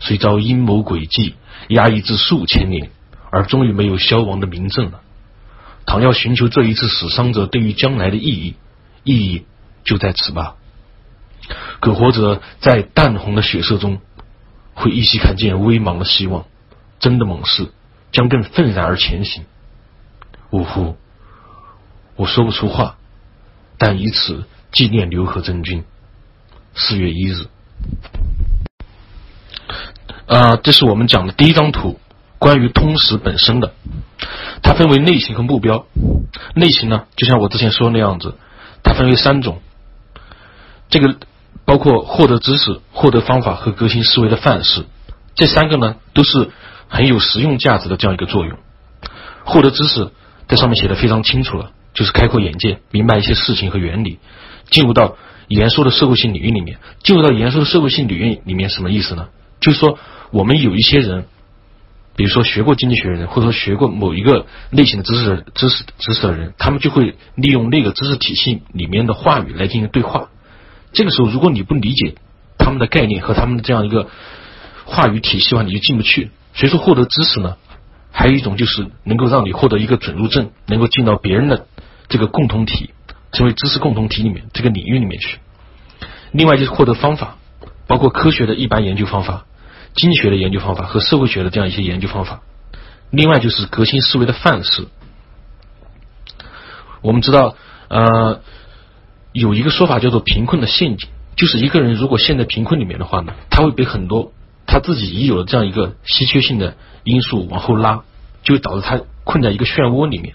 虽遭阴谋诡计压抑至数千年，而终于没有消亡的明证了。倘要寻求这一次死伤者对于将来的意义，意义就在此吧。苟活者在淡红的血色中，会依稀看见微茫的希望。真的猛士将更愤然而前行。呜呼！我说不出话，但以此纪念刘和真君。四月一日。啊，这是我们讲的第一张图，关于通识本身的。它分为类型和目标。类型呢，就像我之前说的那样子，它分为三种。这个包括获得知识、获得方法和革新思维的范式。这三个呢，都是很有实用价值的这样一个作用。获得知识，在上面写的非常清楚了，就是开阔眼界，明白一些事情和原理，进入到严肃的社会性领域里面。进入到严肃的社会性领域里面，什么意思呢？就是说，我们有一些人。比如说学过经济学的人，或者说学过某一个类型的知识、知识、知识的人，他们就会利用那个知识体系里面的话语来进行对话。这个时候，如果你不理解他们的概念和他们的这样一个话语体系的话，你就进不去。所以说，获得知识呢，还有一种就是能够让你获得一个准入证，能够进到别人的这个共同体，成为知识共同体里面这个领域里面去。另外就是获得方法，包括科学的一般研究方法。经济学的研究方法和社会学的这样一些研究方法，另外就是革新思维的范式。我们知道，呃，有一个说法叫做“贫困的陷阱”，就是一个人如果陷在贫困里面的话呢，他会被很多他自己已有的这样一个稀缺性的因素往后拉，就会导致他困在一个漩涡里面。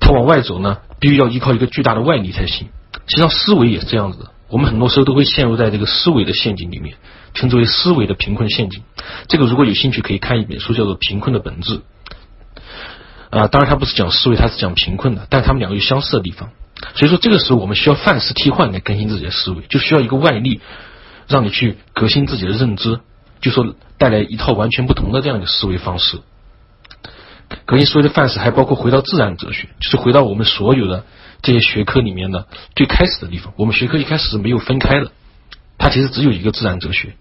他往外走呢，必须要依靠一个巨大的外力才行。实际上，思维也是这样子的。我们很多时候都会陷入在这个思维的陷阱里面。称之为思维的贫困陷阱，这个如果有兴趣可以看一本书，叫做《贫困的本质》。啊，当然它不是讲思维，它是讲贫困的，但他们两个有相似的地方。所以说这个时候我们需要范式替换来更新自己的思维，就需要一个外力让你去革新自己的认知，就说带来一套完全不同的这样一个思维方式。革新思维的范式还包括回到自然哲学，就是回到我们所有的这些学科里面的最开始的地方。我们学科一开始是没有分开的，它其实只有一个自然哲学。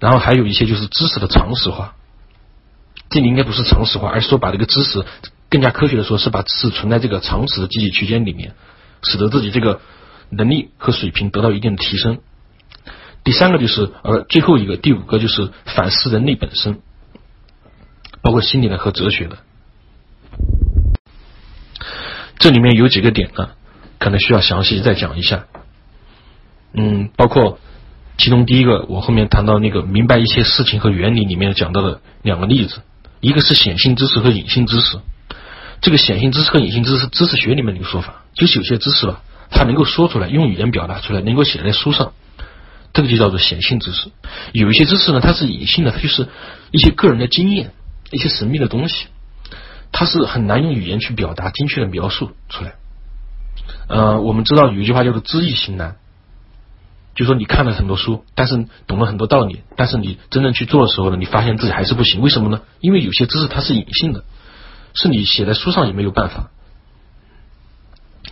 然后还有一些就是知识的常识化，这里应该不是常识化，而是说把这个知识更加科学的说，是把知识存在这个常识的积极区间里面，使得自己这个能力和水平得到一定的提升。第三个就是呃最后一个第五个就是反思人类本身，包括心理的和哲学的。这里面有几个点呢，可能需要详细再讲一下。嗯，包括。其中第一个，我后面谈到那个明白一些事情和原理里面讲到的两个例子，一个是显性知识和隐性知识。这个显性知识和隐性知识知识学里面的一个说法，就是有些知识吧，它能够说出来，用语言表达出来，能够写在书上，这个就叫做显性知识。有一些知识呢，它是隐性的，它就是一些个人的经验，一些神秘的东西，它是很难用语言去表达精确的描述出来。呃，我们知道有一句话叫做知易行难。就说你看了很多书，但是懂了很多道理，但是你真正去做的时候呢，你发现自己还是不行。为什么呢？因为有些知识它是隐性的，是你写在书上也没有办法，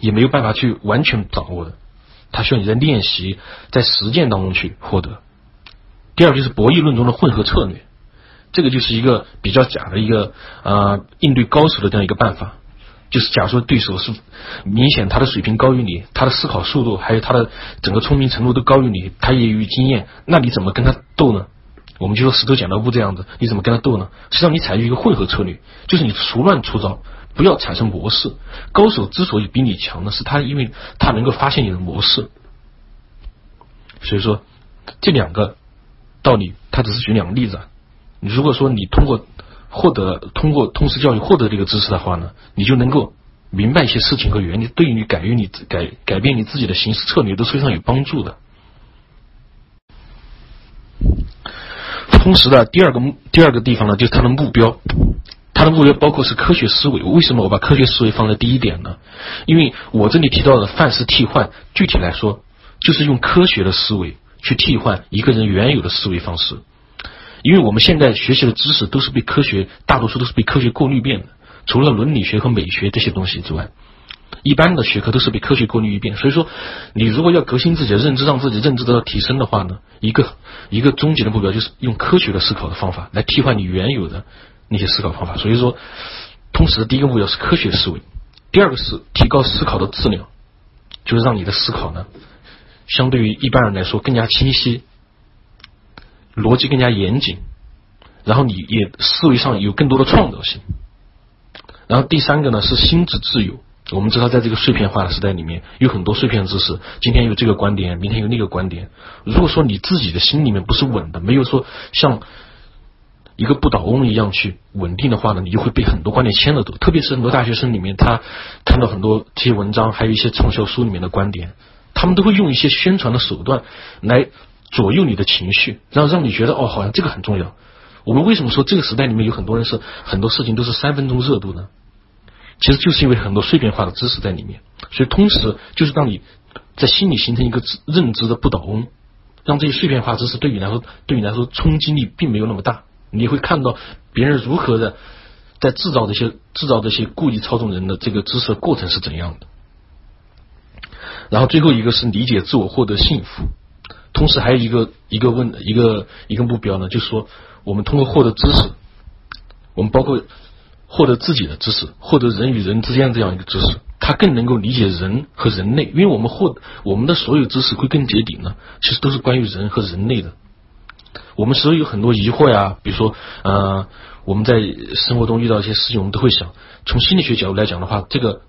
也没有办法去完全掌握的。它需要你在练习、在实践当中去获得。第二就是博弈论中的混合策略，这个就是一个比较假的一个呃应对高手的这样一个办法。就是，假如说对手是明显他的水平高于你，他的思考速度还有他的整个聪明程度都高于你，他也有经验，那你怎么跟他斗呢？我们就说石头剪刀布这样子，你怎么跟他斗呢？实际上你采取一个混合策略，就是你熟乱出招，不要产生模式。高手之所以比你强呢，是他因为他能够发现你的模式。所以说这两个道理，他只是举两个例子。如果说你通过。获得通过通识教育获得这个知识的话呢，你就能够明白一些事情和原理，对于你改变你改改变你自己的行事策略都是非常有帮助的。通识的第二个第二个地方呢，就是它的目标，它的目标包括是科学思维。为什么我把科学思维放在第一点呢？因为我这里提到的范式替换，具体来说就是用科学的思维去替换一个人原有的思维方式。因为我们现在学习的知识都是被科学，大多数都是被科学过滤变的，除了伦理学和美学这些东西之外，一般的学科都是被科学过滤一遍。所以说，你如果要革新自己的认知，让自己认知得到提升的话呢，一个一个终极的目标就是用科学的思考的方法来替换你原有的那些思考方法。所以说，通识的第一个目标是科学思维，第二个是提高思考的质量，就是让你的思考呢，相对于一般人来说更加清晰，逻辑更加严谨，然后你也思维上有更多的创造性。然后第三个呢是心智自由。我们知道，在这个碎片化的时代里面，有很多碎片知识。今天有这个观点，明天有那个观点。如果说你自己的心里面不是稳的，没有说像一个不倒翁一样去稳定的话呢，你就会被很多观点牵着走。特别是很多大学生里面，他看到很多这些文章，还有一些畅销书里面的观点，他们都会用一些宣传的手段来左右你的情绪，然后让你觉得哦，好像这个很重要。我们为什么说这个时代里面有很多人是很多事情都是三分钟热度呢？其实就是因为很多碎片化的知识在里面，所以通识就是让你在心里形成一个认知的不倒翁，让这些碎片化知识对你来说对你来说冲击力并没有那么大。你会看到别人如何的在制造这些制造这些故意操纵人的这个知识的过程是怎样的。然后最后一个是理解自我，获得幸福。同时还有一个一个问一个一个目标呢，就是说。我们通过获得知识，我们包括获得自己的知识，获得人与人之间的这样一个知识，它更能够理解人和人类。因为我们获我们的所有知识归根结底呢，其实都是关于人和人类的。我们所以有很多疑惑呀，比如说，呃，我们在生活中遇到一些事情，我们都会想，从心理学角度来讲的话，这个。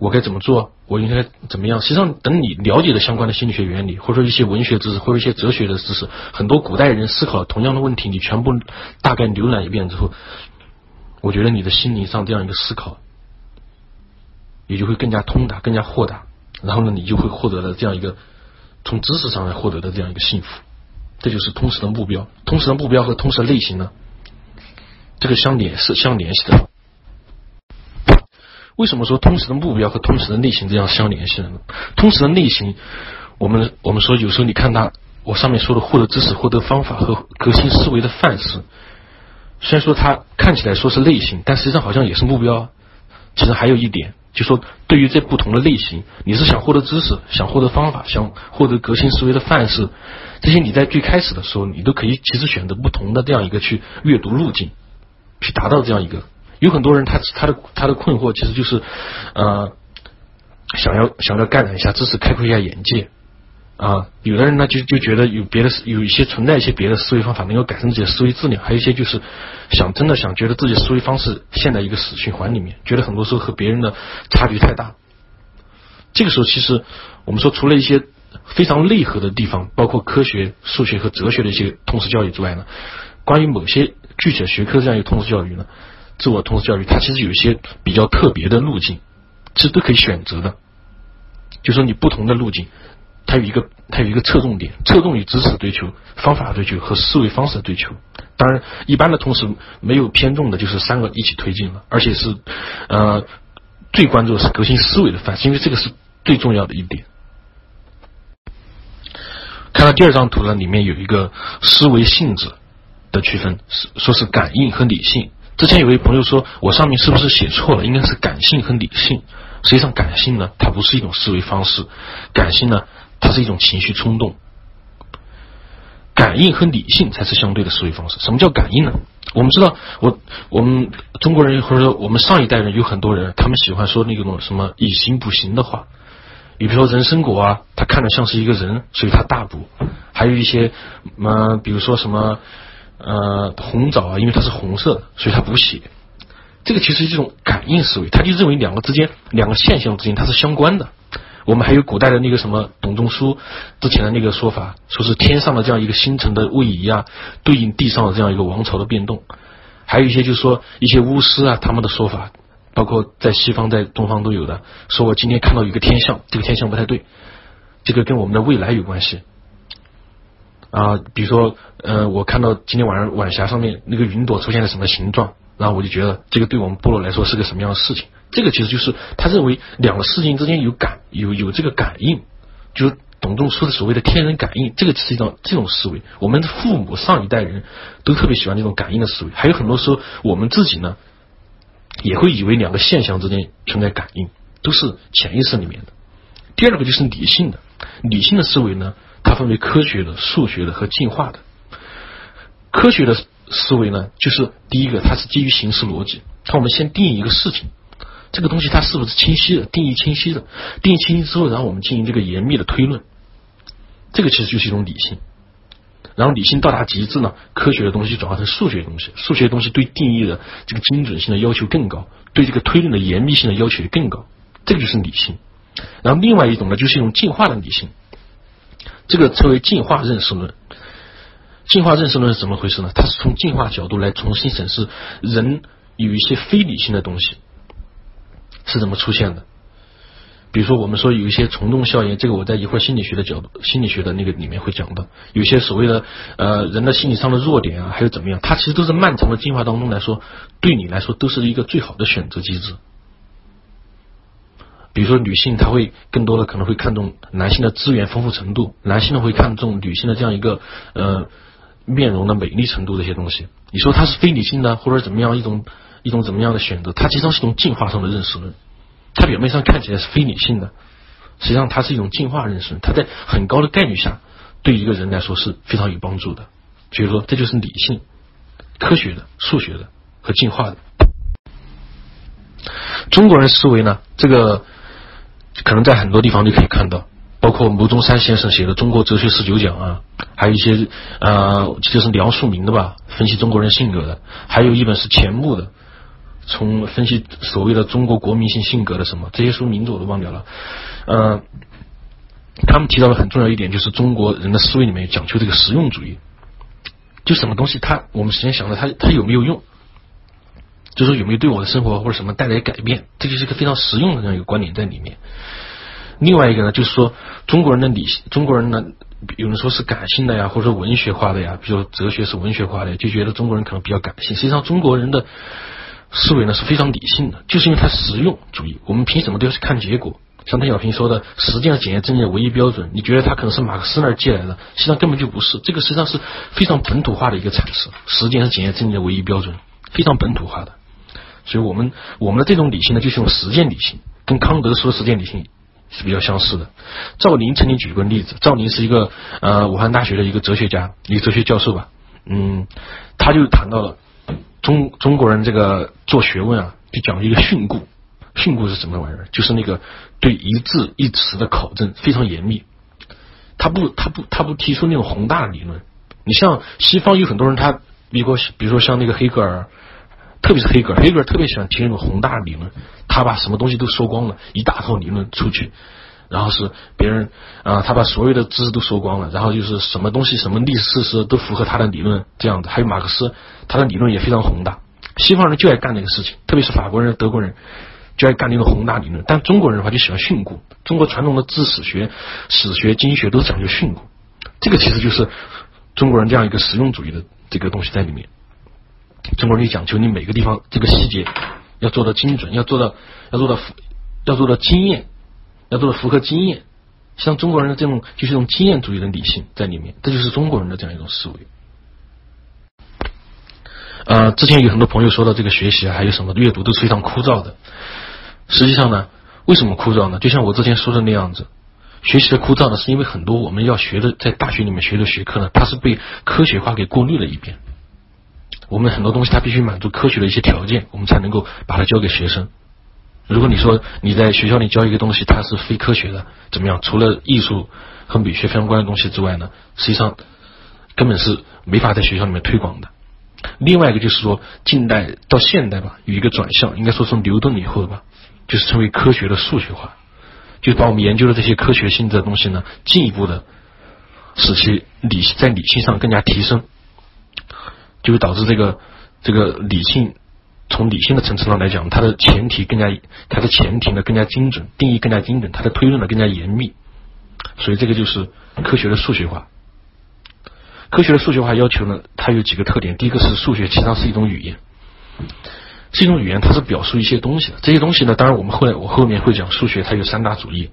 我该怎么做？我应该怎么样？实际上，等你了解了相关的心理学原理，或者说一些文学知识，或者一些哲学的知识，很多古代人思考同样的问题，你全部大概浏览一遍之后，我觉得你的心灵上这样一个思考，也就会更加通达、更加豁达。然后呢，你就会获得了这样一个从知识上来获得的这样一个幸福。这就是通识的目标。通识的目标和通识类型呢，这个相联是相联系的。为什么说通识的目标和通识的类型这样相联系呢？通识的类型，我们我们说有时候你看它，我上面说的获得知识、获得方法和革新思维的范式，虽然说它看起来说是类型，但实际上好像也是目标。其实还有一点，就说对于这不同的类型，你是想获得知识、想获得方法、想获得革新思维的范式，这些你在最开始的时候，你都可以其实选择不同的这样一个去阅读路径，去达到这样一个。有很多人，他他的他的困惑其实就是，呃，想要想要感染一下知识，开阔一下眼界啊。有的人呢就就觉得有别的有一些存在一些别的思维方法能够改善自己的思维质量，还有一些就是想真的想觉得自己思维方式陷在一个死循环里面，觉得很多时候和别人的差距太大。这个时候，其实我们说除了一些非常内核的地方，包括科学、数学和哲学的一些通识教育之外呢，关于某些具体的学科这样一个通识教育呢。自我通识教育，它其实有一些比较特别的路径，其实都可以选择的。就说你不同的路径，它有一个它有一个侧重点，侧重于知识追求、方法追求和思维方式的追求。当然，一般的同时没有偏重的，就是三个一起推进了，而且是呃最关注的是革新思维的范式，因为这个是最重要的一点。看到第二张图呢，里面有一个思维性质的区分，是说是感应和理性。之前有位朋友说，我上面是不是写错了？应该是感性和理性。实际上，感性呢，它不是一种思维方式；感性呢，它是一种情绪冲动。感应和理性才是相对的思维方式。什么叫感应呢？我们知道，我我们中国人或者说我们上一代人有很多人，他们喜欢说那种什么以形补形的话。你比如说人参果啊，它看着像是一个人，所以它大补；还有一些，嗯，比如说什么。呃，红枣啊，因为它是红色的，所以它补血。这个其实是一种感应思维，他就认为两个之间、两个现象之间它是相关的。我们还有古代的那个什么董仲舒之前的那个说法，说是天上的这样一个星辰的位移啊，对应地上的这样一个王朝的变动。还有一些就是说一些巫师啊，他们的说法，包括在西方、在东方都有的，说我今天看到一个天象，这个天象不太对，这个跟我们的未来有关系。啊，比如说，呃，我看到今天晚上晚霞上面那个云朵出现了什么形状，然后我就觉得这个对我们部落来说是个什么样的事情。这个其实就是他认为两个事情之间有感，有有这个感应，就是董仲舒的所谓的天人感应，这个是一种这种思维。我们的父母上一代人都特别喜欢这种感应的思维，还有很多时候我们自己呢也会以为两个现象之间存在感应。都是潜意识里面的。第二个就是理性的，理性的思维呢，它分为科学的、数学的和进化的。科学的思维呢，就是第一个，它是基于形式逻辑。那我们先定义一个事情，这个东西它是不是清晰的？定义清晰的，定义清晰之后，然后我们进行这个严密的推论，这个其实就是一种理性。然后理性到达极致呢，科学的东西转化成数学的东西，数学的东西对定义的这个精准性的要求更高，对这个推论的严密性的要求也更高，这个就是理性。然后另外一种呢，就是一种进化的理性，这个称为进化认识论。进化认识论是怎么回事呢？它是从进化角度来重新审视人有一些非理性的东西是怎么出现的。比如说，我们说有一些从众效应，这个我在一会儿心理学的角度、心理学的那个里面会讲到，有些所谓的呃人的心理上的弱点啊，还有怎么样，它其实都是漫长的进化当中来说，对你来说都是一个最好的选择机制。比如说，女性她会更多的可能会看重男性的资源丰富程度，男性呢会看重女性的这样一个呃面容的美丽程度这些东西。你说它是非理性的，或者怎么样一种一种怎么样的选择？它其实是一种进化上的认识论。它表面上看起来是非理性的，实际上它是一种进化认识。它在很高的概率下，对一个人来说是非常有帮助的。所以说，这就是理性、科学的、数学的和进化的。中国人思维呢，这个可能在很多地方都可以看到，包括牟中山先生写的《中国哲学十九讲》啊，还有一些呃，就是梁漱溟的吧，分析中国人性格的，还有一本是钱穆的。从分析所谓的中国国民性性格的什么这些书名字我都忘掉了，呃，他们提到了很重要一点，就是中国人的思维里面讲究这个实用主义，就什么东西它我们首先想着它它有没有用，就说有没有对我的生活或者什么带来改变，这就是一个非常实用的这样一个观点在里面。另外一个呢，就是说中国人的理性，中国人呢有人说是感性的呀，或者说文学化的呀，比如哲学是文学化的，就觉得中国人可能比较感性。实际上中国人的。思维呢是非常理性的，就是因为它实用主义。我们凭什么都要去看结果？像邓小平说的“实践是检验真理的唯一标准”，你觉得他可能是马克思那儿借来的？实际上根本就不是。这个实际上是非常本土化的一个阐释，“实践是检验真理的唯一标准”，非常本土化的。所以我们我们的这种理性呢，就是用实践理性，跟康德说的实践理性是比较相似的。赵林曾经举过例子，赵林是一个呃武汉大学的一个哲学家，一个哲学教授吧，嗯，他就谈到了。中中国人这个做学问啊，就讲一个训诂。训诂是什么玩意儿？就是那个对一字一词的考证非常严密。他不他不他不提出那种宏大的理论。你像西方有很多人，他比如比如说像那个黑格尔，特别是黑格尔，黑格尔特别喜欢提那种宏大理论。他把什么东西都说光了，一大套理论出去。然后是别人啊，他把所有的知识都说光了，然后就是什么东西、什么历史事实都符合他的理论这样子。还有马克思，他的理论也非常宏大。西方人就爱干那个事情，特别是法国人、德国人就爱干那个宏大理论。但中国人的话就喜欢训诂。中国传统的知史学、史学、经济学都讲究训诂，这个其实就是中国人这样一个实用主义的这个东西在里面。中国人讲求你每个地方这个细节要做到精准，要做到要做到要做到经验。要做到符合经验，像中国人的这种就是一种经验主义的理性在里面，这就是中国人的这样一种思维。呃，之前有很多朋友说到这个学习啊，还有什么阅读都是非常枯燥的。实际上呢，为什么枯燥呢？就像我之前说的那样子，学习的枯燥呢，是因为很多我们要学的在大学里面学的学科呢，它是被科学化给过滤了一遍。我们很多东西它必须满足科学的一些条件，我们才能够把它教给学生。如果你说你在学校里教一个东西，它是非科学的，怎么样？除了艺术和美学相关的东西之外呢，实际上根本是没法在学校里面推广的。另外一个就是说，近代到现代吧，有一个转向，应该说从牛顿以后吧，就是成为科学的数学化，就把我们研究的这些科学性的东西呢，进一步的使其理在理性上更加提升，就会导致这个这个理性。从理性的层次上来讲，它的前提更加，它的前提呢更加精准，定义更加精准，它的推论呢更加严密，所以这个就是科学的数学化。科学的数学化要求呢，它有几个特点。第一个是数学，其实上是一种语言，是一种语言，它是表述一些东西的。这些东西呢，当然我们后来我后面会讲数学，它有三大主义。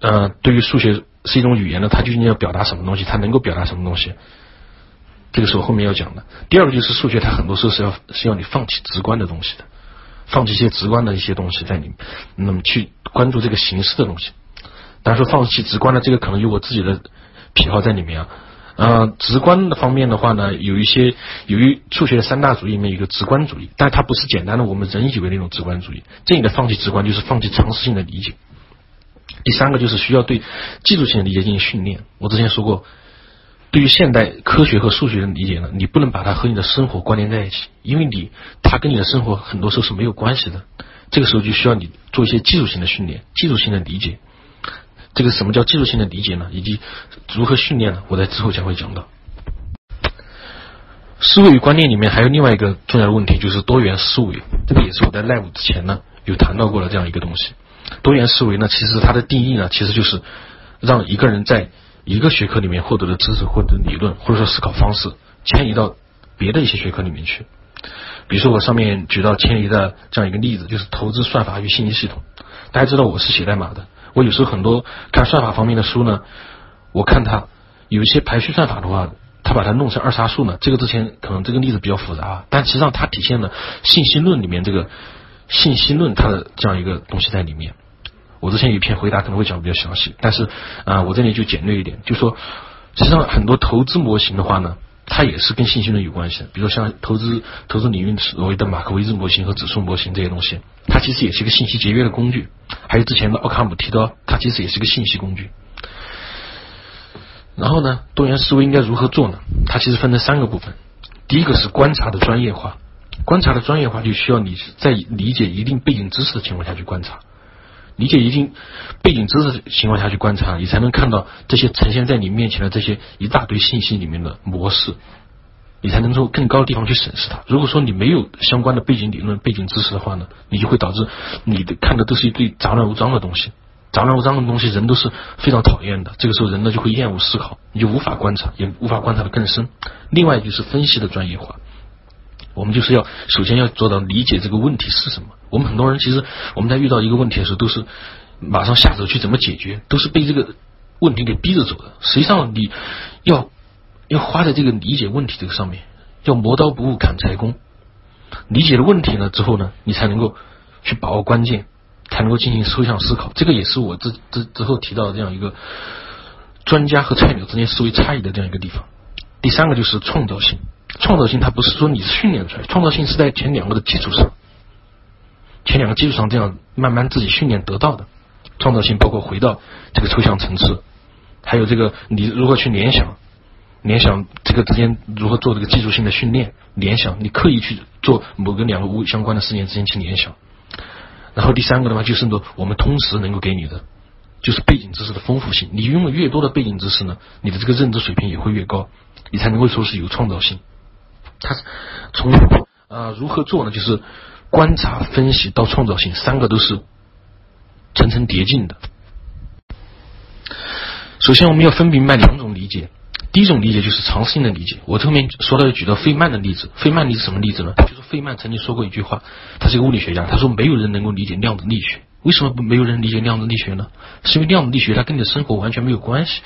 呃，对于数学是一种语言呢，它究竟要表达什么东西？它能够表达什么东西？这个是我后面要讲的。第二个就是数学，它很多时候是要是要你放弃直观的东西的，放弃一些直观的一些东西在里面，那么去关注这个形式的东西。但是放弃直观的这个可能有我自己的癖好在里面啊。呃，直观的方面的话呢，有一些由于数学的三大主义里面有一个直观主义，但它不是简单的我们人以为那种直观主义。这里的放弃直观就是放弃常识性的理解。第三个就是需要对技术性的理解进行训练。我之前说过，对于现代科学和数学的理解呢，你不能把它和你的生活关联在一起，因为你它跟你的生活很多时候是没有关系的。这个时候就需要你做一些技术性的训练，技术性的理解。这个什么叫技术性的理解呢？以及如何训练呢？我在之后将会讲到。思维与观念里面还有另外一个重要的问题，就是多元思维。这个也是我在 live 之前呢有谈到过的这样一个东西。多元思维呢，其实它的定义呢，其实就是让一个人在一个学科里面获得的知识或者理论，或者说思考方式，迁移到别的一些学科里面去。比如说我上面举到迁移的这样一个例子，就是投资算法与信息系统。大家知道我是写代码的。我有时候很多看算法方面的书呢，我看它有一些排序算法的话，它把它弄成二叉树呢。这个之前可能这个例子比较复杂，但实际上它体现了信息论里面这个信息论它的这样一个东西在里面。我之前有一篇回答可能会讲的比较详细，但是啊，我这里就简略一点，就说实际上很多投资模型的话呢。它也是跟信息论有关系的，比如像投资投资领域所谓的马克维兹模型和指数模型这些东西，它其实也是一个信息节约的工具。还有之前的奥卡姆提到，它其实也是一个信息工具。然后呢，多元思维应该如何做呢？它其实分成三个部分。第一个是观察的专业化，观察的专业化就需要你在理解一定背景知识的情况下去观察。理解一定背景知识的情况下去观察，你才能看到这些呈现在你面前的这些一大堆信息里面的模式，你才能从更高的地方去审视它。如果说你没有相关的背景理论、背景知识的话呢，你就会导致你的看的都是一堆杂乱无章的东西。杂乱无章的东西，人都是非常讨厌的。这个时候，人呢就会厌恶思考，你就无法观察，也无法观察的更深。另外就是分析的专业化。我们就是要首先要做到理解这个问题是什么。我们很多人其实我们在遇到一个问题的时候，都是马上下手去怎么解决，都是被这个问题给逼着走的。实际上，你要要花在这个理解问题这个上面，要磨刀不误砍柴工。理解了问题了之后呢，你才能够去把握关键，才能够进行抽象思考。这个也是我之之之后提到的这样一个专家和菜鸟之间思维差异的这样一个地方。第三个就是创造性。创造性它不是说你是训练出来，创造性是在前两个的基础上，前两个基础上这样慢慢自己训练得到的。创造性包括回到这个抽象层次，还有这个你如何去联想，联想这个之间如何做这个技术性的训练，联想你刻意去做某个两个无相关的事件之间去联想。然后第三个的话就是说我们通识能够给你的，就是背景知识的丰富性。你拥有越多的背景知识呢，你的这个认知水平也会越高，你才能够说是有创造性。它从呃如何做呢？就是观察、分析到创造性，三个都是层层叠进的。首先，我们要分明白两种理解。第一种理解就是常识性的理解。我后面说到举到费曼的例子，费曼例子什么例子呢？就是费曼曾经说过一句话，他是一个物理学家，他说没有人能够理解量子力学。为什么没有人理解量子力学呢？是因为量子力学它跟你的生活完全没有关系，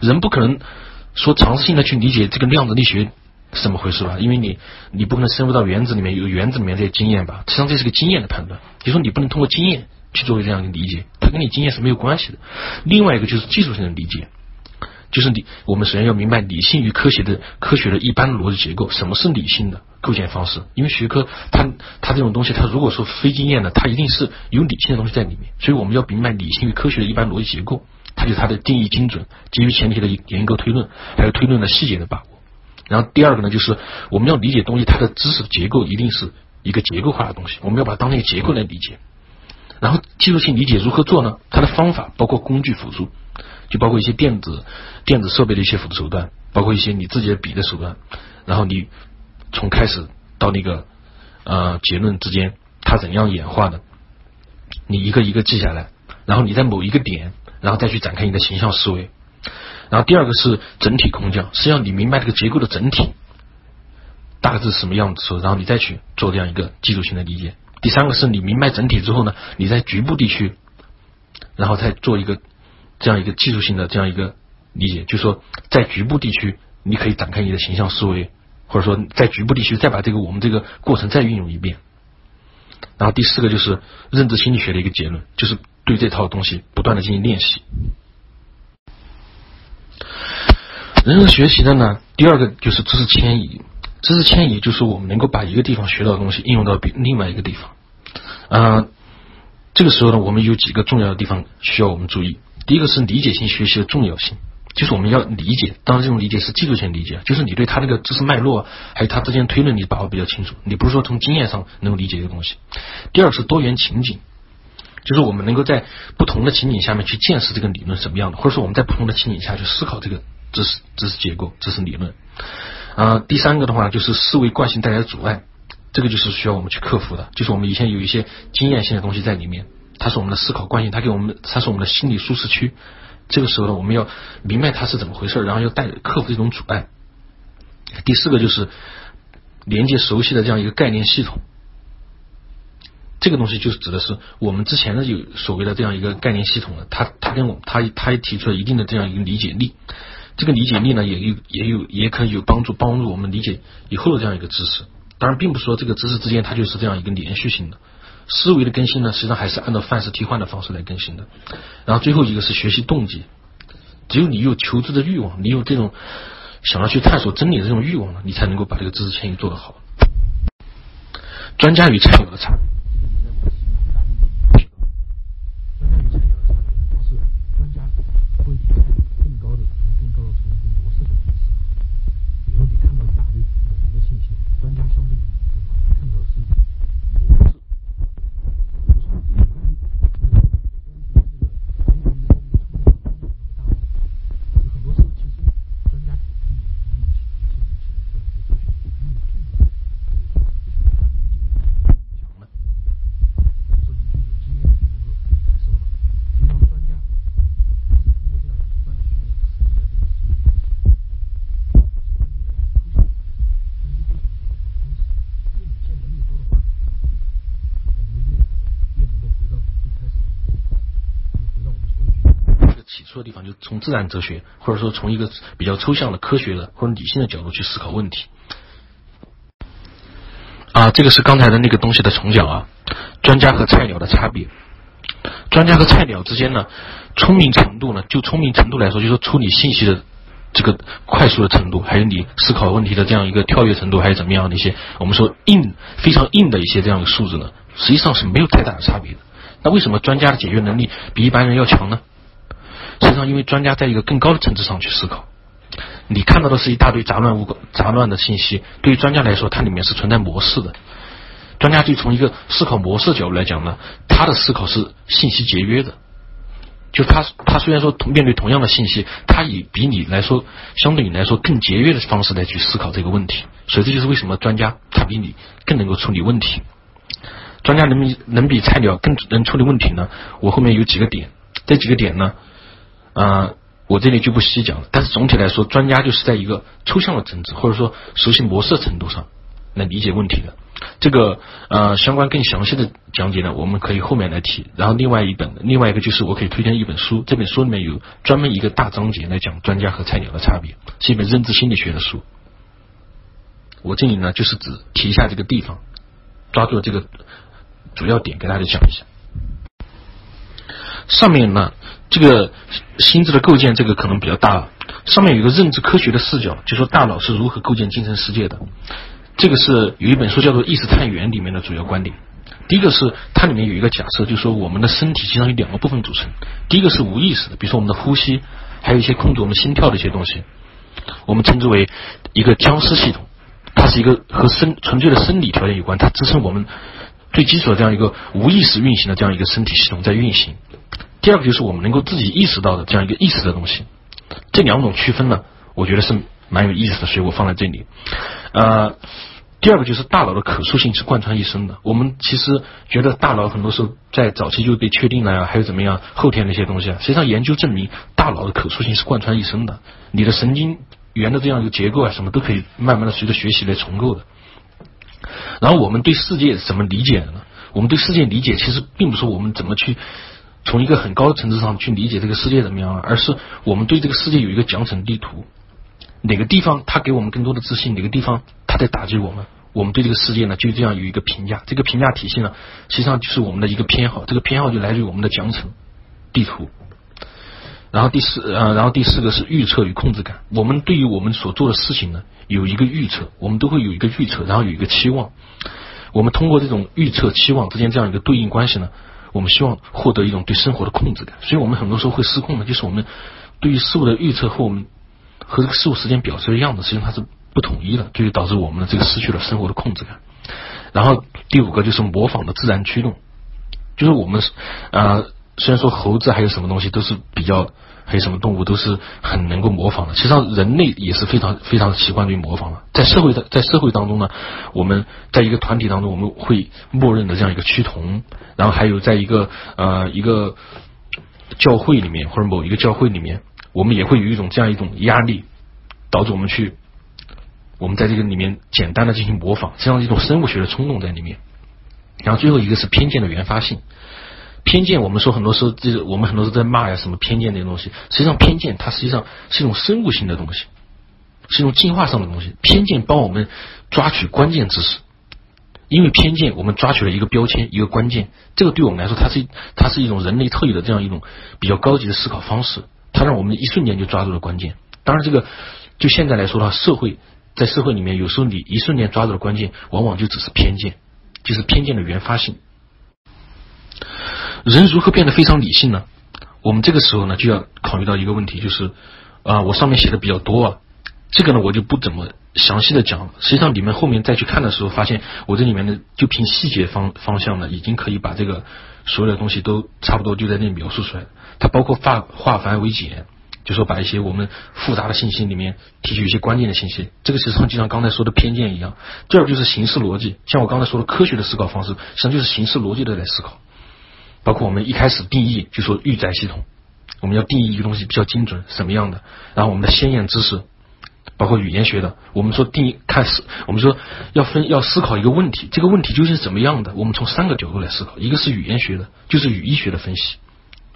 人不可能说尝试性的去理解这个量子力学。是怎么回事吧？因为你你不可能深入到原子里面有原子里面这些经验吧？实际上这是个经验的判断，就说你不能通过经验去作为这样一个理解，它跟你经验是没有关系的。另外一个就是技术性的理解，就是你我们首先要明白理性与科学的科学的一般逻辑结构，什么是理性的构建方式？因为学科它它这种东西，它如果说非经验的，它一定是有理性的东西在里面，所以我们要明白理性与科学的一般逻辑结构，它就它的定义精准，基于前提的严格推论，还有推论的细节的把握。然后第二个呢，就是我们要理解东西，它的知识结构一定是一个结构化的东西，我们要把它当成一个结构来理解。然后技术性理解如何做呢？它的方法包括工具辅助，就包括一些电子电子设备的一些辅助手段，包括一些你自己的笔的手段。然后你从开始到那个呃结论之间，它怎样演化的，你一个一个记下来，然后你在某一个点，然后再去展开你的形象思维。然后第二个是整体空降，实际上你明白这个结构的整体大致什么样子，然后你再去做这样一个基础性的理解。第三个是你明白整体之后呢，你在局部地区，然后再做一个这样一个技术性的这样一个理解，就是说在局部地区你可以展开你的形象思维，或者说在局部地区再把这个我们这个过程再运用一遍。然后第四个就是认知心理学的一个结论，就是对这套东西不断的进行练习。人生学习的呢，第二个就是知识迁移。知识迁移就是我们能够把一个地方学到的东西应用到别另外一个地方。嗯，这个时候呢，我们有几个重要的地方需要我们注意。第一个是理解性学习的重要性，就是我们要理解，当然这种理解是技术性理解，就是你对他那个知识脉络还有他之间推论你把握比较清楚，你不是说从经验上能够理解一个东西。第二是多元情景，就是我们能够在不同的情景下面去见识这个理论什么样的，或者说我们在不同的情景下去思考这个知识知识结构、知识理论。啊，第三个的话就是思维惯性带来的阻碍，这个就是需要我们去克服的，就是我们以前有一些经验性的东西在里面，它是我们的思考惯性，它给我们它是我们的心理舒适区。这个时候呢，我们要明白它是怎么回事，然后要带克服这种阻碍。第四个就是连接熟悉的这样一个概念系统，这个东西就是指的是我们之前的有所谓的这样一个概念系统呢，它它跟我它它也提出了一定的这样一个理解力。这个理解力呢，也有也有也可以有帮助，帮助我们理解以后的这样一个知识。当然，并不是说这个知识之间它就是这样一个连续性的。思维的更新呢，实际上还是按照范式替换的方式来更新的。然后最后一个是学习动机，只有你有求知的欲望，你有这种想要去探索真理的这种欲望呢，你才能够把这个知识迁移做得好。专家与菜鸟的差。地方就从自然哲学，或者说从一个比较抽象的科学的或者理性的角度去思考问题。啊，这个是刚才的那个东西的重讲啊。专家和菜鸟的差别，专家和菜鸟之间呢，聪明程度呢，就聪明程度来说，就说处理信息的这个快速的程度，还有你思考问题的这样一个跳跃程度，还有怎么样的一些我们说硬非常硬的一些这样的素质呢，实际上是没有太大的差别的。那为什么专家的解决能力比一般人要强呢？实际上，因为专家在一个更高的层次上去思考，你看到的是一大堆杂乱无杂乱的信息。对于专家来说，它里面是存在模式的。专家就从一个思考模式角度来讲呢，他的思考是信息节约的。就他他虽然说面对同样的信息，他以比你来说相对你来说更节约的方式来去思考这个问题。所以这就是为什么专家他比你更能够处理问题。专家能比能比菜鸟更能处理问题呢？我后面有几个点，这几个点呢？啊，我这里就不细讲了。但是总体来说，专家就是在一个抽象的层次，或者说熟悉模式程度上来理解问题的。这个呃，相关更详细的讲解呢，我们可以后面来提。然后另外一本，另外一个就是我可以推荐一本书，这本书里面有专门一个大章节来讲专家和菜鸟的差别，是一本认知心理学的书。我这里呢，就是只提一下这个地方，抓住这个主要点，给大家讲一下。上面呢。这个心智的构建，这个可能比较大。上面有一个认知科学的视角，就说大脑是如何构建精神世界的。这个是有一本书叫做《意识探源》里面的主要观点。第一个是它里面有一个假设，就是说我们的身体实际上有两个部分组成。第一个是无意识的，比如说我们的呼吸，还有一些控制我们心跳的一些东西，我们称之为一个僵尸系统。它是一个和生纯粹的生理条件有关，它支撑我们最基础的这样一个无意识运行的这样一个身体系统在运行。第二个就是我们能够自己意识到的这样一个意识的东西，这两种区分呢，我觉得是蛮有意思的，所以我放在这里。呃，第二个就是大脑的可塑性是贯穿一生的。我们其实觉得大脑很多时候在早期就被确定了呀，还有怎么样后天那些东西啊，实际上研究证明大脑的可塑性是贯穿一生的。你的神经元的这样一个结构啊，什么都可以慢慢的随着学习来重构的。然后我们对世界怎么理解的呢？我们对世界理解其实并不是我们怎么去。从一个很高的层次上去理解这个世界怎么样了，而是我们对这个世界有一个奖惩地图，哪个地方它给我们更多的自信，哪个地方它在打击我们，我们对这个世界呢就这样有一个评价，这个评价体系呢实际上就是我们的一个偏好，这个偏好就来自于我们的奖惩地图。然后第四呃，然后第四个是预测与控制感。我们对于我们所做的事情呢有一个预测，我们都会有一个预测，然后有一个期望。我们通过这种预测期望之间这样一个对应关系呢，我们希望获得一种对生活的控制感。所以我们很多时候会失控的，就是我们对于事物的预测和我们和这个事物时间表是一样子，实际上它是不统一的，就会导致我们的这个失去了生活的控制感。然后第五个就是模仿的自然驱动，就是我们呃。虽然说猴子还有什么东西都是比较，还有什么动物都是很能够模仿的。其实上，人类也是非常非常习惯于模仿的。在社会的在社会当中呢，我们在一个团体当中，我们会默认的这样一个趋同。然后还有在一个呃一个教会里面或者某一个教会里面，我们也会有一种这样一种压力，导致我们去我们在这个里面简单的进行模仿，这样一种生物学的冲动在里面。然后最后一个是偏见的原发性。偏见，我们说很多时候，这个我们很多时候在骂呀，什么偏见这些东西。实际上，偏见它实际上是一种生物性的东西，是一种进化上的东西。偏见帮我们抓取关键知识，因为偏见，我们抓取了一个标签，一个关键。这个对我们来说，它是它是一种人类特有的这样一种比较高级的思考方式。它让我们一瞬间就抓住了关键。当然，这个就现在来说的话，社会在社会里面，有时候你一瞬间抓住了关键，往往就只是偏见，就是偏见的原发性。人如何变得非常理性呢？我们这个时候呢，就要考虑到一个问题，就是啊，我上面写的比较多啊，这个呢，我就不怎么详细的讲了。实际上，你们后面再去看的时候，发现我这里面呢，就凭细节方方向呢，已经可以把这个所有的东西都差不多就在那里描述出来。它包括化化繁为简，就说把一些我们复杂的信息里面提取一些关键的信息。这个实际上就像刚才说的偏见一样。第二就是形式逻辑，像我刚才说的科学的思考方式，实际上就是形式逻辑的来思考。包括我们一开始定义就说预载系统，我们要定义一个东西比较精准什么样的，然后我们的先验知识，包括语言学的，我们说定义看思，我们说要分要思考一个问题，这个问题究竟是怎么样的，我们从三个角度来思考，一个是语言学的，就是语义学的分析，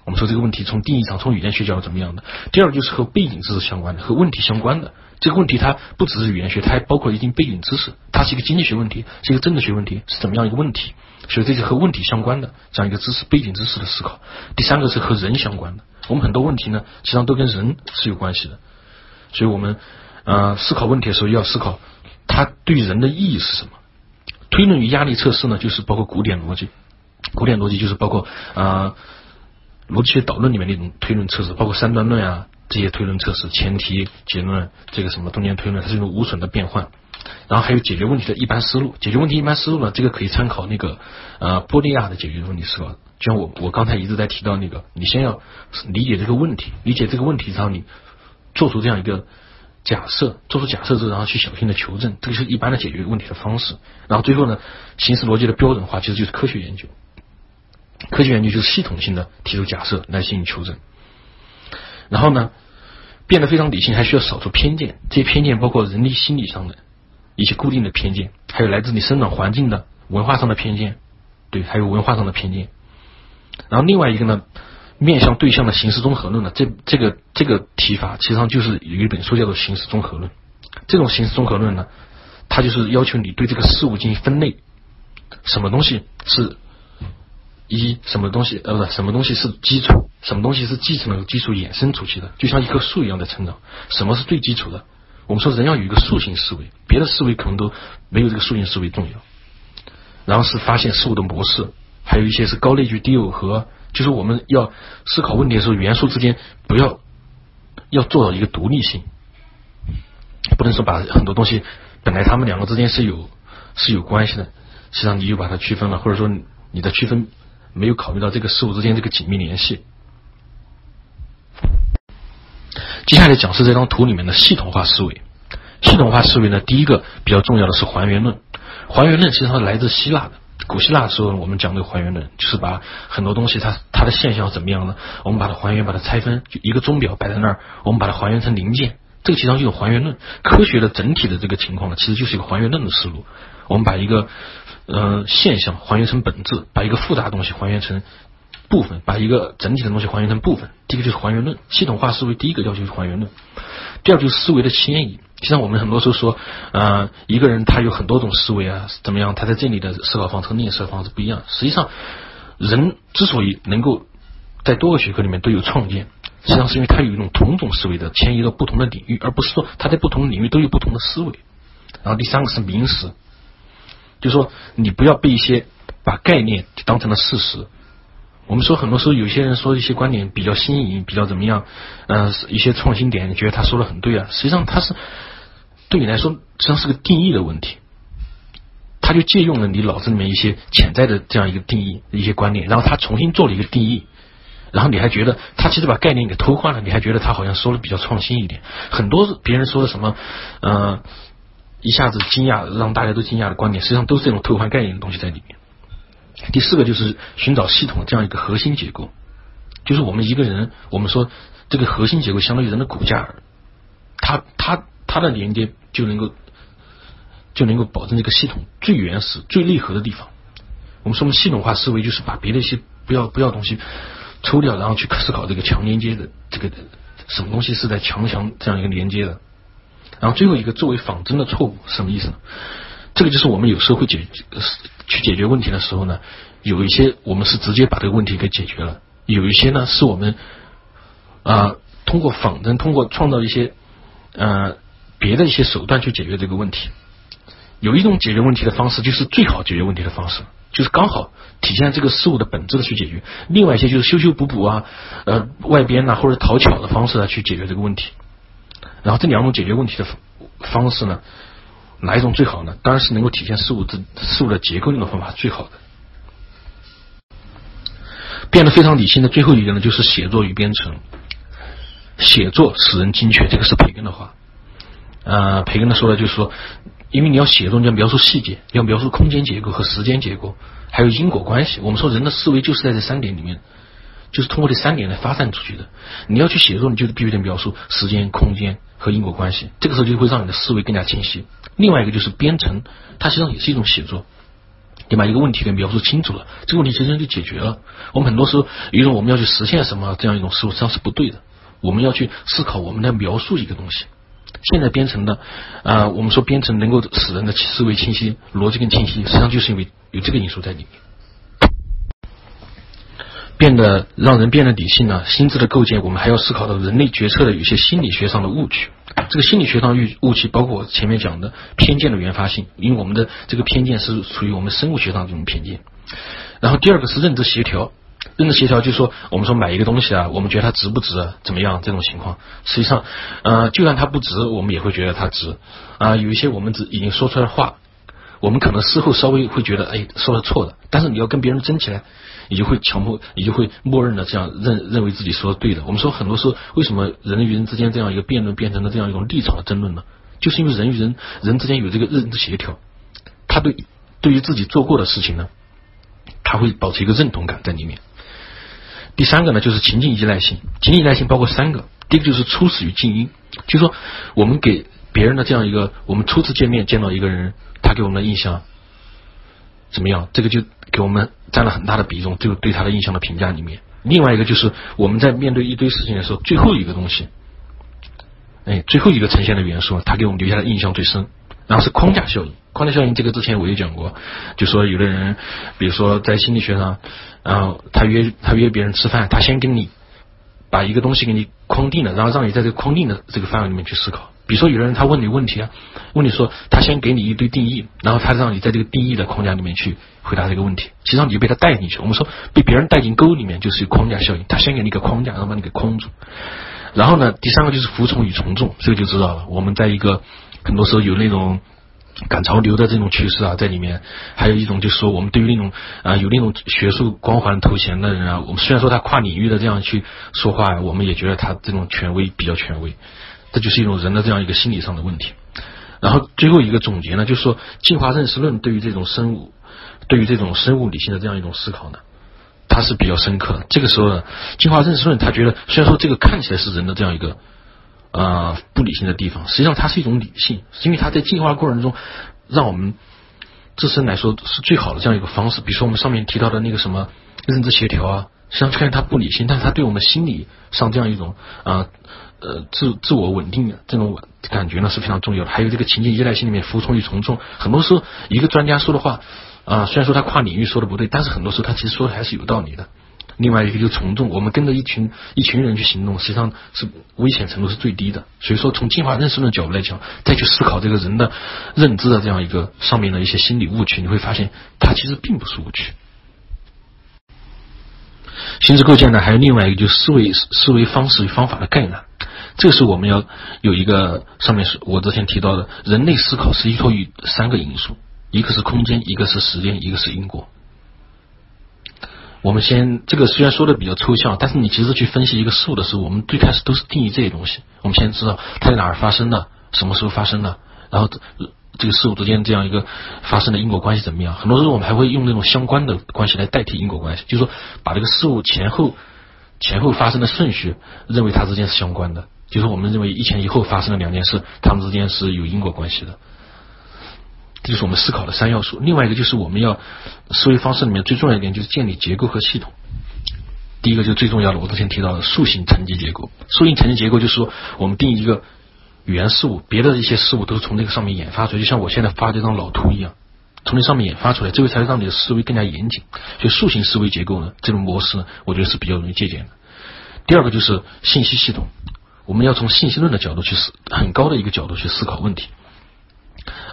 我们说这个问题从定义上从语言学角度怎么样的，第二就是和背景知识相关的，和问题相关的。这个问题它不只是语言学，它还包括一定背景知识，它是一个经济学问题，是一个政治学问题，是怎么样一个问题？所以这是和问题相关的这样一个知识背景知识的思考。第三个是和人相关的，我们很多问题呢，实际上都跟人是有关系的。所以我们呃思考问题的时候要思考它对人的意义是什么。推论与压力测试呢，就是包括古典逻辑，古典逻辑就是包括啊逻辑学导论里面那种推论测试，包括三段论啊。这些推论测试、前提、结论，这个什么中间推论，它是一种无损的变换。然后还有解决问题的一般思路，解决问题一般思路呢，这个可以参考那个呃波利亚的解决问题思考。就像我我刚才一直在提到那个，你先要理解这个问题，理解这个问题，然后你做出这样一个假设，做出假设之后，然后去小心的求证，这个是一般的解决问题的方式。然后最后呢，形式逻辑的标准化其实就是科学研究，科学研究就是系统性的提出假设来进行求证。然后呢，变得非常理性，还需要扫除偏见。这些偏见包括人力心理上的一些固定的偏见，还有来自你生长环境的文化上的偏见，对，还有文化上的偏见。然后另外一个呢，面向对象的形式综合论呢，这这个这个提法，其实上就是有一本书叫做形式综合论。这种形式综合论呢，它就是要求你对这个事物进行分类，什么东西是。一什么东西呃不是什么东西是基础，什么东西是继承了基础衍生出去的，就像一棵树一样的成长。什么是最基础的？我们说人要有一个塑性思维，别的思维可能都没有这个塑性思维重要。然后是发现事物的模式，还有一些是高内聚低耦合，就是我们要思考问题的时候，元素之间不要要做到一个独立性，不能说把很多东西本来他们两个之间是有是有关系的，实际上你就把它区分了，或者说你的区分。没有考虑到这个事物之间这个紧密联系。接下来讲是这张图里面的系统化思维。系统化思维呢，第一个比较重要的是还原论。还原论其实际上来自希腊的，古希腊的时候我们讲的还原论，就是把很多东西它它的现象怎么样呢？我们把它还原，把它拆分，就一个钟表摆在那儿，我们把它还原成零件，这个其实上就是还原论。科学的整体的这个情况呢，其实就是一个还原论的思路。我们把一个呃，现象还原成本质，把一个复杂的东西还原成部分，把一个整体的东西还原成部分。第一个就是还原论，系统化思维。第一个要求是还原论，第二就是思维的迁移。实际上我们很多时候说，呃，一个人他有很多种思维啊，怎么样？他在这里的思考方式和另一思考方式不一样。实际上，人之所以能够在多个学科里面都有创建，实际上是因为他有一种同种思维的迁移到不同的领域，而不是说他在不同领域都有不同的思维。然后第三个是明实，就是说你不要被一些把概念当成了事实。我们说很多时候有些人说一些观点比较新颖，比较怎么样，嗯，一些创新点，你觉得他说的很对啊？实际上他是对你来说实际上是个定义的问题，他就借用了你脑子里面一些潜在的这样一个定义、一些观念，然后他重新做了一个定义，然后你还觉得他其实把概念给偷换了，你还觉得他好像说的比较创新一点。很多别人说的什么，嗯。一下子惊讶，让大家都惊讶的观点，实际上都是这种偷换概念的东西在里面。第四个就是寻找系统这样一个核心结构，就是我们一个人，我们说这个核心结构相当于人的骨架，它它它的连接就能够就能够保证这个系统最原始、最内核的地方。我们说我们系统化思维就是把别的一些不要不要东西抽掉，然后去思考这个强连接的这个什么东西是在强强这样一个连接的。然后最后一个作为仿真的错误什么意思呢？这个就是我们有时候会解去解决问题的时候呢，有一些我们是直接把这个问题给解决了，有一些呢是我们啊通过仿真，通过创造一些呃别的一些手段去解决这个问题。有一种解决问题的方式就是最好解决问题的方式，就是刚好体现这个事物的本质的去解决。另外一些就是修修补补啊，呃外边呐或者讨巧的方式来去解决这个问题。然后这两种解决问题的方式呢，哪一种最好呢？当然是能够体现事物的事物的结构那种方法最好的。变得非常理性的最后一个呢，就是写作与编程。写作使人精确，这个是培根的话。呃，培根他说的就是说，因为你要写作，你要描述细节，要描述空间结构和时间结构，还有因果关系。我们说人的思维就是在这三点里面。就是通过这三点来发散出去的。你要去写作，你就必须得描述时间、空间和因果关系。这个时候就会让你的思维更加清晰。另外一个就是编程，它实际上也是一种写作。你把一个问题给描述清楚了，这个问题其实就解决了。我们很多时候比如说我们要去实现什么这样一种思路，实际上是不对的。我们要去思考，我们来描述一个东西。现在编程的啊，我们说编程能够使人的思维清晰、逻辑更清晰，实际上就是因为有这个因素在里面。变得让人变得理性呢？心智的构建，我们还要思考到人类决策的有些心理学上的误区。这个心理学上误误区包括我前面讲的偏见的原发性，因为我们的这个偏见是属于我们生物学上这种偏见。然后第二个是认知协调，认知协调就是说，我们说买一个东西啊，我们觉得它值不值，怎么样这种情况，实际上，呃，就算它不值，我们也会觉得它值啊。有一些我们只已经说出来的话，我们可能事后稍微会觉得，哎，说的错的，但是你要跟别人争起来。你就会强迫，你就会默认的这样认认为自己说的对的。我们说很多时候，为什么人与人之间这样一个辩论变成了这样一种立场的争论呢？就是因为人与人人之间有这个认知协调，他对对于自己做过的事情呢，他会保持一个认同感在里面。第三个呢，就是情境依赖性。情境依赖性包括三个，第一个就是初始与静音，就是说我们给别人的这样一个，我们初次见面见到一个人，他给我们的印象。怎么样？这个就给我们占了很大的比重，就对他的印象的评价里面。另外一个就是我们在面对一堆事情的时候，最后一个东西，哎，最后一个呈现的元素，他给我们留下的印象最深。然后是框架效应，框架效应这个之前我也讲过，就说有的人，比如说在心理学上，然后他约他约别人吃饭，他先跟你把一个东西给你框定了，然后让你在这个框定的这个范围里面去思考。比如说，有的人他问你问题啊，问你说他先给你一堆定义，然后他让你在这个定义的框架里面去回答这个问题，实际上你就被他带进去。我们说被别人带进沟里面，就是框架效应。他先给你一个框架，然后把你给框住。然后呢，第三个就是服从与从众，这个就知道了。我们在一个很多时候有那种赶潮流的这种趋势啊，在里面，还有一种就是说，我们对于那种啊有那种学术光环头衔的人啊，我们虽然说他跨领域的这样去说话，我们也觉得他这种权威比较权威。这就是一种人的这样一个心理上的问题。然后最后一个总结呢，就是说进化认识论对于这种生物，对于这种生物理性的这样一种思考呢，它是比较深刻的。这个时候呢，进化认识论他觉得，虽然说这个看起来是人的这样一个啊不理性的地方，实际上它是一种理性，是因为它在进化过程中让我们自身来说是最好的这样一个方式。比如说我们上面提到的那个什么认知协调啊。实际上看他不理性，但是它对我们心理上这样一种啊呃自自我稳定的这种感觉呢是非常重要的。还有这个情境依赖性里面服从与从众，很多时候一个专家说的话啊，虽然说他跨领域说的不对，但是很多时候他其实说的还是有道理的。另外一个就是从众，我们跟着一群一群人去行动，实际上是危险程度是最低的。所以说，从进化认识论角度来讲，再去思考这个人的认知的这样一个上面的一些心理误区，你会发现它其实并不是误区。心智构建呢，还有另外一个就是思维思维方式与方法的概览，这是我们要有一个上面是我之前提到的，人类思考是依托于三个因素，一个是空间，一个是时间，一个是因果。我们先，这个虽然说的比较抽象，但是你其实去分析一个事物的时候，我们最开始都是定义这些东西。我们先知道它在哪儿发生的，什么时候发生的，然后这个事物之间这样一个发生的因果关系怎么样？很多时候我们还会用那种相关的关系来代替因果关系，就是说把这个事物前后前后发生的顺序认为它之间是相关的，就是我们认为一前一后发生的两件事，它们之间是有因果关系的。这就是我们思考的三要素。另外一个就是我们要思维方式里面最重要一点就是建立结构和系统。第一个就是最重要的，我之前提到的树形层级结构。树形层级结构就是说，我们定一个原事物，别的一些事物都是从这个上面演发出来，就像我现在发这张老图一样，从这上面演发出来，这个才会让你的思维更加严谨。就树形思维结构呢，这种模式呢，我觉得是比较容易借鉴的。第二个就是信息系统，我们要从信息论的角度去思，很高的一个角度去思考问题。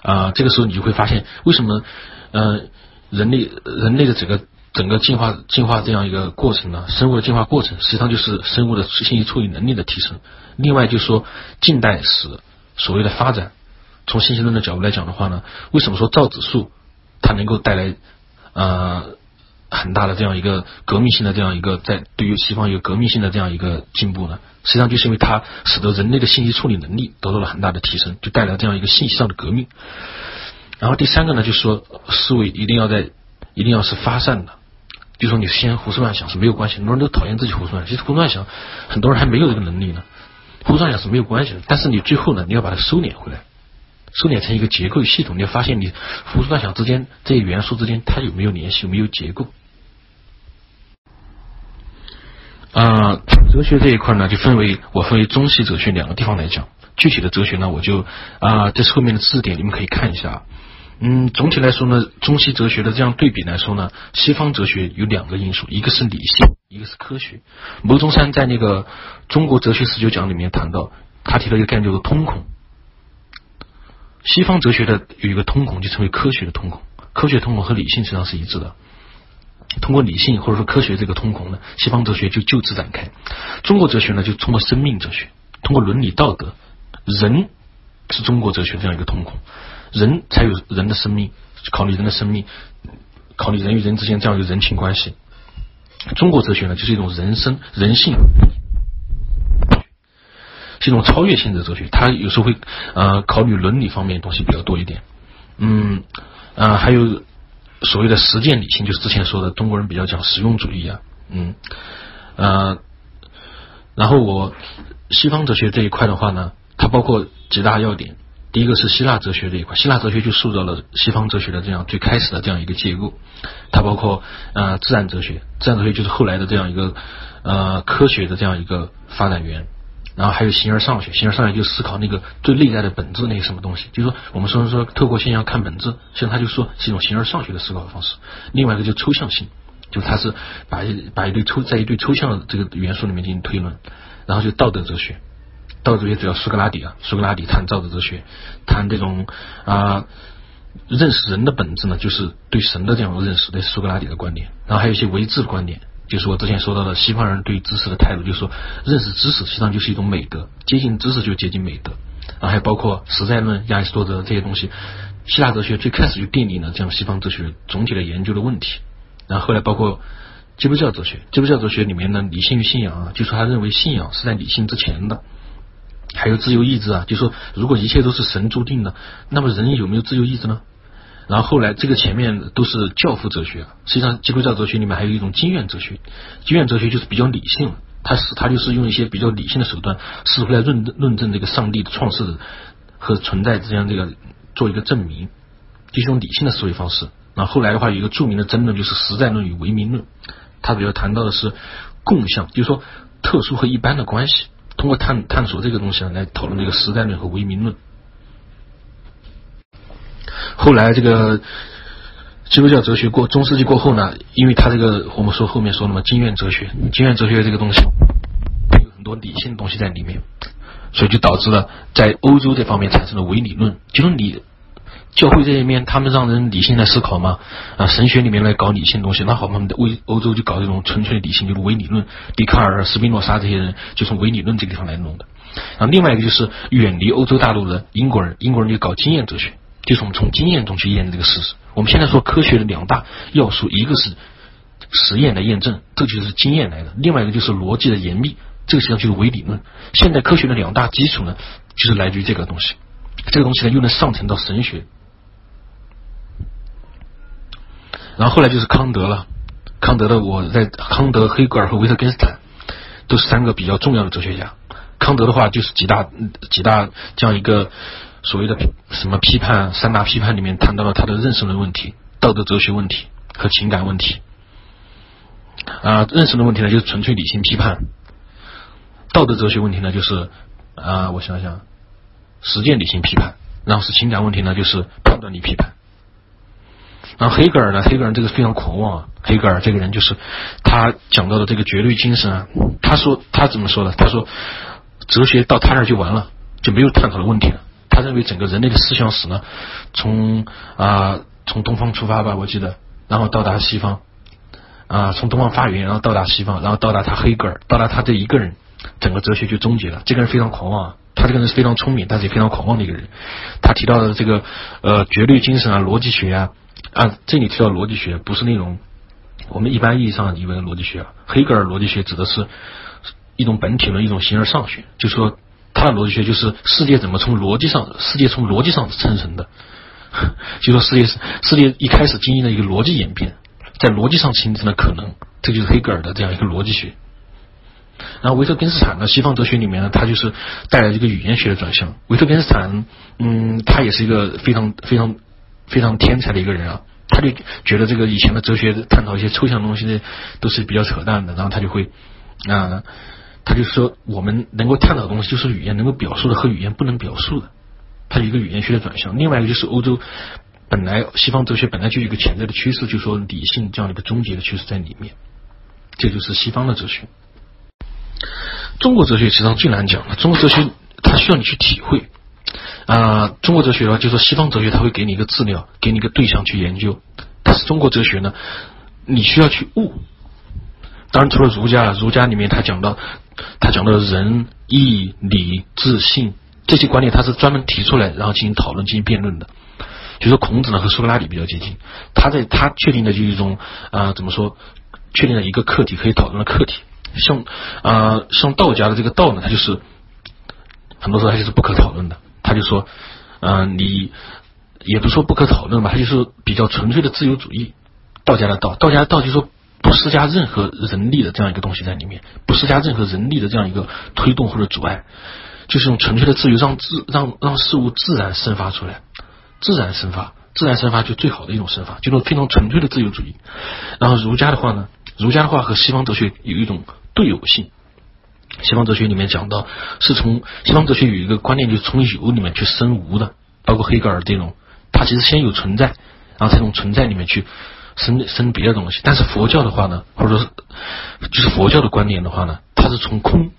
啊，这个时候你就会发现，为什么呃人类人类的整个整个进化进化这样一个过程呢？生物的进化过程实际上就是生物的信息处理能力的提升。另外就是说，近代史所谓的发展，从信息论的角度来讲的话呢，为什么说造纸术它能够带来呃很大的这样一个革命性的这样一个在对于西方一个革命性的这样一个进步呢？实际上就是因为它使得人类的信息处理能力得到了很大的提升，就带来这样一个信息上的革命。然后第三个呢，就是说思维一定要在，一定要是发散的，就说你先胡思乱想是没有关系，很多人都讨厌自己胡思乱想，其实胡思乱想很多人还没有这个能力呢。胡思乱想是没有关系的，但是你最后呢，你要把它收敛回来，收敛成一个结构系统，你要发现你胡思乱想之间这些元素之间它有没有联系，有没有结构。啊，哲学这一块呢，就分为我分为中西哲学两个地方来讲。具体的哲学呢，我就啊，这是后面的字典，你们可以看一下。嗯，总体来说呢，中西哲学的这样对比来说呢，西方哲学有两个因素，一个是理性，一个是科学。牟中山在那个《中国哲学十九讲》里面谈到，他提到一个概念叫做通孔。西方哲学的有一个通孔，就称为科学的通孔。科学通孔和理性实际上是一致的。通过理性或者说科学这个通孔呢，西方哲学就就此展开。中国哲学呢，就通过生命哲学，通过伦理道德，人是中国哲学这样一个通孔，人才有人的生命，考虑人的生命，考虑人与人之间这样一个人情关系。中国哲学呢，就是一种人生人性，是一种超越性的哲学。它有时候会呃考虑伦理方面的东西比较多一点。嗯啊，还有。所谓的实践理性，就是之前说的中国人比较讲实用主义啊，嗯，呃，然后我西方哲学这一块的话呢，它包括几大要点。第一个是希腊哲学这一块，希腊哲学就塑造了西方哲学的这样最开始的这样一个结构。它包括呃自然哲学，自然哲学就是后来的这样一个呃科学的这样一个发展源。然后还有形而上学，形而上学就思考那个最内在的本质，那个什么东西，就是说我们说说透过现象看本质，其实他就说是一种形而上学的思考方式。另外一个就抽象性，就他是把一把一堆抽在一堆抽象的这个元素里面进行推论。然后就道德哲学，道德哲学主要苏格拉底啊，苏格拉底谈道德哲学，谈这种啊认识人的本质呢，就是对神的这样的认识，那是苏格拉底的观点。然后还有一些唯智的观点。就是我之前说到的西方人对知识的态度，就是说认识知识实际上就是一种美德，接近知识就接近美德。然后还包括实在论、亚里士多德这些东西，希腊哲学最开始就奠定了这样西方哲学总体的研究的问题。然后后来包括基督教哲学，基督教哲学里面呢，理性与信仰啊，就说他认为信仰是在理性之前的。还有自由意志啊，就说如果一切都是神注定的，那么人有没有自由意志呢？然后后来，这个前面都是教父哲学。实际上，基督教哲学里面还有一种经验哲学。经验哲学就是比较理性，它是它就是用一些比较理性的手段，试图来论论证这个上帝的创世和存在之间这个做一个证明，就是用理性的思维方式。然后后来的话，有一个著名的争论就是实在论与唯名论。它主要谈到的是共相，就是说特殊和一般的关系。通过探探索这个东西，来讨论这个实在论和唯名论。后来这个基督教哲学过中世纪过后呢，因为他这个我们说后面说了嘛，经验哲学，经验哲学这个东西有很多理性的东西在里面，所以就导致了在欧洲这方面产生了唯理论，就是你。教会这一面，他们让人理性来思考嘛？啊，神学里面来搞理性东西，那好嘛，为欧洲就搞这种纯粹理性，就是唯理论。笛卡尔、斯宾诺莎这些人就从唯理论这个地方来弄的。然后另外一个就是远离欧洲大陆的英国人，英国人就搞经验哲学，就是我们从经验中去验这个事实。我们现在说科学的两大要素，一个是实验的验证，这就是经验来的；另外一个就是逻辑的严密，这个实际上就是唯理论。现代科学的两大基础呢，就是来自于这个东西。这个东西呢，又能上层到神学。然后后来就是康德了，康德的我在康德、黑格尔和维特根斯坦都是三个比较重要的哲学家。康德的话就是几大几大这样一个所谓的什么批判三大批判里面谈到了他的认识论问题、道德哲学问题和情感问题。啊，认识论问题呢就是纯粹理性批判，道德哲学问题呢就是啊，我想想，实践理性批判，然后是情感问题呢就是判断力批判。然后黑格尔呢？黑格尔这个非常狂妄啊！黑格尔这个人就是他讲到的这个绝对精神啊。他说他怎么说的？他说哲学到他那儿就完了，就没有探讨的问题了。他认为整个人类的思想史呢，从啊从东方出发吧，我记得，然后到达西方啊，从东方发源，然后到达西方，然后到达他黑格尔，到达他这一个人，整个哲学就终结了。这个人非常狂妄，啊，他这个人是非常聪明，但是也非常狂妄的一个人。他提到的这个呃绝对精神啊，逻辑学啊。啊，这里提到逻辑学不是那种我们一般意义上以为的逻辑学啊。黑格尔逻辑学指的是一种本体论，一种形而上学，就说他的逻辑学就是世界怎么从逻辑上，世界从逻辑上生成的，(laughs) 就说世界世界一开始经历了一个逻辑演变，在逻辑上形成了可能，这就是黑格尔的这样一个逻辑学。然后维特根斯坦呢，西方哲学里面呢，他就是带来一个语言学的转向。维特根斯坦，嗯，他也是一个非常非常。非常天才的一个人啊，他就觉得这个以前的哲学探讨一些抽象东西都是比较扯淡的，然后他就会啊，他就说我们能够探讨的东西就是语言能够表述的和语言不能表述的，他有一个语言学的转向。另外一个就是欧洲本来西方哲学本来就有一个潜在的趋势，就是说理性这样的一个终结的趋势在里面，这就是西方的哲学。中国哲学实际上最难讲了，中国哲学它需要你去体会。啊，中国哲学的话，就说西方哲学，它会给你一个资料，给你一个对象去研究。但是中国哲学呢，你需要去悟。当然，除了儒家，儒家里面他讲到，他讲到仁、义、礼、智、信这些观念，他是专门提出来，然后进行讨论、进行辩论的。就说孔子呢和苏格拉底比较接近，他在他确定的就是一种啊，怎么说？确定了一个课题可以讨论的课题。像啊，像道家的这个道呢，他就是很多时候他就是不可讨论的。他就说，嗯，你也不说不可讨论吧，他就是比较纯粹的自由主义，道家的道，道家的道就说不施加任何人力的这样一个东西在里面，不施加任何人力的这样一个推动或者阻碍，就是用纯粹的自由让自让让事物自然生发出来，自然生发，自然生发就最好的一种生发，就是非常纯粹的自由主义。然后儒家的话呢，儒家的话和西方哲学有一种对偶性。西方哲学里面讲到，是从西方哲学有一个观念，就是从有里面去生无的，包括黑格尔这种，他其实先有存在，然后才从存在里面去生生别的东西。但是佛教的话呢，或者说是就是佛教的观点的话呢，它是从空，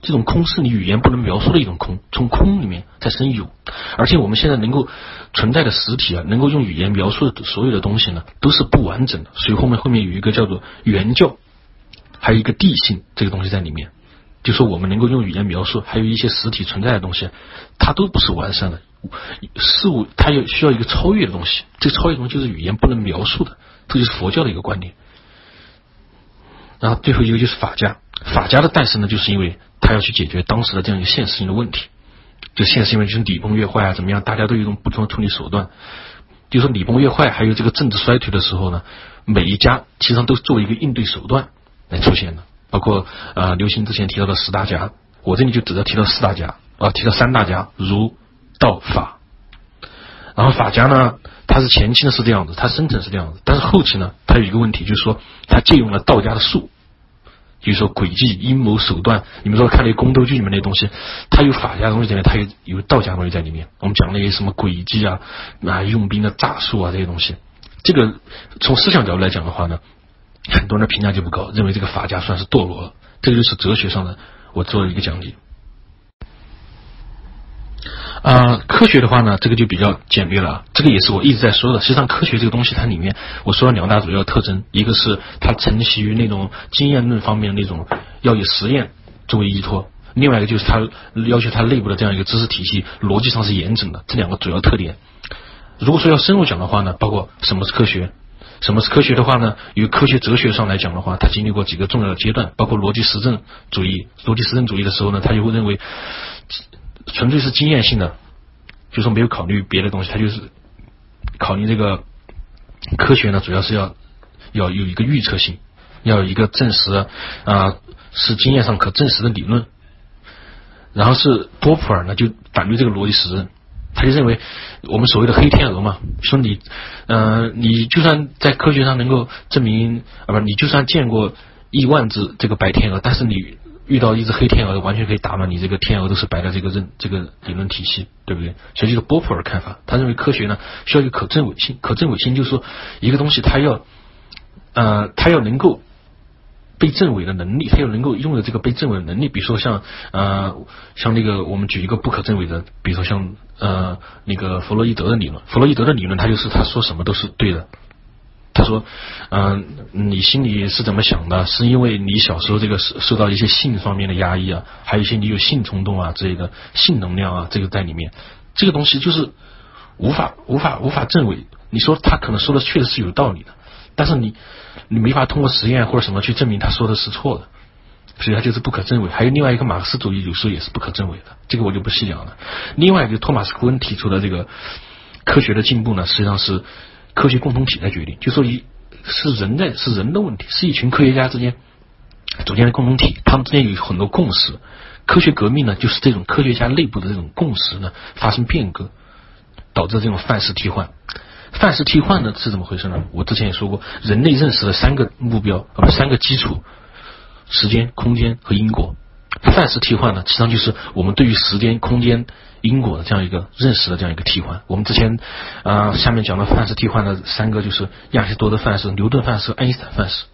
这种空是你语言不能描述的一种空，从空里面再生有。而且我们现在能够存在的实体啊，能够用语言描述的所有的东西呢，都是不完整的。所以后面后面有一个叫做原教。还有一个地性这个东西在里面，就说我们能够用语言描述，还有一些实体存在的东西，它都不是完善的事物，它有需要一个超越的东西。这个超越东西就是语言不能描述的，这就是佛教的一个观点。然后最后一个就是法家，法家的诞生呢，就是因为他要去解决当时的这样一个现实性的问题。就现实性问题，就是礼崩乐坏啊，怎么样？大家都有一种不同的处理手段。就说礼崩乐坏，还有这个政治衰退的时候呢，每一家其实上都作为一个应对手段。来出现的，包括啊，刘星之前提到的十大家，我这里就只要提到四大家啊，提到三大家，儒、道、法。然后法家呢，它是前期呢是这样子，它生成是这样子，但是后期呢，它有一个问题，就是说它借用了道家的术，就是说诡计、阴谋、手段。你们说看那宫斗剧里面那东西，它有法家的东西在里面，它有有道家的东西在里面。我们讲那些什么诡计啊啊，用兵的诈术啊这些东西，这个从思想角度来讲的话呢，很多人的评价就不高，认为这个法家算是堕落了。这个就是哲学上的我做了一个讲解。啊，科学的话呢，这个就比较简略了。这个也是我一直在说的。实际上，科学这个东西它里面，我说了两大主要特征，一个是它承袭于那种经验论方面那种要以实验作为依托，另外一个就是它要求它内部的这样一个知识体系逻辑上是严整的。这两个主要特点。如果说要深入讲的话呢，包括什么是科学，什么是科学的话呢？与科学哲学上来讲的话，它经历过几个重要的阶段，包括逻辑实证主义。逻辑实证主义的时候呢，他就会认为。纯粹是经验性的，就说没有考虑别的东西，他就是考虑这个科学呢，主要是要要有一个预测性，要有一个证实啊是经验上可证实的理论。然后是波普尔呢，就反对这个逻辑实证，他就认为我们所谓的黑天鹅嘛，说你嗯你就算在科学上能够证明啊不，你就算见过亿万只这个白天鹅，但是你。遇到一只黑天鹅，完全可以打满你这个天鹅都是白的这个认这个理论体系，对不对？所以这个波普尔看法，他认为科学呢需要一个可证伪性，可证伪性就是说一个东西它要呃它要能够被证伪的能力，它要能够拥有这个被证伪的能力。比如说像呃像那个我们举一个不可证伪的，比如说像呃那个弗洛伊德的理论，弗洛伊德的理论，他就是他说什么都是对的。他说：“嗯，你心里是怎么想的？是因为你小时候这个受受到一些性方面的压抑啊，还有一些你有性冲动啊之类的性能量啊，这个在里面，这个东西就是无法无法无法证伪。你说他可能说的确实是有道理的，但是你你没法通过实验或者什么去证明他说的是错的，所以他就是不可证伪。还有另外一个马克思主义有时候也是不可证伪的，这个我就不细讲了。另外一个托马斯库恩提出的这个科学的进步呢，实际上是。”科学共同体在决定，就说一是人在是人的问题，是一群科学家之间组建的共同体，他们之间有很多共识。科学革命呢，就是这种科学家内部的这种共识呢发生变革，导致这种范式替换。范式替换呢是怎么回事呢？我之前也说过，人类认识的三个目标，啊不三个基础：时间、空间和因果。范式替换呢，实际上就是我们对于时间、空间。因果的这样一个认识的这样一个替换，我们之前啊下面讲的范式替换的三个就是亚里士多德范式、牛顿范式、爱因斯坦范式。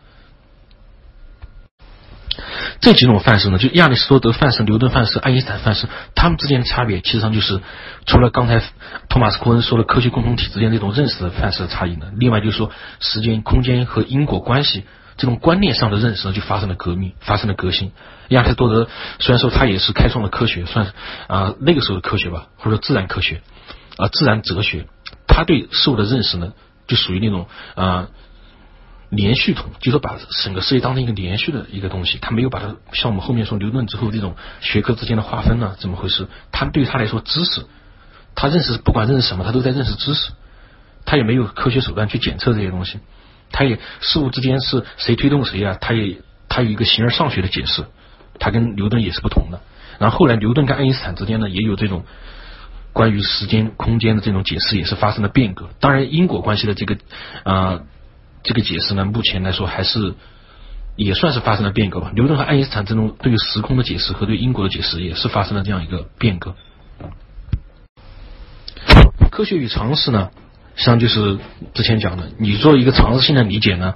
这几种范式呢，就亚里士多德范式、牛顿范式、爱因斯坦范式，他们之间的差别，其实上就是除了刚才托马斯·库恩说的科学共同体之间这种认识的范式的差异呢，另外就是说时间、空间和因果关系。这种观念上的认识呢，就发生了革命，发生了革新。亚里士多德虽然说他也是开创了科学，算啊那个时候的科学吧，或者自然科学啊自然哲学，他对事物的认识呢，就属于那种啊连续统，就是把整个世界当成一个连续的一个东西，他没有把它像我们后面说牛顿之后这种学科之间的划分呢，怎么回事？他对他来说，知识他认识不管认识什么，他都在认识知识，他也没有科学手段去检测这些东西。他也事物之间是谁推动谁啊？他也他有一个形而上学的解释，他跟牛顿也是不同的。然后后来牛顿跟爱因斯坦之间呢，也有这种关于时间空间的这种解释，也是发生了变革。当然因果关系的这个啊这个解释呢，目前来说还是也算是发生了变革吧。牛顿和爱因斯坦这种对于时空的解释和对因果的解释，也是发生了这样一个变革。科学与常识呢？实际上就是之前讲的，你做一个常识性的理解呢，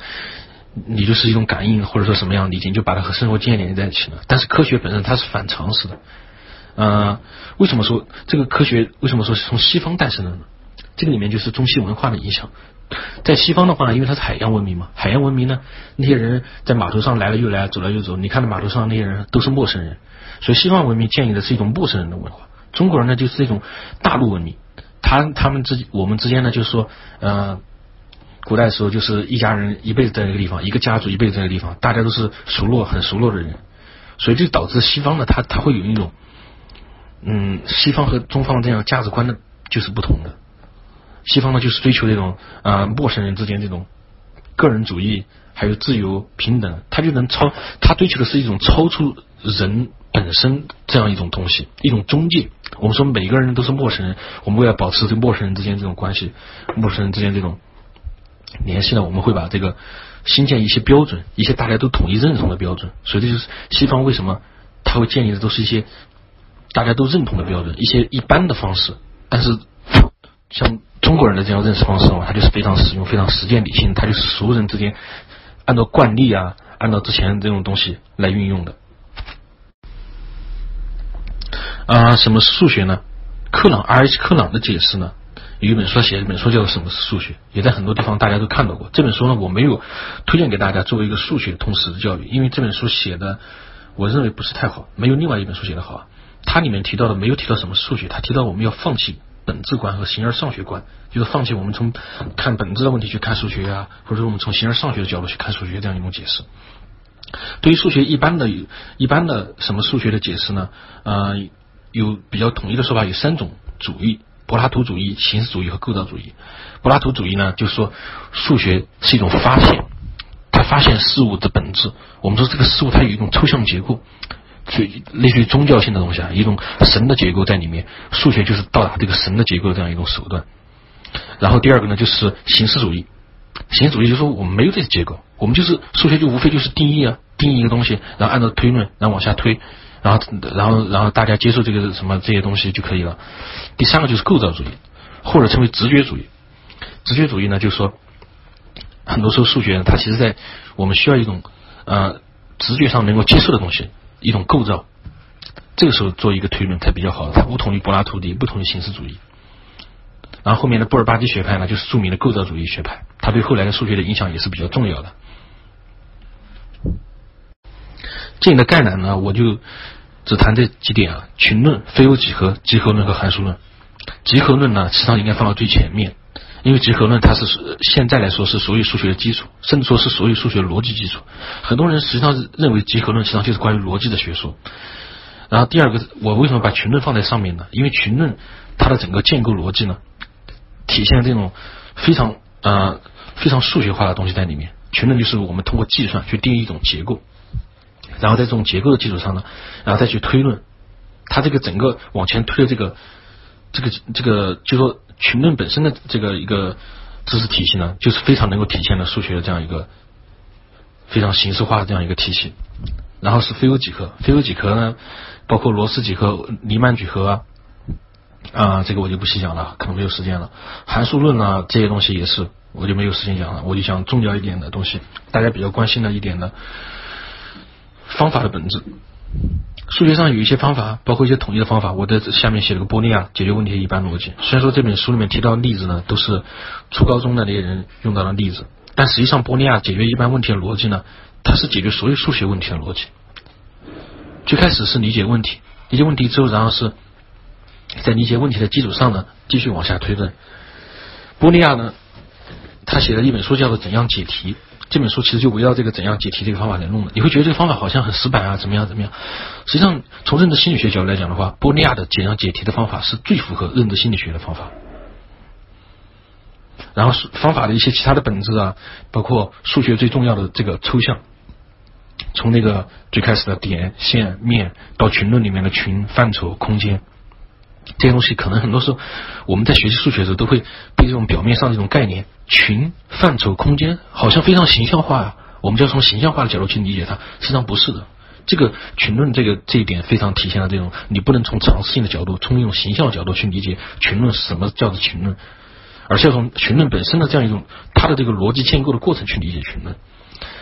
你就是一种感应或者说什么样的理解，你就把它和生活经验连在一起了。但是科学本身它是反常识的，呃，为什么说这个科学为什么说是从西方诞生的呢？这个里面就是中西文化的影响。在西方的话呢，因为它是海洋文明嘛，海洋文明呢，那些人在码头上来了又来，走了又走，你看到码头上那些人都是陌生人，所以西方文明建立的是一种陌生人的文化。中国人呢，就是一种大陆文明。他他们之我们之间呢，就是说，呃，古代时候就是一家人一辈子在那个地方，一个家族一辈子在那个地方，大家都是熟络很熟络的人，所以就导致西方呢，他他会有一种，嗯，西方和中方这样价值观的就是不同的，西方呢就是追求这种啊陌生人之间这种个人主义，还有自由平等，他就能超，他追求的是一种超出人本身这样一种东西，一种中介。我们说每个人都是陌生人，我们为了保持这陌生人之间这种关系，陌生人之间这种联系呢，我们会把这个新建一些标准，一些大家都统一认同的标准。所以这就是西方为什么他会建立的都是一些大家都认同的标准，一些一般的方式。但是像中国人的这样认识方式嘛，它就是非常实用、非常实践理性，它就是熟人之间按照惯例啊，按照之前这种东西来运用的。啊，什么是数学呢？克朗 R H 克朗的解释呢？有一本书写一本书叫做《什么是数学》，也在很多地方大家都看到过。这本书呢，我没有推荐给大家作为一个数学通识的教育，因为这本书写的我认为不是太好，没有另外一本书写的好。它里面提到的没有提到什么数学，它提到我们要放弃本质观和形而上学观，就是放弃我们从看本质的问题去看数学啊，或者说我们从形而上学的角度去看数学这样一种解释。对于数学一般的、一般的什么数学的解释呢？呃。有比较统一的说法，有三种主义：柏拉图主义、形式主义和构造主义。柏拉图主义呢，就是说数学是一种发现，它发现事物的本质。我们说这个事物它有一种抽象结构，就类似于宗教性的东西啊，一种神的结构在里面。数学就是到达这个神的结构这样一种手段。然后第二个呢，就是形式主义。形式主义就说我们没有这些结构，我们就是数学就无非就是定义啊，定义一个东西，然后按照推论，然后往下推。然后，然后，然后大家接受这个什么这些东西就可以了。第三个就是构造主义，或者称为直觉主义。直觉主义呢，就是说，很多时候数学它其实在我们需要一种呃直觉上能够接受的东西，一种构造。这个时候做一个推论才比较好，它不同于柏拉图的，不同于形式主义。然后后面的布尔巴基学派呢，就是著名的构造主义学派，它对后来的数学的影响也是比较重要的。进的概览呢，我就只谈这几点啊：群论、非欧几何、集合论和函数论。集合论呢，实际上应该放到最前面，因为集合论它是现在来说是所有数学的基础，甚至说是所有数学逻辑基础。很多人实际上认为集合论实际上就是关于逻辑的学说。然后第二个，我为什么把群论放在上面呢？因为群论它的整个建构逻辑呢，体现这种非常呃非常数学化的东西在里面。群论就是我们通过计算去定义一种结构。然后在这种结构的基础上呢，然后再去推论，它这个整个往前推的这个这个这个，就说群论本身的这个一个知识体系呢，就是非常能够体现了数学的这样一个非常形式化的这样一个体系。然后是非欧几何，非欧几何呢，包括罗斯几何、黎曼几何啊，啊，这个我就不细讲了，可能没有时间了。函数论呢，这些东西也是，我就没有时间讲了，我就讲重要一点的东西，大家比较关心的一点呢。方法的本质，数学上有一些方法，包括一些统一的方法。我在下面写了个波利亚解决问题的一般逻辑。虽然说这本书里面提到的例子呢，都是初高中的那些人用到的例子，但实际上波利亚解决一般问题的逻辑呢，它是解决所有数学问题的逻辑。最开始是理解问题，理解问题之后，然后是在理解问题的基础上呢，继续往下推论。波利亚呢，他写了一本书叫做《怎样解题》。这本书其实就围绕这个怎样解题这个方法来弄的。你会觉得这个方法好像很死板啊，怎么样怎么样？实际上，从认知心理学角度来讲的话，波利亚的怎样解题的方法是最符合认知心理学的方法。然后方法的一些其他的本质啊，包括数学最重要的这个抽象，从那个最开始的点、线、面到群论里面的群、范畴、空间。这些东西可能很多时候我们在学习数学的时候都会被这种表面上这种概念群范畴空间好像非常形象化啊，我们就要从形象化的角度去理解它，实际上不是的。这个群论这个这一点非常体现了这种你不能从常识性的角度，从一种形象的角度去理解群论什么叫做群论，而是要从群论本身的这样一种它的这个逻辑建构的过程去理解群论。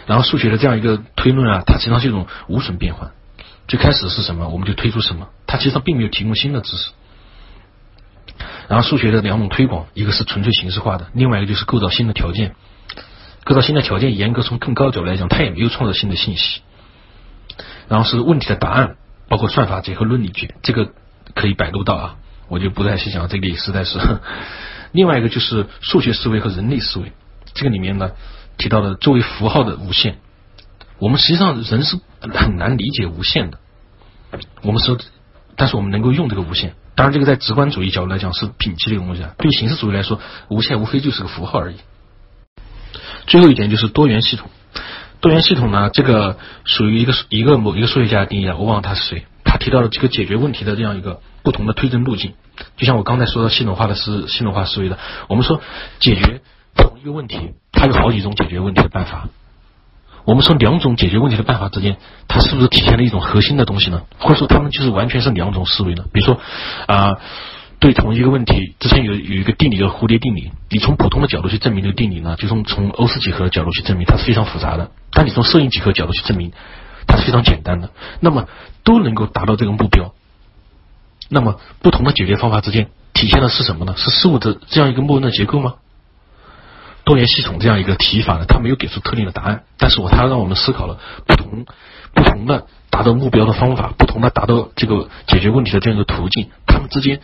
然后数学的这样一个推论啊，它实际上是一种无损变换，最开始是什么我们就推出什么，它其实上并没有提供新的知识。然后数学的两种推广，一个是纯粹形式化的，另外一个就是构造新的条件。构造新的条件，严格从更高角度来讲，它也没有创造新的信息。然后是问题的答案，包括算法结合论理学，这个可以百度到啊，我就不再细讲，这里实在是。(laughs) 另外一个就是数学思维和人类思维，这个里面呢提到的作为符号的无限，我们实际上人是很难理解无限的。我们说，但是我们能够用这个无限。当然，这个在直观主义角度来讲是摒弃这个东西啊。对形式主义来说，无限无非就是个符号而已。最后一点就是多元系统。多元系统呢，这个属于一个一个某一个数学家的定义啊，我忘了他是谁。他提到了这个解决问题的这样一个不同的推证路径。就像我刚才说的系统化的思系统化思维的，我们说解决同一个问题，它有好几种解决问题的办法。我们说两种解决问题的办法之间，它是不是体现了一种核心的东西呢？或者说它们就是完全是两种思维呢？比如说啊。对同一个问题，之前有有一个定理叫蝴蝶定理，你从普通的角度去证明这个定理呢，就从从欧式几何的角度去证明，它是非常复杂的；但你从摄影几何角度去证明，它是非常简单的。那么都能够达到这个目标。那么不同的解决方法之间体现的是什么呢？是事物的这样一个默认结构吗？多元系统这样一个提法呢，它没有给出特定的答案，但是我它让我们思考了不同不同的达到目标的方法，不同的达到这个解决问题的这样一个途径，它们之间。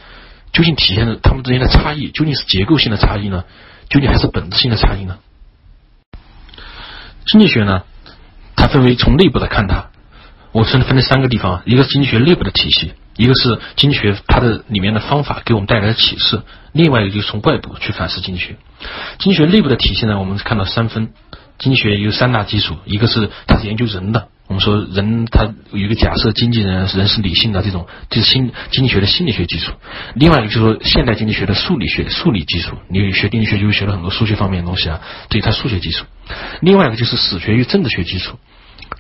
究竟体现的他们之间的差异，究竟是结构性的差异呢？究竟还是本质性的差异呢？经济学呢，它分为从内部来看它，我分分了三个地方，一个是经济学内部的体系，一个是经济学它的里面的方法给我们带来的启示，另外一个就是从外部去反思经济学。经济学内部的体系呢，我们看到三分，经济学有三大基础，一个是它是研究人的。我们说人他有一个假设，经纪人人是理性的这种，就是心经济学的心理学基础。另外一个就是说现代经济学的数理学数理基础，你学经济学就会学了很多数学方面的东西啊，对它数学基础。另外一个就是史学与政治学基础，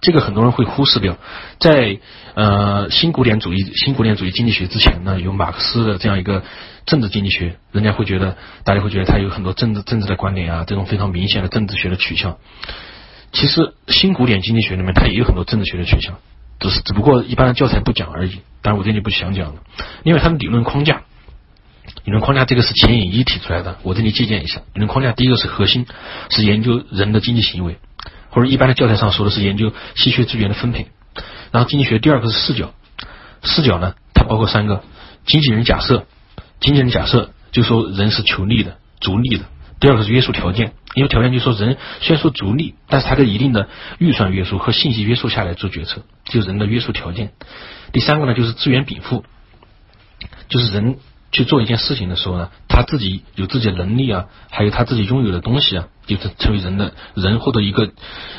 这个很多人会忽视掉。在呃新古典主义新古典主义经济学之前呢，有马克思的这样一个政治经济学，人家会觉得大家会觉得他有很多政治政治的观点啊，这种非常明显的政治学的取向。其实新古典经济学里面它也有很多政治学的取向，只是只不过一般的教材不讲而已。当然我这里不想讲了，因为它的理论框架，理论框架这个是钱引一提出来的，我这里借鉴一下。理论框架第一个是核心，是研究人的经济行为，或者一般的教材上说的是研究稀缺资源的分配。然后经济学第二个是视角，视角呢它包括三个：经纪人假设，经纪人假设就说人是求利的、逐利的。第二个是约束条件，因为条件就说人虽然说逐利，但是他在一定的预算约束和信息约束下来做决策，就人的约束条件。第三个呢就是资源禀赋，就是人去做一件事情的时候呢，他自己有自己的能力啊，还有他自己拥有的东西啊，就是成为人的人或者一个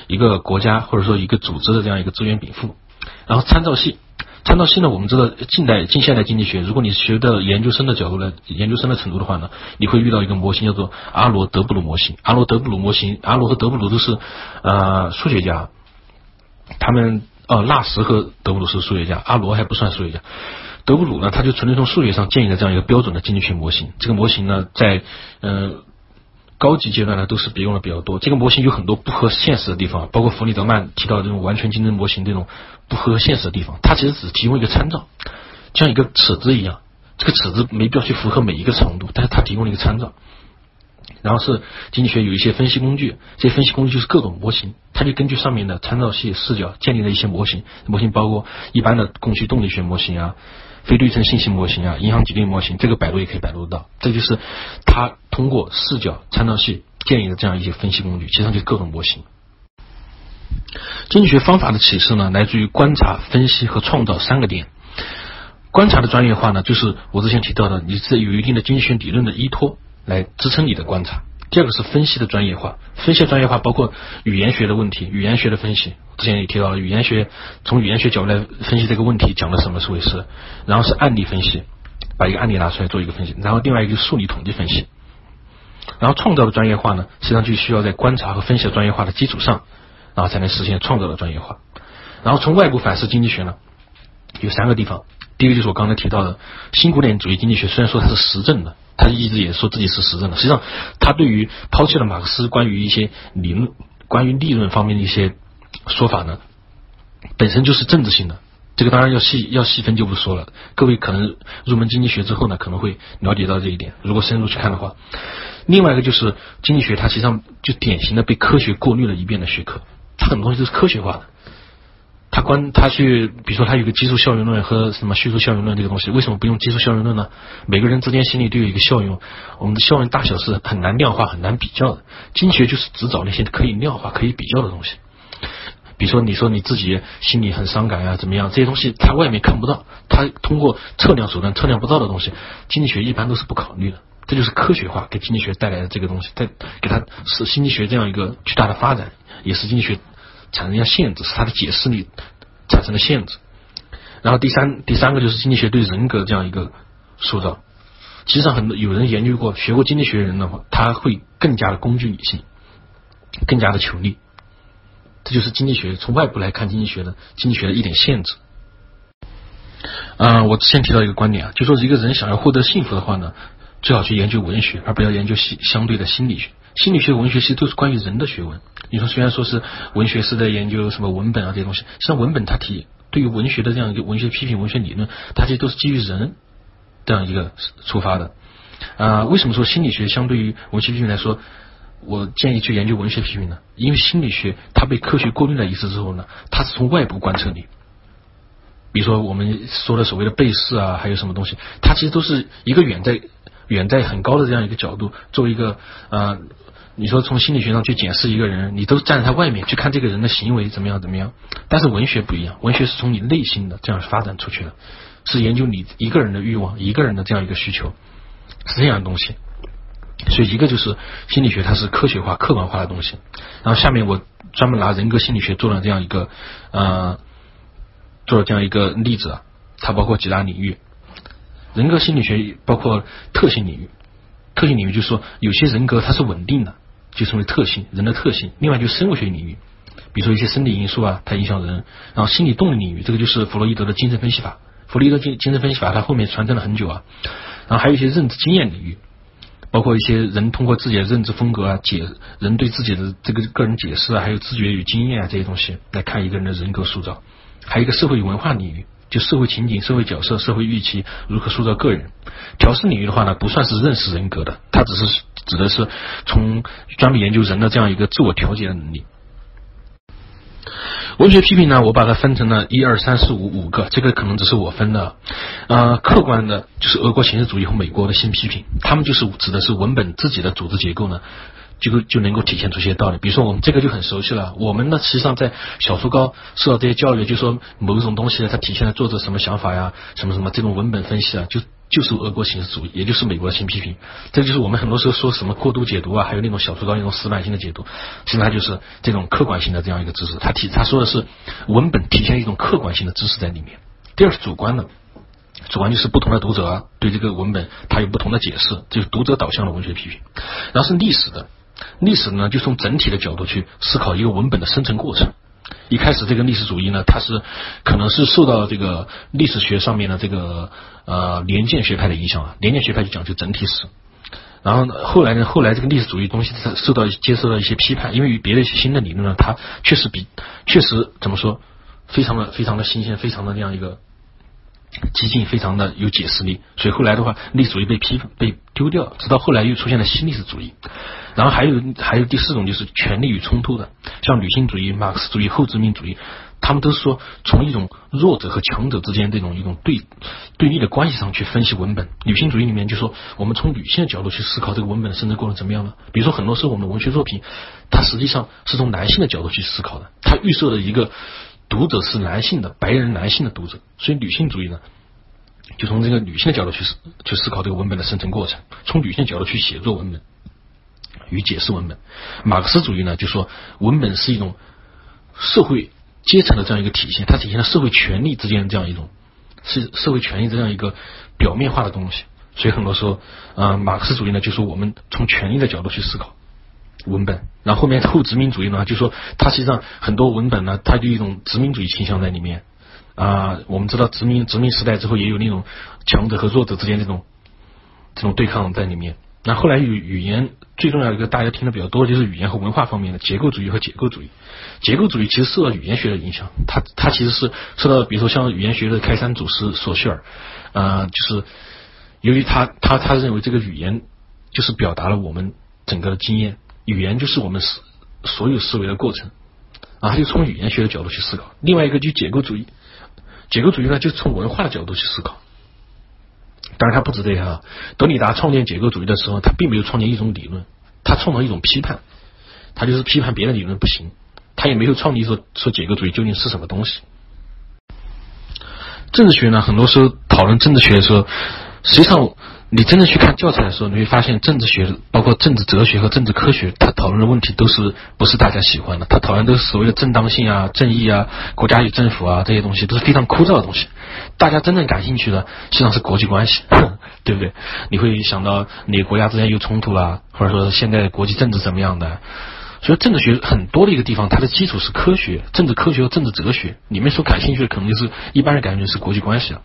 一个国家或者说一个组织的这样一个资源禀赋。然后参照系。参照系呢，我们知道近代近现代经济学，如果你学到研究生的角度来，研究生的程度的话呢，你会遇到一个模型叫做阿罗德布鲁模型。阿罗德布鲁模型，阿罗和德布鲁都是呃数学家，他们呃纳什和德布鲁是数学家，阿罗还不算数学家。德布鲁呢，他就纯粹从数学上建立了这样一个标准的经济学模型。这个模型呢，在嗯。高级阶段呢，都是别用的比较多。这个模型有很多不合现实的地方，包括弗里德曼提到的这种完全竞争模型这种不合现实的地方。它其实只提供一个参照，像一个尺子一样，这个尺子没必要去符合每一个长度，但是它提供了一个参照。然后是经济学有一些分析工具，这些分析工具就是各种模型，它就根据上面的参照系视角建立了一些模型。模型包括一般的供需动力学模型啊。非对称信息模型啊，银行挤兑模型，这个百度也可以百度得到。这就是他通过视角参照系建立的这样一些分析工具，其实上就是各种模型。经济学方法的启示呢，来自于观察、分析和创造三个点。观察的专业化呢，就是我之前提到的，你是有一定的经济学理论的依托来支撑你的观察。第二个是分析的专业化，分析的专业化包括语言学的问题，语言学的分析。之前也提到了语言学，从语言学角度来分析这个问题，讲了什么是回事。然后是案例分析，把一个案例拿出来做一个分析。然后另外一个数理统计分析。然后创造的专业化呢，实际上就需要在观察和分析的专业化的基础上，然后才能实现创造的专业化。然后从外部反思经济学呢，有三个地方。第一个就是我刚才提到的新古典主义经济学，虽然说它是实证的。他一直也说自己是实证的，实际上他对于抛弃了马克思关于一些理论、关于利润方面的一些说法呢，本身就是政治性的。这个当然要细要细分就不说了，各位可能入门经济学之后呢，可能会了解到这一点。如果深入去看的话，另外一个就是经济学，它实际上就典型的被科学过滤了一遍的学科，它很多东西都是科学化的。他关他去，比如说他有个基数效应论和什么叙述效应论这个东西，为什么不用基数效应论呢？每个人之间心里都有一个效应，我们的效应大小是很难量化、很难比较的。经济学就是只找那些可以量化、可以比较的东西。比如说，你说你自己心里很伤感啊，怎么样？这些东西他外面看不到，他通过测量手段测量不到的东西，经济学一般都是不考虑的。这就是科学化给经济学带来的这个东西，在给它是经济学这样一个巨大的发展，也是经济学产生一下限制，是它的解释力产生了限制。然后第三第三个就是经济学对人格这样一个塑造。其实上，很多有人研究过学过经济学的人的话，他会更加的工具理性，更加的求利。这就是经济学从外部来看经济学的经济学的一点限制。啊，我之前提到一个观点啊，就说一个人想要获得幸福的话呢，最好去研究文学，而不要研究相相对的心理学。心理学、文学其实都是关于人的学问。你说虽然说是文学是在研究什么文本啊这些东西，实际上文本它提对于文学的这样一个文学批评、文学理论，它其实都是基于人这样一个出发的。啊，为什么说心理学相对于文学批评来说，我建议去研究文学批评呢？因为心理学它被科学过滤了一次之后呢，它是从外部观测你。比如说我们说的所谓的背试啊，还有什么东西，它其实都是一个远在远在很高的这样一个角度，作为一个呃，你说从心理学上去检视一个人，你都站在他外面去看这个人的行为怎么样怎么样。但是文学不一样，文学是从你内心的这样发展出去的，是研究你一个人的欲望，一个人的这样一个需求，是这样的东西。所以一个就是心理学，它是科学化、客观化的东西。然后下面我专门拿人格心理学做了这样一个呃。做了这样一个例子啊，它包括几大领域，人格心理学包括特性领域，特性领域就是说有些人格它是稳定的，就称为特性，人的特性。另外就是生物学领域，比如说一些生理因素啊，它影响人。然后心理动力领域，这个就是弗洛伊德的精神分析法，弗洛伊德精精神分析法它后面传承了很久啊。然后还有一些认知经验领域，包括一些人通过自己的认知风格啊，解人对自己的这个个人解释啊，还有自觉与经验啊这些东西来看一个人的人格塑造。还有一个社会与文化领域，就社会情景、社会角色、社会预期如何塑造个人。调试领域的话呢，不算是认识人格的，它只是指的是从专门研究人的这样一个自我调节的能力。文学批评呢，我把它分成了一二三四五五个，这个可能只是我分的。呃，客观的就是俄国形式主义和美国的新批评，他们就是指的是文本自己的组织结构呢。就就能够体现出一些道理，比如说我们这个就很熟悉了。我们呢，实际上在小初高受到这些教育，就说某一种东西呢，它体现了作者什么想法呀，什么什么这种文本分析啊，就就是俄国形式主义，也就是美国的新批评。这就是我们很多时候说什么过度解读啊，还有那种小初高那种死板性的解读，实际上它就是这种客观性的这样一个知识。他体他说的是文本体现一种客观性的知识在里面。第二是主观的，主观就是不同的读者啊对这个文本他有不同的解释，就是读者导向的文学批评。然后是历史的。历史呢，就从整体的角度去思考一个文本的生成过程。一开始这个历史主义呢，它是可能是受到这个历史学上面的这个呃年鉴学派的影响啊。年鉴学派就讲究整体史。然后呢，后来呢，后来这个历史主义东西它受到接受到一些批判，因为与别的一些新的理论呢，它确实比确实怎么说，非常的非常的新鲜，非常的这样一个。激进非常的有解释力，所以后来的话，历史主义被批被丢掉，直到后来又出现了新历史主义。然后还有还有第四种就是权力与冲突的，像女性主义、马克思主义、后殖民主义，他们都是说从一种弱者和强者之间这种一种对对立的关系上去分析文本。女性主义里面就说我们从女性的角度去思考这个文本的生成过程怎么样呢？比如说很多时候我们的文学作品，它实际上是从男性的角度去思考的，它预设了一个。读者是男性的白人男性的读者，所以女性主义呢，就从这个女性的角度去思去思考这个文本的生成过程，从女性角度去写作文本与解释文本。马克思主义呢，就说文本是一种社会阶层的这样一个体现，它体现了社会权力之间的这样一种是社会权力这样一个表面化的东西。所以很多时候，啊，马克思主义呢，就说我们从权力的角度去思考。文本，然后后面后殖民主义呢，就说它实际上很多文本呢，它就一种殖民主义倾向在里面啊。我们知道殖民殖民时代之后，也有那种强者和弱者之间这种这种对抗在里面。那后来语语言最重要的一个大家听的比较多的，就是语言和文化方面的结构主义和结构主义。结构主义其实受到语言学的影响，它它其实是受到比如说像语言学的开山祖师索绪尔啊，就是由于他他他认为这个语言就是表达了我们整个的经验。语言就是我们思所有思维的过程啊，他就从语言学的角度去思考。另外一个就结构主义，结构主义呢就是从文化的角度去思考。当然，他不止这样。德里达创建结构主义的时候，他并没有创建一种理论，他创造一种批判，他就是批判别的理论不行，他也没有创立说说结构主义究竟是什么东西。政治学呢，很多时候讨论政治学的时候，实际上。你真的去看教材的时候，你会发现政治学，包括政治哲学和政治科学，它讨论的问题都是不是大家喜欢的。它讨论都是所谓的正当性啊、正义啊、国家与政府啊这些东西，都是非常枯燥的东西。(laughs) 大家真正感兴趣的，实际上是国际关系，(laughs) 对不对？你会想到哪个国家之间有冲突啦，或者说现在国际政治怎么样的？所以政治学很多的一个地方，它的基础是科学，政治科学和政治哲学。你们所感兴趣的，可能就是一般人感觉是国际关系了。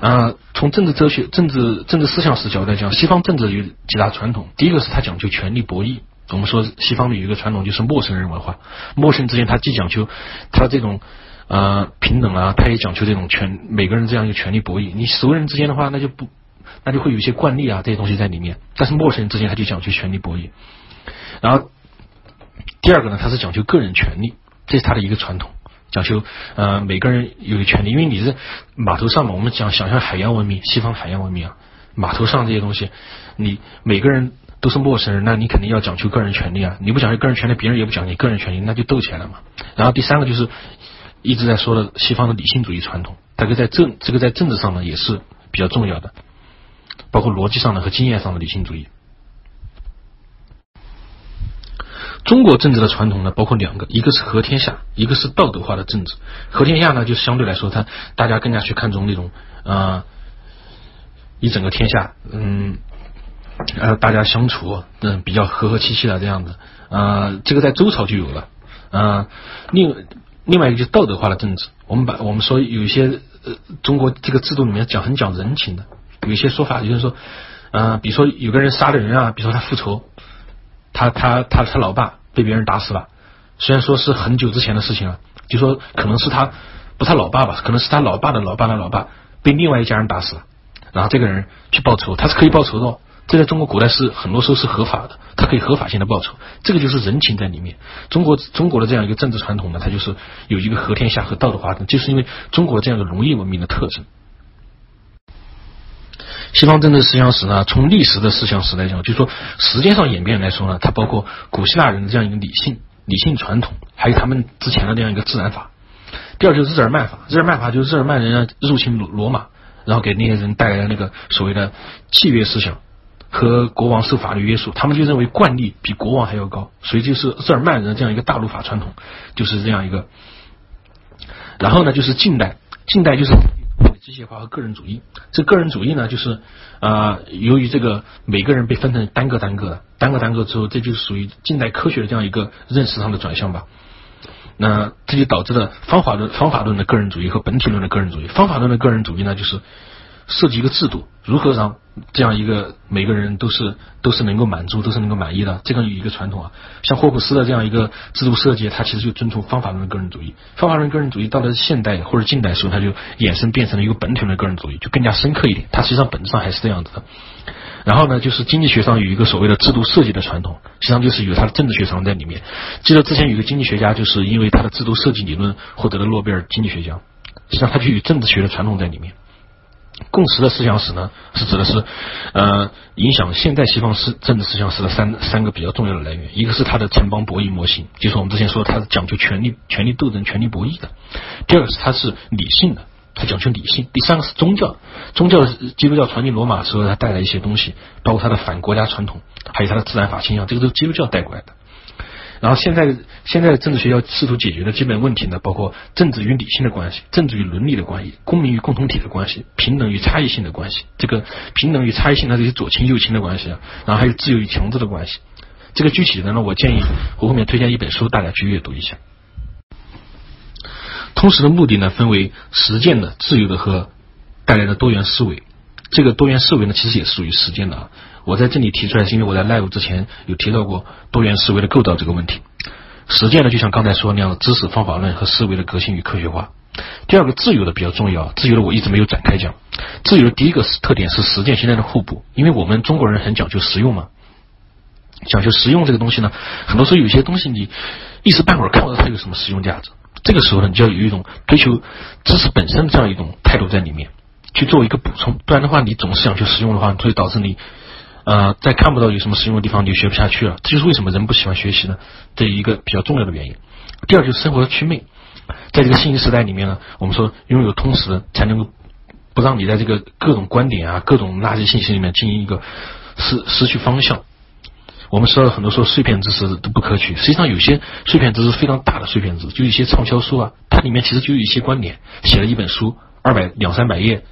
啊，从政治哲学、政治政治思想史角度来讲，西方政治有几大传统。第一个是它讲究权力博弈。我们说西方的有一个传统就是陌生人文化，陌生人之间他既讲究他这种呃平等啊，他也讲究这种权每个人这样一个权力博弈。你熟人之间的话，那就不那就会有一些惯例啊这些东西在里面。但是陌生人之间他就讲究权力博弈。然后第二个呢，他是讲究个人权利，这是他的一个传统。讲究呃每个人有权利，因为你是码头上嘛，我们讲想象海洋文明，西方海洋文明啊，码头上这些东西，你每个人都是陌生人，那你肯定要讲究个人权利啊，你不讲究个人权利，别人也不讲究个人权利，那就斗起来了嘛。然后第三个就是一直在说的西方的理性主义传统，这个在政这个在政治上呢也是比较重要的，包括逻辑上的和经验上的理性主义。中国政治的传统呢，包括两个，一个是和天下，一个是道德化的政治。和天下呢，就相对来说，它大家更加去看重那种啊，一整个天下，嗯，呃，大家相处嗯比较和和气气的这样子啊，这个在周朝就有了啊。另另外一个就是道德化的政治，我们把我们说有一些呃中国这个制度里面讲很讲人情的，有一些说法就是说啊，比如说有个人杀了人啊，比如说他复仇。他他他他老爸被别人打死了，虽然说是很久之前的事情了，就说可能是他不他老爸吧，可能是他老爸的老爸的老爸被另外一家人打死了，然后这个人去报仇，他是可以报仇的，哦这在中国古代是很多时候是合法的，他可以合法性的报仇，这个就是人情在里面。中国中国的这样一个政治传统呢，它就是有一个和天下和道德化，就是因为中国这样的农业文明的特征。西方政治思想史呢，从历史的思想史来讲，就说时间上演变来说呢，它包括古希腊人的这样一个理性理性传统，还有他们之前的这样一个自然法。第二就是日耳曼法，日耳曼法就是日耳曼人入侵罗罗马，然后给那些人带来了那个所谓的契约思想和国王受法律约束，他们就认为惯例比国王还要高，所以就是日耳曼人这样一个大陆法传统，就是这样一个。然后呢，就是近代，近代就是。机械化和个人主义，这个人主义呢，就是啊，由于这个每个人被分成单个单个的，单个单个之后，这就属于近代科学的这样一个认识上的转向吧。那这就导致了方法论方法论的个人主义和本体论的个人主义。方法论的个人主义呢，就是。设计一个制度，如何让这样一个每个人都是都是能够满足，都是能够满意的？这个有一个传统啊，像霍布斯的这样一个制度设计，它其实就遵从方法论的个人主义。方法论个人主义到了现代或者近代时候，它就衍生变成了一个本体论的个人主义，就更加深刻一点。它实际上本质上还是这样子的。然后呢，就是经济学上有一个所谓的制度设计的传统，实际上就是有它的政治学成分在里面。记得之前有一个经济学家，就是因为他的制度设计理论获得了诺贝尔经济学奖，实际上他就有政治学的传统在里面。共识的思想史呢，是指的是，呃，影响现代西方思政治思想史的三三个比较重要的来源。一个是它的城邦博弈模型，就是我们之前说它是讲究权力、权力斗争、权力博弈的；第二个是它是理性的，它讲究理性；第三个是宗教，宗教基督教传进罗马时候，它带来一些东西，包括它的反国家传统，还有它的自然法倾向，这个都是基督教带过来的。然后现在现在的政治学要试图解决的基本问题呢，包括政治与理性的关系、政治与伦理的关系、公民与共同体的关系、平等与差异性的关系。这个平等与差异性它这些左倾右倾的关系啊，然后还有自由与强制的关系。这个具体的呢，我建议我后面推荐一本书，大家去阅读一下。通识的目的呢，分为实践的、自由的和带来的多元思维。这个多元思维呢，其实也属于实践的啊。我在这里提出来，是因为我在 live 之前有提到过多元思维的构造这个问题。实践呢，就像刚才说的那样的知识方法论和思维的革新与科学化。第二个自由的比较重要，自由的我一直没有展开讲。自由的第一个特点是实践现在的互补，因为我们中国人很讲究实用嘛，讲究实用这个东西呢，很多时候有些东西你一时半会儿看不到它有什么实用价值，这个时候呢，你就要有一种追求知识本身的这样一种态度在里面去做一个补充，不然的话，你总是想去实用的话，会导致你。呃，在看不到有什么实用的地方，你就学不下去了。这就是为什么人不喜欢学习呢？这一个比较重要的原因。第二就是生活的祛魅，在这个信息时代里面呢，我们说拥有通识才能够不让你在这个各种观点啊、各种垃圾信息里面进行一个失失去方向。我们说了很多说碎片知识都不可取，实际上有些碎片知识非常大的碎片知识，就一些畅销书啊，它里面其实就有一些观点，写了一本书二百两三百页，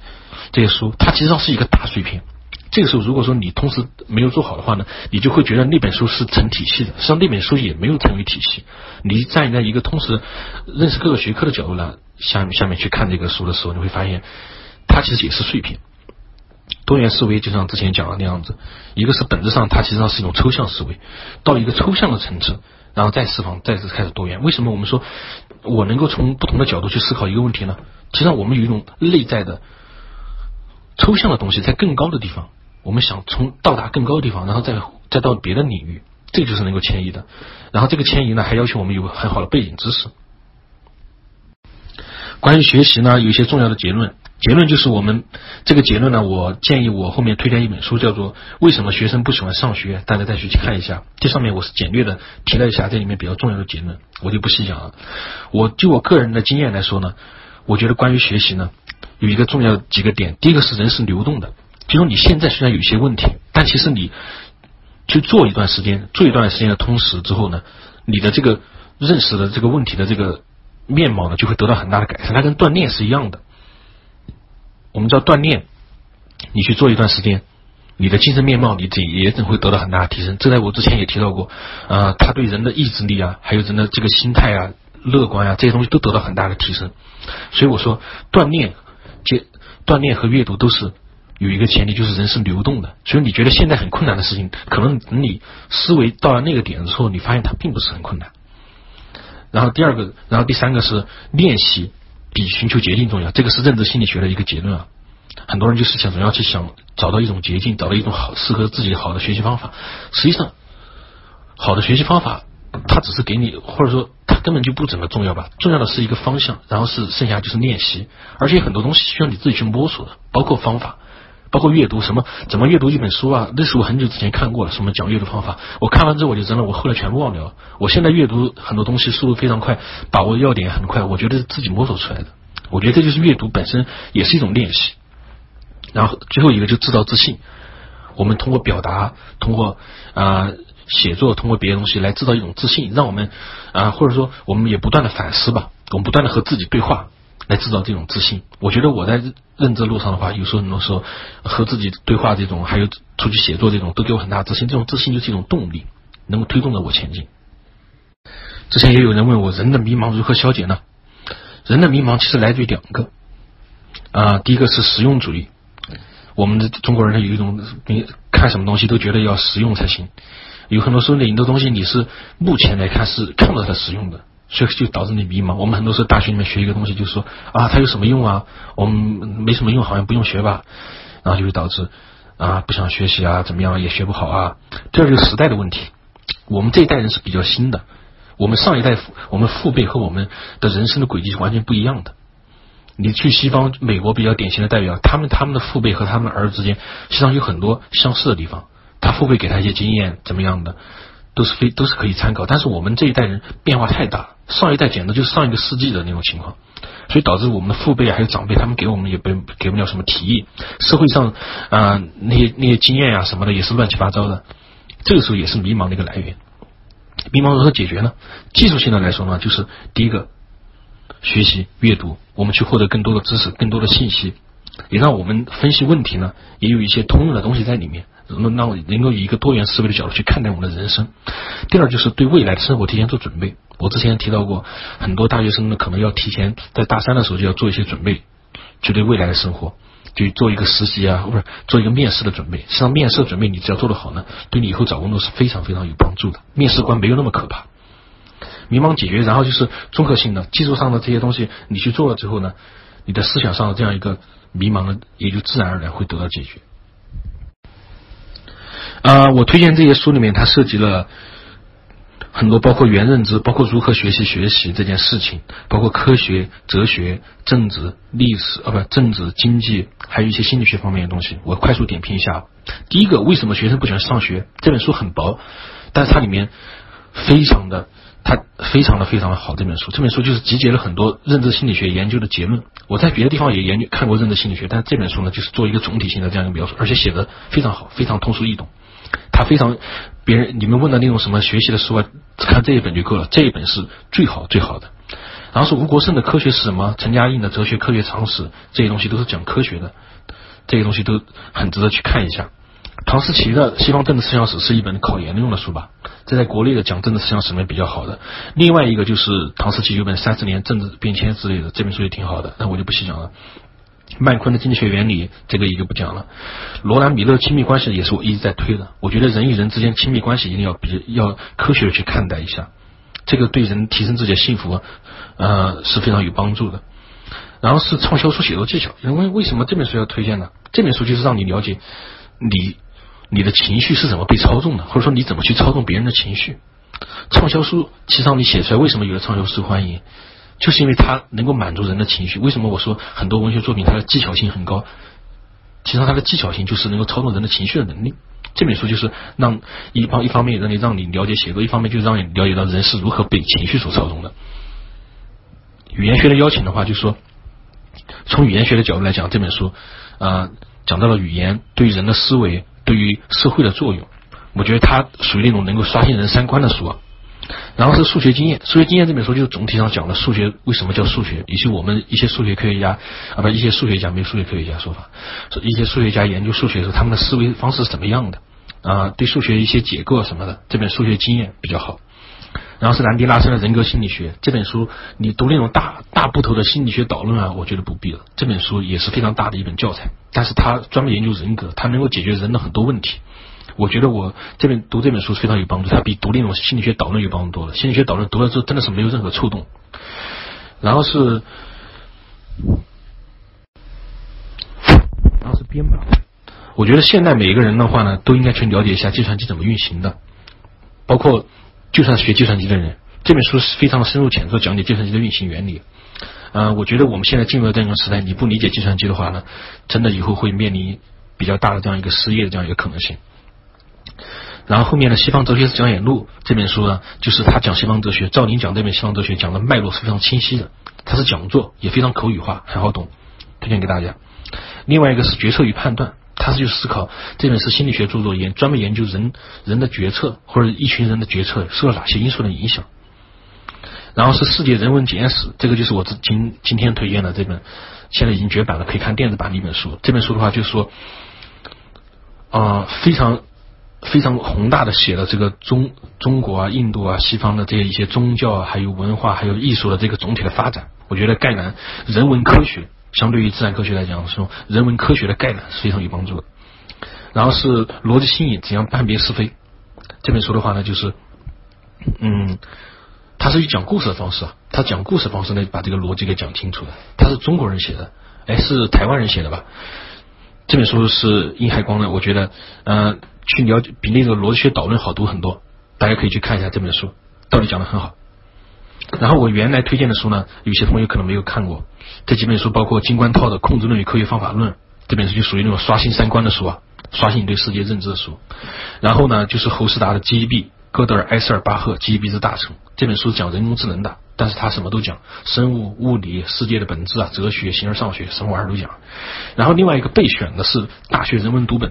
这些书它其实上是一个大碎片。这个时候如果说你同时没有做好的话呢，你就会觉得那本书是成体系的，实际上那本书也没有成为体系。你站在一个同时认识各个学科的角度呢，下面下面去看这个书的时候，你会发现它其实也是碎片。多元思维就像之前讲的那样子，一个是本质上它其实上是一种抽象思维，到一个抽象的层次，然后再释放，再次开始多元。为什么我们说我能够从不同的角度去思考一个问题呢？实际上我们有一种内在的抽象的东西，在更高的地方，我们想从到达更高的地方，然后再再到别的领域，这就是能够迁移的。然后这个迁移呢，还要求我们有很好的背景知识。关于学习呢，有一些重要的结论。结论就是我们这个结论呢，我建议我后面推荐一本书，叫做《为什么学生不喜欢上学》，大家再去看一下。这上面我是简略的提了一下这里面比较重要的结论，我就不细讲了。我就我个人的经验来说呢，我觉得关于学习呢，有一个重要几个点。第一个是人是流动的，就说你现在虽然有些问题，但其实你去做一段时间，做一段时间的通识之后呢，你的这个认识的这个问题的这个面貌呢，就会得到很大的改善。它跟锻炼是一样的。我们知道锻炼，你去做一段时间，你的精神面貌你这也会得到很大的提升。这在我之前也提到过，啊，他对人的意志力啊，还有人的这个心态啊、乐观啊这些东西都得到很大的提升。所以我说，锻炼、接锻炼和阅读都是有一个前提，就是人是流动的。所以你觉得现在很困难的事情，可能等你思维到了那个点的时候，你发现它并不是很困难。然后第二个，然后第三个是练习。比寻求捷径重要，这个是认知心理学的一个结论啊。很多人就是想总要去想找到一种捷径，找到一种好适合自己好的学习方法。实际上，好的学习方法，它只是给你，或者说根本就不怎么重要吧。重要的是一个方向，然后是剩下就是练习，而且很多东西需要你自己去摸索的，包括方法，包括阅读什么，怎么阅读一本书啊？那是我很久之前看过了，什么讲阅读方法，我看完之后我就扔了，我后来全部忘掉了。我现在阅读很多东西速度非常快，把握要点很快，我觉得是自己摸索出来的。我觉得这就是阅读本身也是一种练习，然后最后一个就制造自信。我们通过表达，通过啊写作，通过别的东西来制造一种自信，让我们啊或者说我们也不断的反思吧，我们不断的和自己对话，来制造这种自信。我觉得我在认知路上的话，有时候很多时候和自己对话这种，还有出去写作这种，都给我很大自信。这种自信就是一种动力，能够推动着我前进。之前也有人问我，人的迷茫如何消解呢？人的迷茫其实来自于两个啊，第一个是实用主义。我们的中国人有一种，你看什么东西都觉得要实用才行。有很多时候，很多东西你是目前来看是看不到它实用的，所以就导致你迷茫。我们很多时候大学里面学一个东西，就说啊，它有什么用啊？我们没什么用，好像不用学吧。然后就会导致啊，不想学习啊，怎么样也学不好啊。第二就是时代的问题。我们这一代人是比较新的。我们上一代，我们父辈和我们的人生的轨迹是完全不一样的。你去西方，美国比较典型的代表，他们他们的父辈和他们儿子之间，实际上有很多相似的地方。他父辈给他一些经验，怎么样的，都是非都是可以参考。但是我们这一代人变化太大，上一代简直就是上一个世纪的那种情况，所以导致我们的父辈还有长辈，他们给我们也不给不了什么提议。社会上啊那些那些经验呀什么的也是乱七八糟的，这个时候也是迷茫的一个来源。迷茫如何解决呢？技术性的来说呢，就是第一个，学习阅读，我们去获得更多的知识、更多的信息，也让我们分析问题呢，也有一些通用的东西在里面，能让能够以一个多元思维的角度去看待我们的人生。第二就是对未来的生活提前做准备。我之前提到过，很多大学生呢，可能要提前在大三的时候就要做一些准备，去对未来的生活。就做一个实习啊，不是做一个面试的准备。实际上，面试的准备你只要做得好呢，对你以后找工作是非常非常有帮助的。面试官没有那么可怕。迷茫解决，然后就是综合性的技术上的这些东西，你去做了之后呢，你的思想上的这样一个迷茫呢，也就自然而然会得到解决。啊，我推荐这些书里面，它涉及了。很多包括原认知，包括如何学习学习这件事情，包括科学、哲学、政治、历史啊，不，政治、经济，还有一些心理学方面的东西。我快速点评一下。第一个，为什么学生不喜欢上学？这本书很薄，但是它里面非常的，它非常的非常的好。这本书，这本书就是集结了很多认知心理学研究的结论。我在别的地方也研究看过认知心理学，但这本书呢，就是做一个总体性的这样一个描述，而且写的非常好，非常通俗易懂。他非常，别人你们问的那种什么学习的书啊，看这一本就够了，这一本是最好最好的。然后是吴国胜的科学是什么，陈嘉映的哲学科学常识，这些东西都是讲科学的，这些东西都很值得去看一下。唐思琪的西方政治思想史是一本考研用的书吧，这在国内的讲政治思想史里面比较好的。另外一个就是唐思琪有本三十年政治变迁之类的，这本书也挺好的，那我就不细讲了。曼昆的经济学原理，这个也就不讲了。罗兰米勒亲密关系也是我一直在推的，我觉得人与人之间亲密关系一定要比要科学的去看待一下，这个对人提升自己的幸福，呃是非常有帮助的。然后是畅销书写作技巧，因为为什么这本书要推荐呢？这本书就是让你了解你你的情绪是怎么被操纵的，或者说你怎么去操纵别人的情绪。畅销书其实让你写出来，为什么有的畅销书欢迎？就是因为它能够满足人的情绪。为什么我说很多文学作品它的技巧性很高？其实它的技巧性就是能够操纵人的情绪的能力。这本书就是让一方一方面让你让你了解写作，一方面就是让你了解到人是如何被情绪所操纵的。语言学的邀请的话，就是说从语言学的角度来讲，这本书啊讲到了语言对于人的思维、对于社会的作用。我觉得它属于那种能够刷新人三观的书。啊。然后是数学经验，数学经验这本书就是总体上讲了数学为什么叫数学，以及我们一些数学科学家啊，不，一些数学家没有数学科学家说法，一些数学家研究数学的时候，他们的思维方式是怎么样的啊？对数学一些解构什么的，这本数学经验比较好。然后是兰迪拉森的人格心理学这本书，你读那种大大部头的心理学导论啊，我觉得不必了。这本书也是非常大的一本教材，但是它专门研究人格，它能够解决人的很多问题。我觉得我这本读这本书非常有帮助，它比读那种心理学导论有帮助多了。心理学导论读了之后真的是没有任何触动。然后是，然后是编码。我觉得现在每一个人的话呢，都应该去了解一下计算机怎么运行的，包括就算学计算机的人，这本书是非常深入浅出讲解计算机的运行原理。嗯，我觉得我们现在进入了这样一个时代，你不理解计算机的话呢，真的以后会面临比较大的这样一个失业的这样一个可能性。然后后面的《西方哲学讲演录》这本书呢，就是他讲西方哲学。赵宁讲这本西方哲学讲的脉络是非常清晰的，他是讲座，也非常口语化，很好懂，推荐给大家。另外一个是《决策与判断》，他是去思考这本是心理学著作，研专门研究人人的决策或者一群人的决策受了哪些因素的影响。然后是《世界人文简史》，这个就是我今今天推荐的这本，现在已经绝版了，可以看电子版的一本书。这本书的话，就是说啊，非常。非常宏大的写了这个中中国啊、印度啊、西方的这些一些宗教啊，还有文化、还有艺术的这个总体的发展。我觉得概览人文科学，相对于自然科学来讲，说人文科学的概览是非常有帮助的。然后是逻辑新颖，怎样判别是非？这本书的话呢，就是嗯，他是以讲故事的方式啊，他讲故事方式呢，把这个逻辑给讲清楚的。他是中国人写的，哎，是台湾人写的吧？这本书是殷海光的，我觉得嗯。去了解比那个逻辑学导论好读很多，大家可以去看一下这本书，道理讲的很好。然后我原来推荐的书呢，有些朋友可能没有看过，这几本书包括金冠涛的《控制论与科学方法论》，这本书就属于那种刷新三观的书啊，刷新你对世界认知的书。然后呢，就是侯世达的《G E B》。戈德尔埃塞尔巴赫《GEB 之大成》这本书讲人工智能的，但是他什么都讲，生物、物理、世界的本质啊，哲学、形而上学，什么玩意儿都讲。然后另外一个备选的是《大学人文读本》，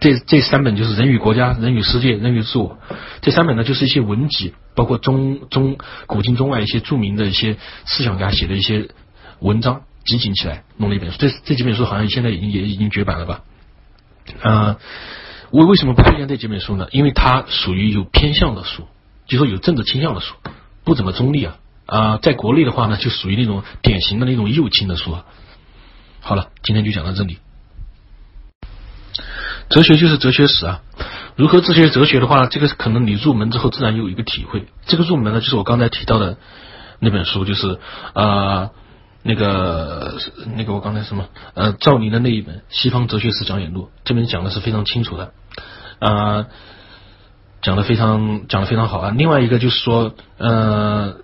这这三本就是《人与国家》《人与世界》《人与自我》这三本呢，就是一些文集，包括中中古今中外一些著名的一些思想家写的一些文章集锦起来弄了一本书。这这几本书好像现在已经也已经绝版了吧？啊。我为什么不推荐这几本书呢？因为它属于有偏向的书，就说有政治倾向的书，不怎么中立啊啊！在国内的话呢，就属于那种典型的那种右倾的书。好了，今天就讲到这里。哲学就是哲学史啊，如何自学哲学的话，这个可能你入门之后自然有一个体会。这个入门呢，就是我刚才提到的那本书，就是啊。那个那个我刚才什么呃赵林的那一本《西方哲学史讲演录》，这边讲的是非常清楚的啊，讲的非常讲的非常好啊。另外一个就是说呃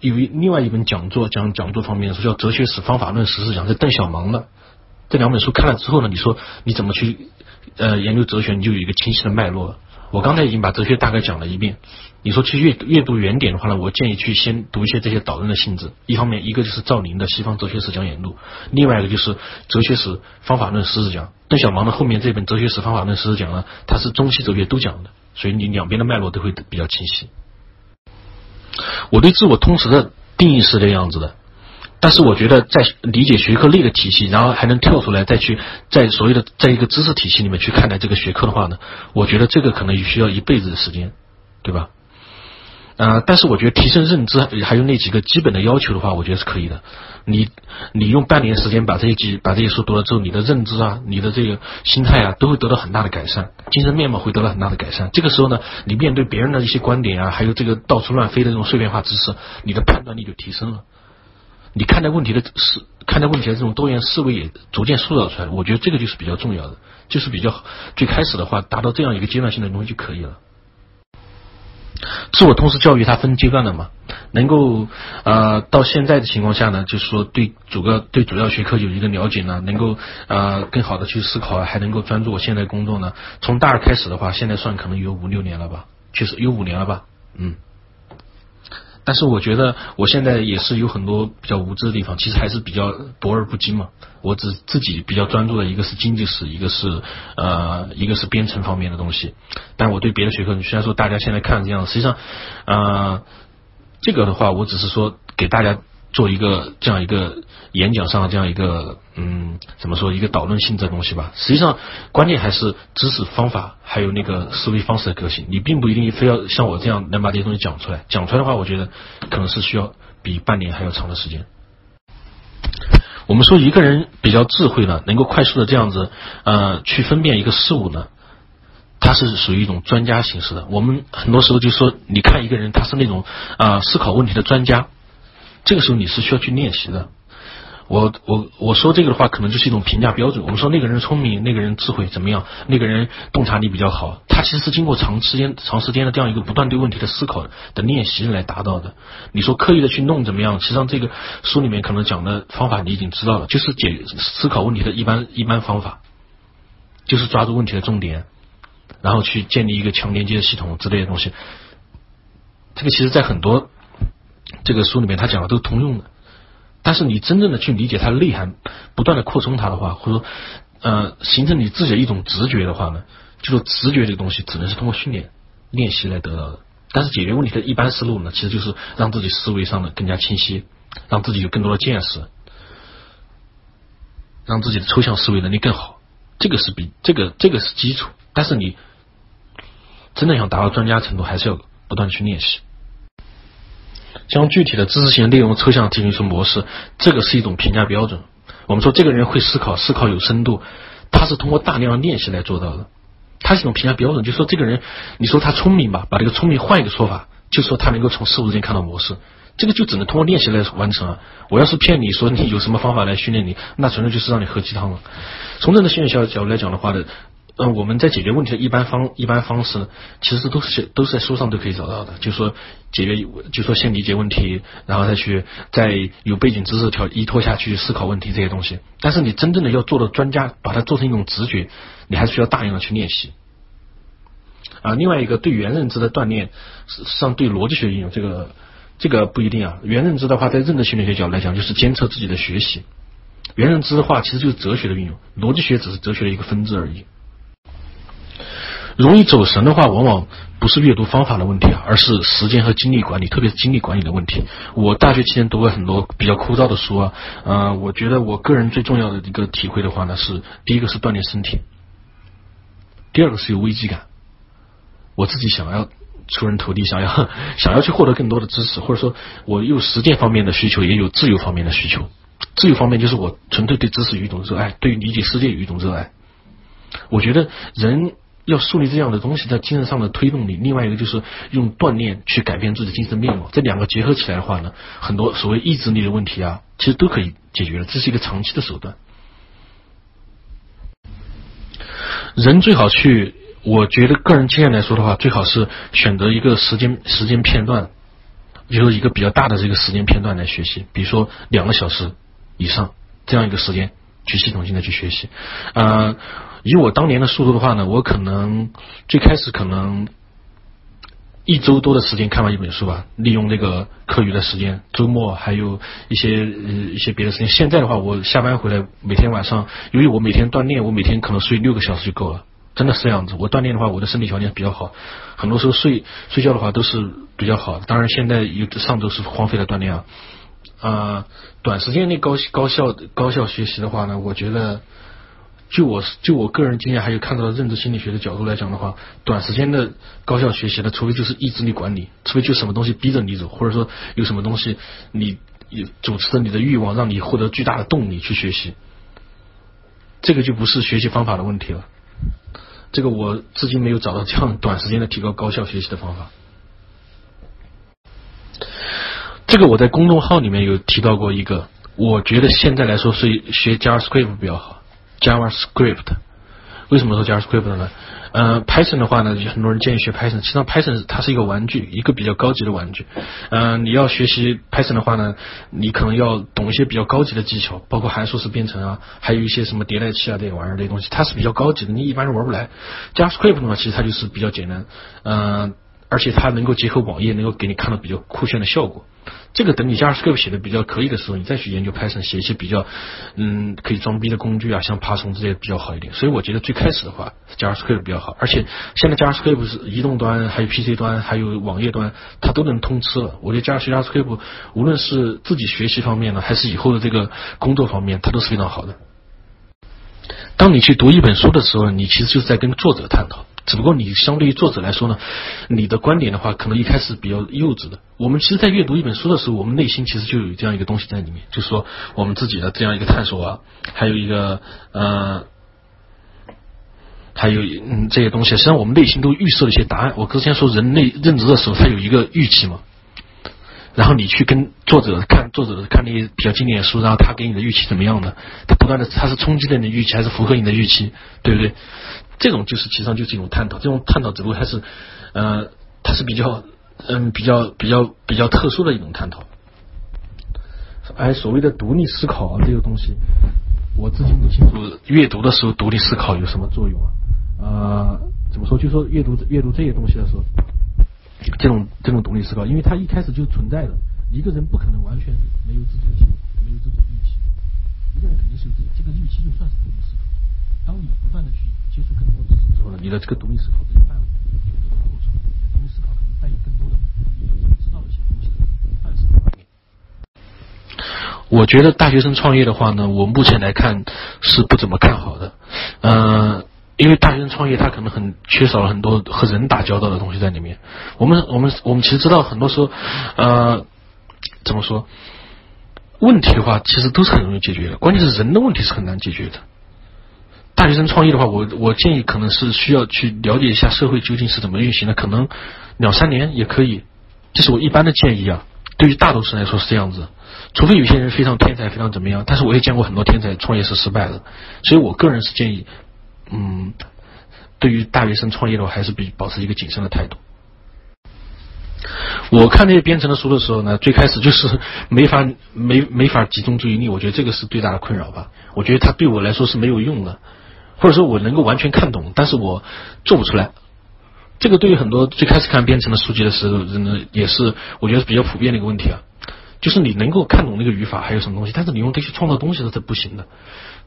有另外一本讲座讲讲座方面的书叫《哲学史方法论实事讲》，是邓小芒的。这两本书看了之后呢，你说你怎么去呃研究哲学，你就有一个清晰的脉络我刚才已经把哲学大概讲了一遍。你说去阅阅读原点的话呢，我建议去先读一些这些导论的性质。一方面，一个就是赵宁的《西方哲学史讲演录》，另外一个就是《哲学史方法论实质讲》。邓小芒的后面这本《哲学史方法论实质讲》呢，它是中西哲学都讲的，所以你两边的脉络都会比较清晰。我对自我通识的定义是这样子的。但是我觉得，在理解学科类的体系，然后还能跳出来再去在所谓的在一个知识体系里面去看待这个学科的话呢，我觉得这个可能需要一辈子的时间，对吧？啊，但是我觉得提升认知还有那几个基本的要求的话，我觉得是可以的。你你用半年时间把这些几把这些书读了之后，你的认知啊，你的这个心态啊，都会得到很大的改善，精神面貌会得到很大的改善。这个时候呢，你面对别人的一些观点啊，还有这个到处乱飞的这种碎片化知识，你的判断力就提升了。你看待问题的思看待问题的这种多元思维也逐渐塑造出来，我觉得这个就是比较重要的，就是比较最开始的话达到这样一个阶段性的东西就可以了。自我通识教育它分阶段的嘛，能够呃到现在的情况下呢，就是说对主要对主要学科有一个了解呢，能够呃更好的去思考，还能够专注我现在工作呢。从大二开始的话，现在算可能有五六年了吧，确实有五年了吧，嗯。但是我觉得我现在也是有很多比较无知的地方，其实还是比较博而不精嘛。我只自己比较专注的一个是经济史，一个是呃一个是编程方面的东西。但我对别的学科，虽然说大家现在看这样，实际上呃这个的话，我只是说给大家。做一个这样一个演讲上的这样一个嗯怎么说一个导论性质的东西吧，实际上关键还是知识方法还有那个思维方式的革新。你并不一定非要像我这样能把这些东西讲出来，讲出来的话，我觉得可能是需要比半年还要长的时间。我们说一个人比较智慧呢，能够快速的这样子呃去分辨一个事物呢，他是属于一种专家形式的。我们很多时候就说，你看一个人他是那种啊思考问题的专家。这个时候你是需要去练习的。我我我说这个的话，可能就是一种评价标准。我们说那个人聪明，那个人智慧怎么样，那个人洞察力比较好，他其实是经过长时间、长时间的这样一个不断对问题的思考的练习来达到的。你说刻意的去弄怎么样？实际上这个书里面可能讲的方法你已经知道了，就是解思考问题的一般一般方法，就是抓住问题的重点，然后去建立一个强连接的系统之类的东西。这个其实在很多。这个书里面他讲的都是通用的，但是你真正的去理解它的内涵，不断的扩充它的话，或者说呃形成你自己的一种直觉的话呢，就说直觉这个东西只能是通过训练练习来得到的。但是解决问题的一般思路呢，其实就是让自己思维上的更加清晰，让自己有更多的见识，让自己的抽象思维能力更好。这个是比这个这个是基础，但是你真的想达到专家程度，还是要不断去练习。将具体的知识性内容抽象提炼出模式，这个是一种评价标准。我们说这个人会思考，思考有深度，他是通过大量的练习来做到的。他是一种评价标准，就说这个人，你说他聪明吧，把这个聪明换一个说法，就说他能够从事物之间看到模式，这个就只能通过练习来完成啊。我要是骗你说你有什么方法来训练你，那纯粹就是让你喝鸡汤了。从这个心理学角度来讲的话呢。嗯，我们在解决问题的一般方一般方式，其实都是都是在书上都可以找到的。就说解决，就说先理解问题，然后再去在有背景知识条依托下去思考问题这些东西。但是你真正的要做到专家，把它做成一种直觉，你还是需要大量的去练习。啊，另外一个对原认知的锻炼，实际上对逻辑学应用，这个这个不一定啊。原认知的话，在认知心理学角度来讲，就是监测自己的学习。原认知的话，其实就是哲学的运用，逻辑学只是哲学的一个分支而已。容易走神的话，往往不是阅读方法的问题啊，而是时间和精力管理，特别是精力管理的问题。我大学期间读了很多比较枯燥的书啊，呃，我觉得我个人最重要的一个体会的话呢，是第一个是锻炼身体，第二个是有危机感。我自己想要出人头地，想要想要去获得更多的知识，或者说我有实践方面的需求，也有自由方面的需求。自由方面就是我纯粹对知识有一种热爱，对于理解世界有一种热爱。我觉得人。要树立这样的东西，在精神上的推动力。另外一个就是用锻炼去改变自己的精神面貌。这两个结合起来的话呢，很多所谓意志力的问题啊，其实都可以解决了。这是一个长期的手段。人最好去，我觉得个人经验来说的话，最好是选择一个时间时间片段，就是一个比较大的这个时间片段来学习，比如说两个小时以上这样一个时间。去系统性的去学习。呃，以我当年的速度的话呢，我可能最开始可能一周多的时间看完一本书吧，利用那个课余的时间，周末还有一些呃一些别的时间。现在的话，我下班回来每天晚上，由于我每天锻炼，我每天可能睡六个小时就够了。真的是这样子，我锻炼的话，我的身体条件比较好，很多时候睡睡觉的话都是比较好的。当然，现在有上周是荒废了锻炼啊。啊，短时间内高高效高效学习的话呢，我觉得，就我就我个人经验，还有看到的认知心理学的角度来讲的话，短时间的高效学习的，除非就是意志力管理，除非就什么东西逼着你走，或者说有什么东西你主持着你的欲望，让你获得巨大的动力去学习，这个就不是学习方法的问题了。这个我至今没有找到这样短时间的提高高效学习的方法。这个我在公众号里面有提到过一个，我觉得现在来说是学 JavaScript 比较好，JavaScript。为什么说 JavaScript 呢？呃，Python 的话呢，很多人建议学 Python。实际上，Python 它是一个玩具，一个比较高级的玩具。嗯，你要学习 Python 的话呢，你可能要懂一些比较高级的技巧，包括函数式编程啊，还有一些什么迭代器啊这些玩意儿这些东西，它是比较高级的，你一般人玩不来。JavaScript 呢，其实它就是比较简单，嗯。而且它能够结合网页，能够给你看到比较酷炫的效果。这个等你 JavaScript 写的比较可以的时候，你再去研究 Python，写一些比较嗯可以装逼的工具啊，像爬虫这些比较好一点。所以我觉得最开始的话，JavaScript 比较好。而且现在 JavaScript 是移动端、还有 PC 端、还有网页端，它都能通吃了。我觉得 JavaScript 无论是自己学习方面呢，还是以后的这个工作方面，它都是非常好的。当你去读一本书的时候，你其实就是在跟作者探讨。只不过你相对于作者来说呢，你的观点的话，可能一开始比较幼稚的。我们其实，在阅读一本书的时候，我们内心其实就有这样一个东西在里面，就是说我们自己的这样一个探索啊，还有一个呃，还有嗯这些东西，实际上我们内心都预设了一些答案。我之前说人类认知的时候，它有一个预期嘛。然后你去跟作者看作者看那些比较经典的书，然后他给你的预期怎么样的？他不断的他是冲击了你的预期，还是符合你的预期？对不对？这种就是其实上就是一种探讨，这种探讨只不过它是呃它是比较嗯比较比较比较特殊的一种探讨。哎，所谓的独立思考啊，这个东西我至今不清楚，阅读的时候独立思考有什么作用啊？呃，怎么说？就说阅读阅读这些东西的时候。这种这种独立思考，因为它一开始就存在的，一个人不可能完全没有自己的想法，没有自己的预期，一个人肯定是有自己这个预期，就算是独立思考。当你不断的去接触更多的知识之后呢，你的这个独立思考这个范围就得到扩充，你的独立思考可能带有更多的你知道一些东西的范式的画面。我觉得大学生创业的话呢，我目前来看是不怎么看好的，嗯。因为大学生创业，他可能很缺少了很多和人打交道的东西在里面。我们我们我们其实知道，很多时候，呃，怎么说？问题的话，其实都是很容易解决的。关键是人的问题是很难解决的。大学生创业的话，我我建议可能是需要去了解一下社会究竟是怎么运行的，可能两三年也可以。这是我一般的建议啊。对于大多数人来说是这样子，除非有些人非常天才，非常怎么样。但是我也见过很多天才创业是失败的，所以我个人是建议。嗯，对于大学生创业的话，还是比保持一个谨慎的态度。我看那些编程的书的时候呢，最开始就是没法没没法集中注意力，我觉得这个是最大的困扰吧。我觉得它对我来说是没有用的，或者说我能够完全看懂，但是我做不出来。这个对于很多最开始看编程的书籍的时候，人呢也是我觉得是比较普遍的一个问题啊。就是你能够看懂那个语法还有什么东西，但是你用这些创造东西的是不行的。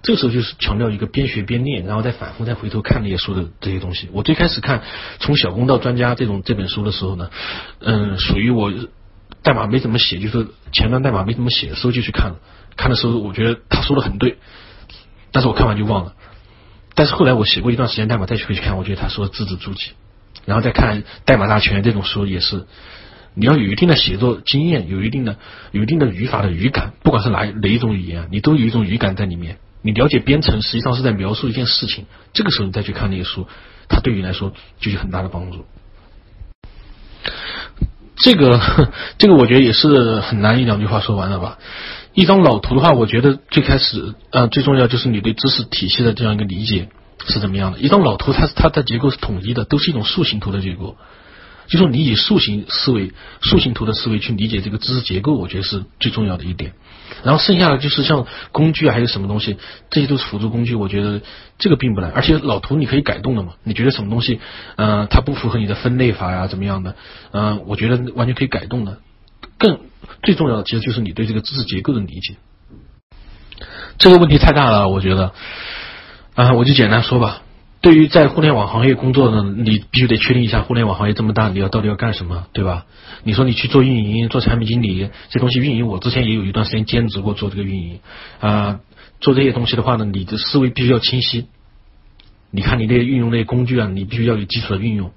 这个时候就是强调一个边学边练，然后再反复再回头看那些书的这些东西。我最开始看从小工到专家这种这本书的时候呢，嗯，属于我代码没怎么写，就是前端代码没怎么写的时候就去看了。看的时候我觉得他说的很对，但是我看完就忘了。但是后来我写过一段时间代码再去回去看，我觉得他说的字字珠玑。然后再看代码大全这种书也是。你要有一定的写作经验，有一定的有一定的语法的语感，不管是哪哪一种语言，你都有一种语感在里面。你了解编程，实际上是在描述一件事情。这个时候你再去看那些书，它对你来说就有很大的帮助。这个 (laughs) 这个我觉得也是很难一两句话说完了吧。一张老图的话，我觉得最开始呃最重要就是你对知识体系的这样一个理解是怎么样的。一张老图，它它的结构是统一的，都是一种树形图的结构。就说你以树形思维、树形图的思维去理解这个知识结构，我觉得是最重要的一点。然后剩下的就是像工具啊，还有什么东西，这些都是辅助工具，我觉得这个并不难。而且老图你可以改动的嘛，你觉得什么东西，呃，它不符合你的分类法呀，怎么样的？嗯，我觉得完全可以改动的。更最重要的其实就是你对这个知识结构的理解。这个问题太大了，我觉得，啊，我就简单说吧。对于在互联网行业工作呢，你必须得确定一下互联网行业这么大，你要到底要干什么，对吧？你说你去做运营、做产品经理，这东西运营，我之前也有一段时间兼职过做这个运营啊。做这些东西的话呢，你的思维必须要清晰。你看你那些运用那些工具啊，你必须要有基础的运用。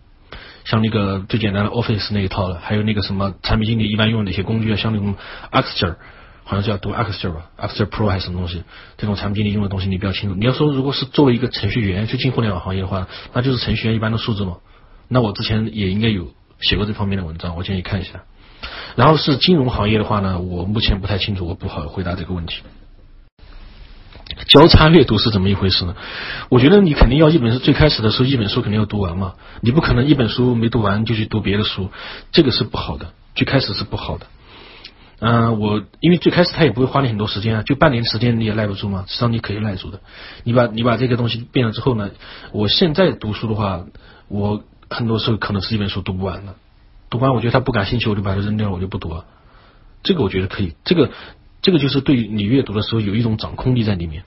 像那个最简单的 Office 那一套的，还有那个什么产品经理一般用哪些工具啊，像那种 Axure。好像是要读 Axure 吧，Axure Pro 还是什么东西？这种产品经理用的东西你比较清楚。你要说如果是作为一个程序员去进互联网行业的话，那就是程序员一般的素质嘛。那我之前也应该有写过这方面的文章，我建议看一下。然后是金融行业的话呢，我目前不太清楚，我不好回答这个问题。交叉阅读是怎么一回事呢？我觉得你肯定要一本书，最开始的时候一本书肯定要读完嘛，你不可能一本书没读完就去读别的书，这个是不好的，最开始是不好的。嗯，我因为最开始他也不会花你很多时间啊，就半年时间你也耐不住嘛，实际上你可以耐住的。你把你把这个东西变了之后呢，我现在读书的话，我很多时候可能是一本书读不完的，读完我觉得他不感兴趣，我就把它扔掉，我就不读了。这个我觉得可以，这个这个就是对你阅读的时候有一种掌控力在里面。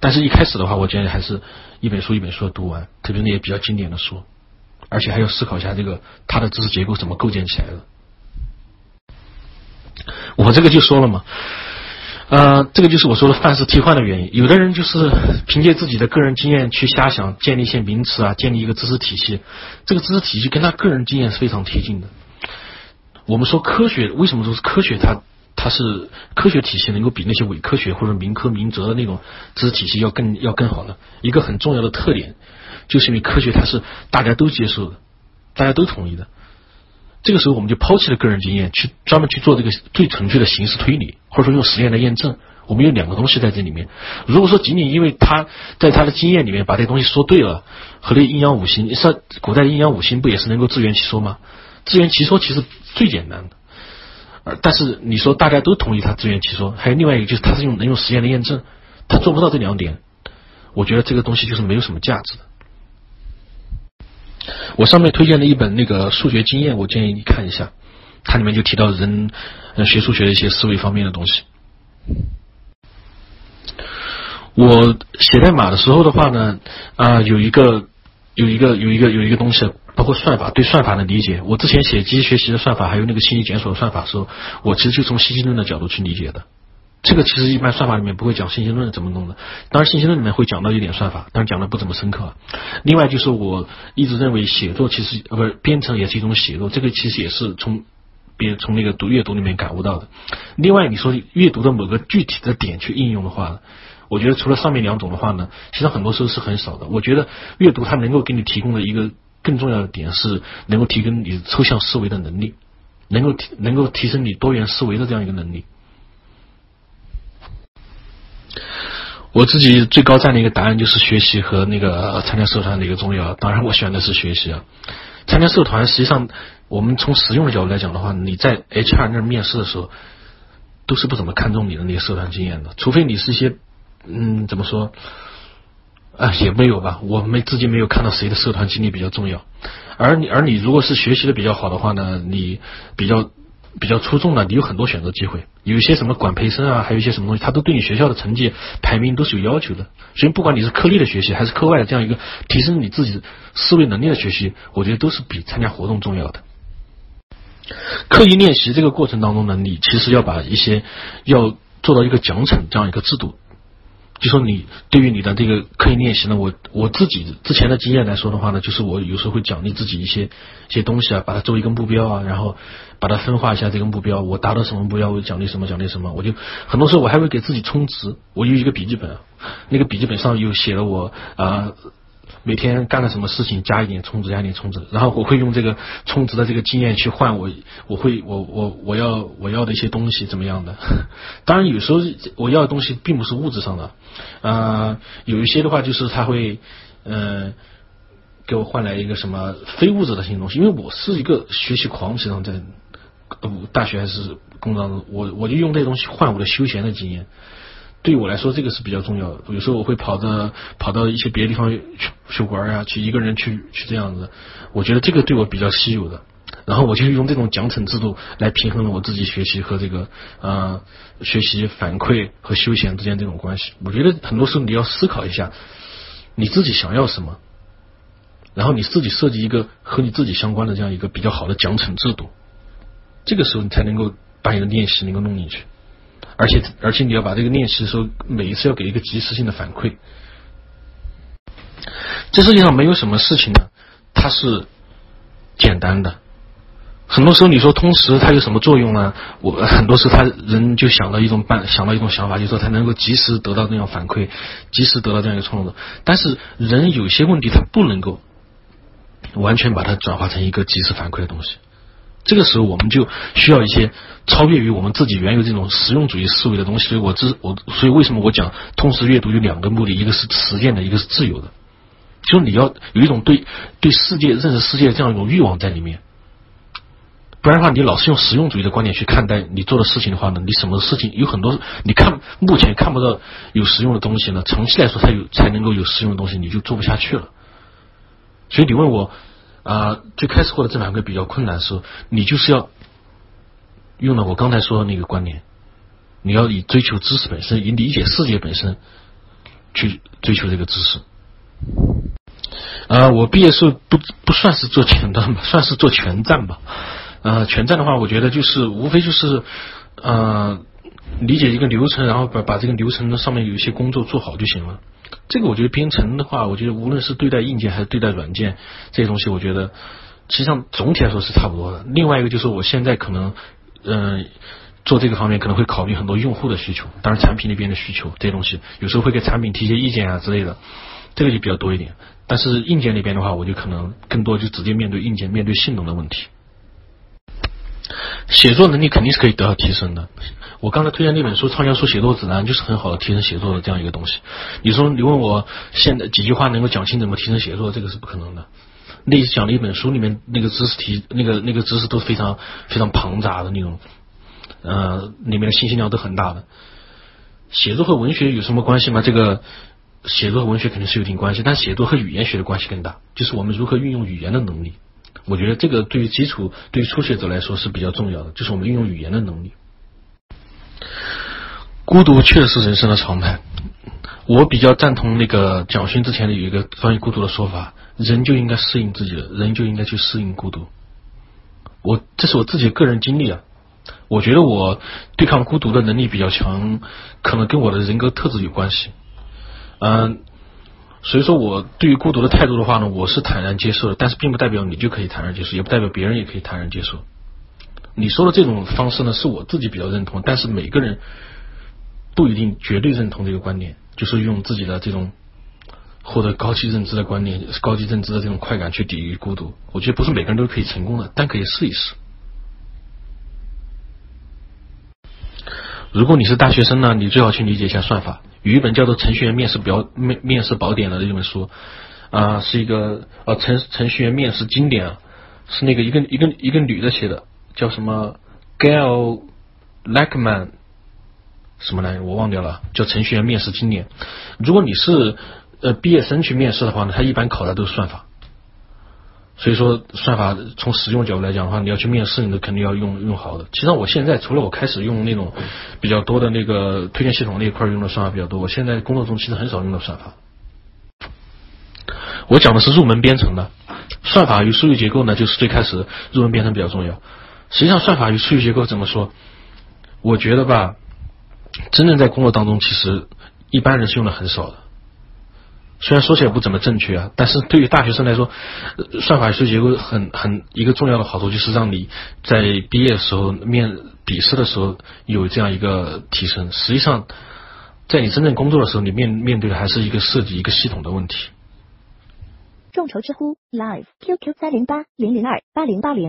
但是一开始的话，我建议还是一本书一本书读完，特别那些比较经典的书，而且还要思考一下这个它的知识结构怎么构建起来的。我这个就说了嘛，呃，这个就是我说的范式替换的原因。有的人就是凭借自己的个人经验去瞎想，建立一些名词啊，建立一个知识体系。这个知识体系跟他个人经验是非常贴近的。我们说科学，为什么说是科学？它它是科学体系能够比那些伪科学或者民科民哲的那种知识体系要更要更好的一个很重要的特点，就是因为科学它是大家都接受的，大家都同意的。这个时候，我们就抛弃了个人经验，去专门去做这个最纯粹的形式推理，或者说用实验来验证。我们有两个东西在这里面。如果说仅仅因为他在他的经验里面把这东西说对了，和那阴阳五行，是古代的阴阳五行不也是能够自圆其说吗？自圆其说其实最简单的。而但是你说大家都同意他自圆其说，还有另外一个就是他是用能用实验来验证，他做不到这两点，我觉得这个东西就是没有什么价值的。我上面推荐的一本那个数学经验，我建议你看一下，它里面就提到人学数学的一些思维方面的东西。我写代码的时候的话呢，啊，有一个有一个有一个有一个东西，包括算法对算法的理解。我之前写机器学习的算法，还有那个信息检索的算法的时候，我其实就从信息论的角度去理解的。这个其实一般算法里面不会讲信息论怎么弄的，当然信息论里面会讲到一点算法，但是讲的不怎么深刻。另外就是我一直认为写作其实呃不是编程也是一种写作，这个其实也是从别从那个读阅读里面感悟到的。另外你说阅读的某个具体的点去应用的话，我觉得除了上面两种的话呢，其实很多时候是很少的。我觉得阅读它能够给你提供的一个更重要的点是能够提供你抽象思维的能力，能够提能够提升你多元思维的这样一个能力。我自己最高赞的一个答案就是学习和那个参加社团的一个重要。当然，我选的是学习啊。参加社团，实际上我们从实用的角度来讲的话，你在 HR 那儿面试的时候，都是不怎么看重你的那些社团经验的，除非你是一些嗯，怎么说啊，也没有吧。我没自己没有看到谁的社团经历比较重要。而你而你如果是学习的比较好的话呢，你比较。比较出众的，你有很多选择机会，有一些什么管培生啊，还有一些什么东西，他都对你学校的成绩排名都是有要求的。所以不管你是课内的学习，还是课外的这样一个提升你自己思维能力的学习，我觉得都是比参加活动重要的。刻意练习这个过程当中呢，你其实要把一些要做到一个奖惩这样一个制度。就说你对于你的这个刻意练习呢，我我自己之前的经验来说的话呢，就是我有时候会奖励自己一些一些东西啊，把它作为一个目标啊，然后把它分化一下这个目标，我达到什么目标我奖励什么奖励什么，我就很多时候我还会给自己充值，我有一个笔记本，那个笔记本上有写了我啊。每天干了什么事情，加一点充值，加一点充值，然后我会用这个充值的这个经验去换我，我会我我我要我要的一些东西怎么样的？(laughs) 当然有时候我要的东西并不是物质上的，啊，有一些的话就是他会嗯给我换来一个什么非物质的新东西，因为我是一个学习狂，实际上在呃大学还是工作，我我就用这些东西换我的休闲的经验。对我来说，这个是比较重要的。有时候我会跑到跑到一些别的地方去去玩呀，去一个人去去这样子。我觉得这个对我比较稀有的。然后我就用这种奖惩制度来平衡了我自己学习和这个呃学习反馈和休闲之间这种关系。我觉得很多时候你要思考一下你自己想要什么，然后你自己设计一个和你自己相关的这样一个比较好的奖惩制度。这个时候你才能够把你的练习能够弄进去。而且而且你要把这个练习的时候，每一次要给一个及时性的反馈。这世界上没有什么事情呢，它是简单的。很多时候你说通识它有什么作用呢？我 (laughs) 很多时候他人就想到一种办，想到一种想法，就是说他能够及时得到这样反馈，及时得到这样一个创作。但是人有些问题他不能够完全把它转化成一个及时反馈的东西。这个时候，我们就需要一些超越于我们自己原有这种实用主义思维的东西。所以我之我所以为什么我讲通识阅读有两个目的，一个是实践的，一个是自由的。就你要有一种对对世界认识世界这样一种欲望在里面，不然的话，你老是用实用主义的观点去看待你做的事情的话呢，你什么事情有很多你看目前看不到有实用的东西呢，长期来说才有才能够有实用的东西，你就做不下去了。所以你问我。啊，最开始获得正反馈比较困难的时候，你就是要用了我刚才说的那个观念，你要以追求知识本身，以理解世界本身去追求这个知识。啊，我毕业时候不不算是做前端吧，算是做全站吧。啊，全站的话，我觉得就是无非就是呃理解一个流程，然后把把这个流程的上面有一些工作做好就行了。这个我觉得编程的话，我觉得无论是对待硬件还是对待软件这些东西，我觉得实际上总体来说是差不多的。另外一个就是我现在可能嗯做这个方面可能会考虑很多用户的需求，当然产品那边的需求这些东西，有时候会给产品提些意见啊之类的，这个就比较多一点。但是硬件那边的话，我就可能更多就直接面对硬件，面对性能的问题。写作能力肯定是可以得到提升的。我刚才推荐那本书《畅销书写作指南》，就是很好的提升写作的这样一个东西。你说你问我现在几句话能够讲清怎么提升写作，这个是不可能的。那讲的一本书里面那个知识题，那个那个知识都非常非常庞杂的那种，呃，里面的信息量都很大的。写作和文学有什么关系吗？这个写作和文学肯定是有点关系，但写作和语言学的关系更大，就是我们如何运用语言的能力。我觉得这个对于基础对于初学者来说是比较重要的，就是我们运用语言的能力。孤独确实是人生的常态。我比较赞同那个蒋勋之前的有一个关于孤独的说法：人就应该适应自己的，人就应该去适应孤独。我这是我自己个人经历啊。我觉得我对抗孤独的能力比较强，可能跟我的人格特质有关系。嗯，所以说我对于孤独的态度的话呢，我是坦然接受的，但是并不代表你就可以坦然接受，也不代表别人也可以坦然接受。你说的这种方式呢，是我自己比较认同，但是每个人不一定绝对认同这个观点，就是用自己的这种获得高级认知的观念、高级认知的这种快感去抵御孤独。我觉得不是每个人都可以成功的，但可以试一试。如果你是大学生呢，你最好去理解一下算法。有一本叫做《程序员面试表面面试宝典》的这本书啊，是一个啊程程序员面试经典啊，是那个一个一个一个女的写的。叫什么？Gail Lackman 什么来？我忘掉了。叫程序员面试经典。如果你是呃毕业生去面试的话呢，他一般考的都是算法。所以说算法从实用角度来讲的话，你要去面试，你都肯定要用用好的。其实我现在除了我开始用那种比较多的那个推荐系统那一块用的算法比较多，我现在工作中其实很少用到算法。我讲的是入门编程的算法与数据结构呢，就是最开始入门编程比较重要。实际上，算法与数据结构怎么说？我觉得吧，真正在工作当中，其实一般人是用的很少的。虽然说起来不怎么正确啊，但是对于大学生来说，算法与数据结构很很一个重要的好处，就是让你在毕业的时候面笔试的时候有这样一个提升。实际上，在你真正工作的时候，你面面对的还是一个设计一个系统的问题。众筹知乎 Live QQ 三零八零零二八零八零。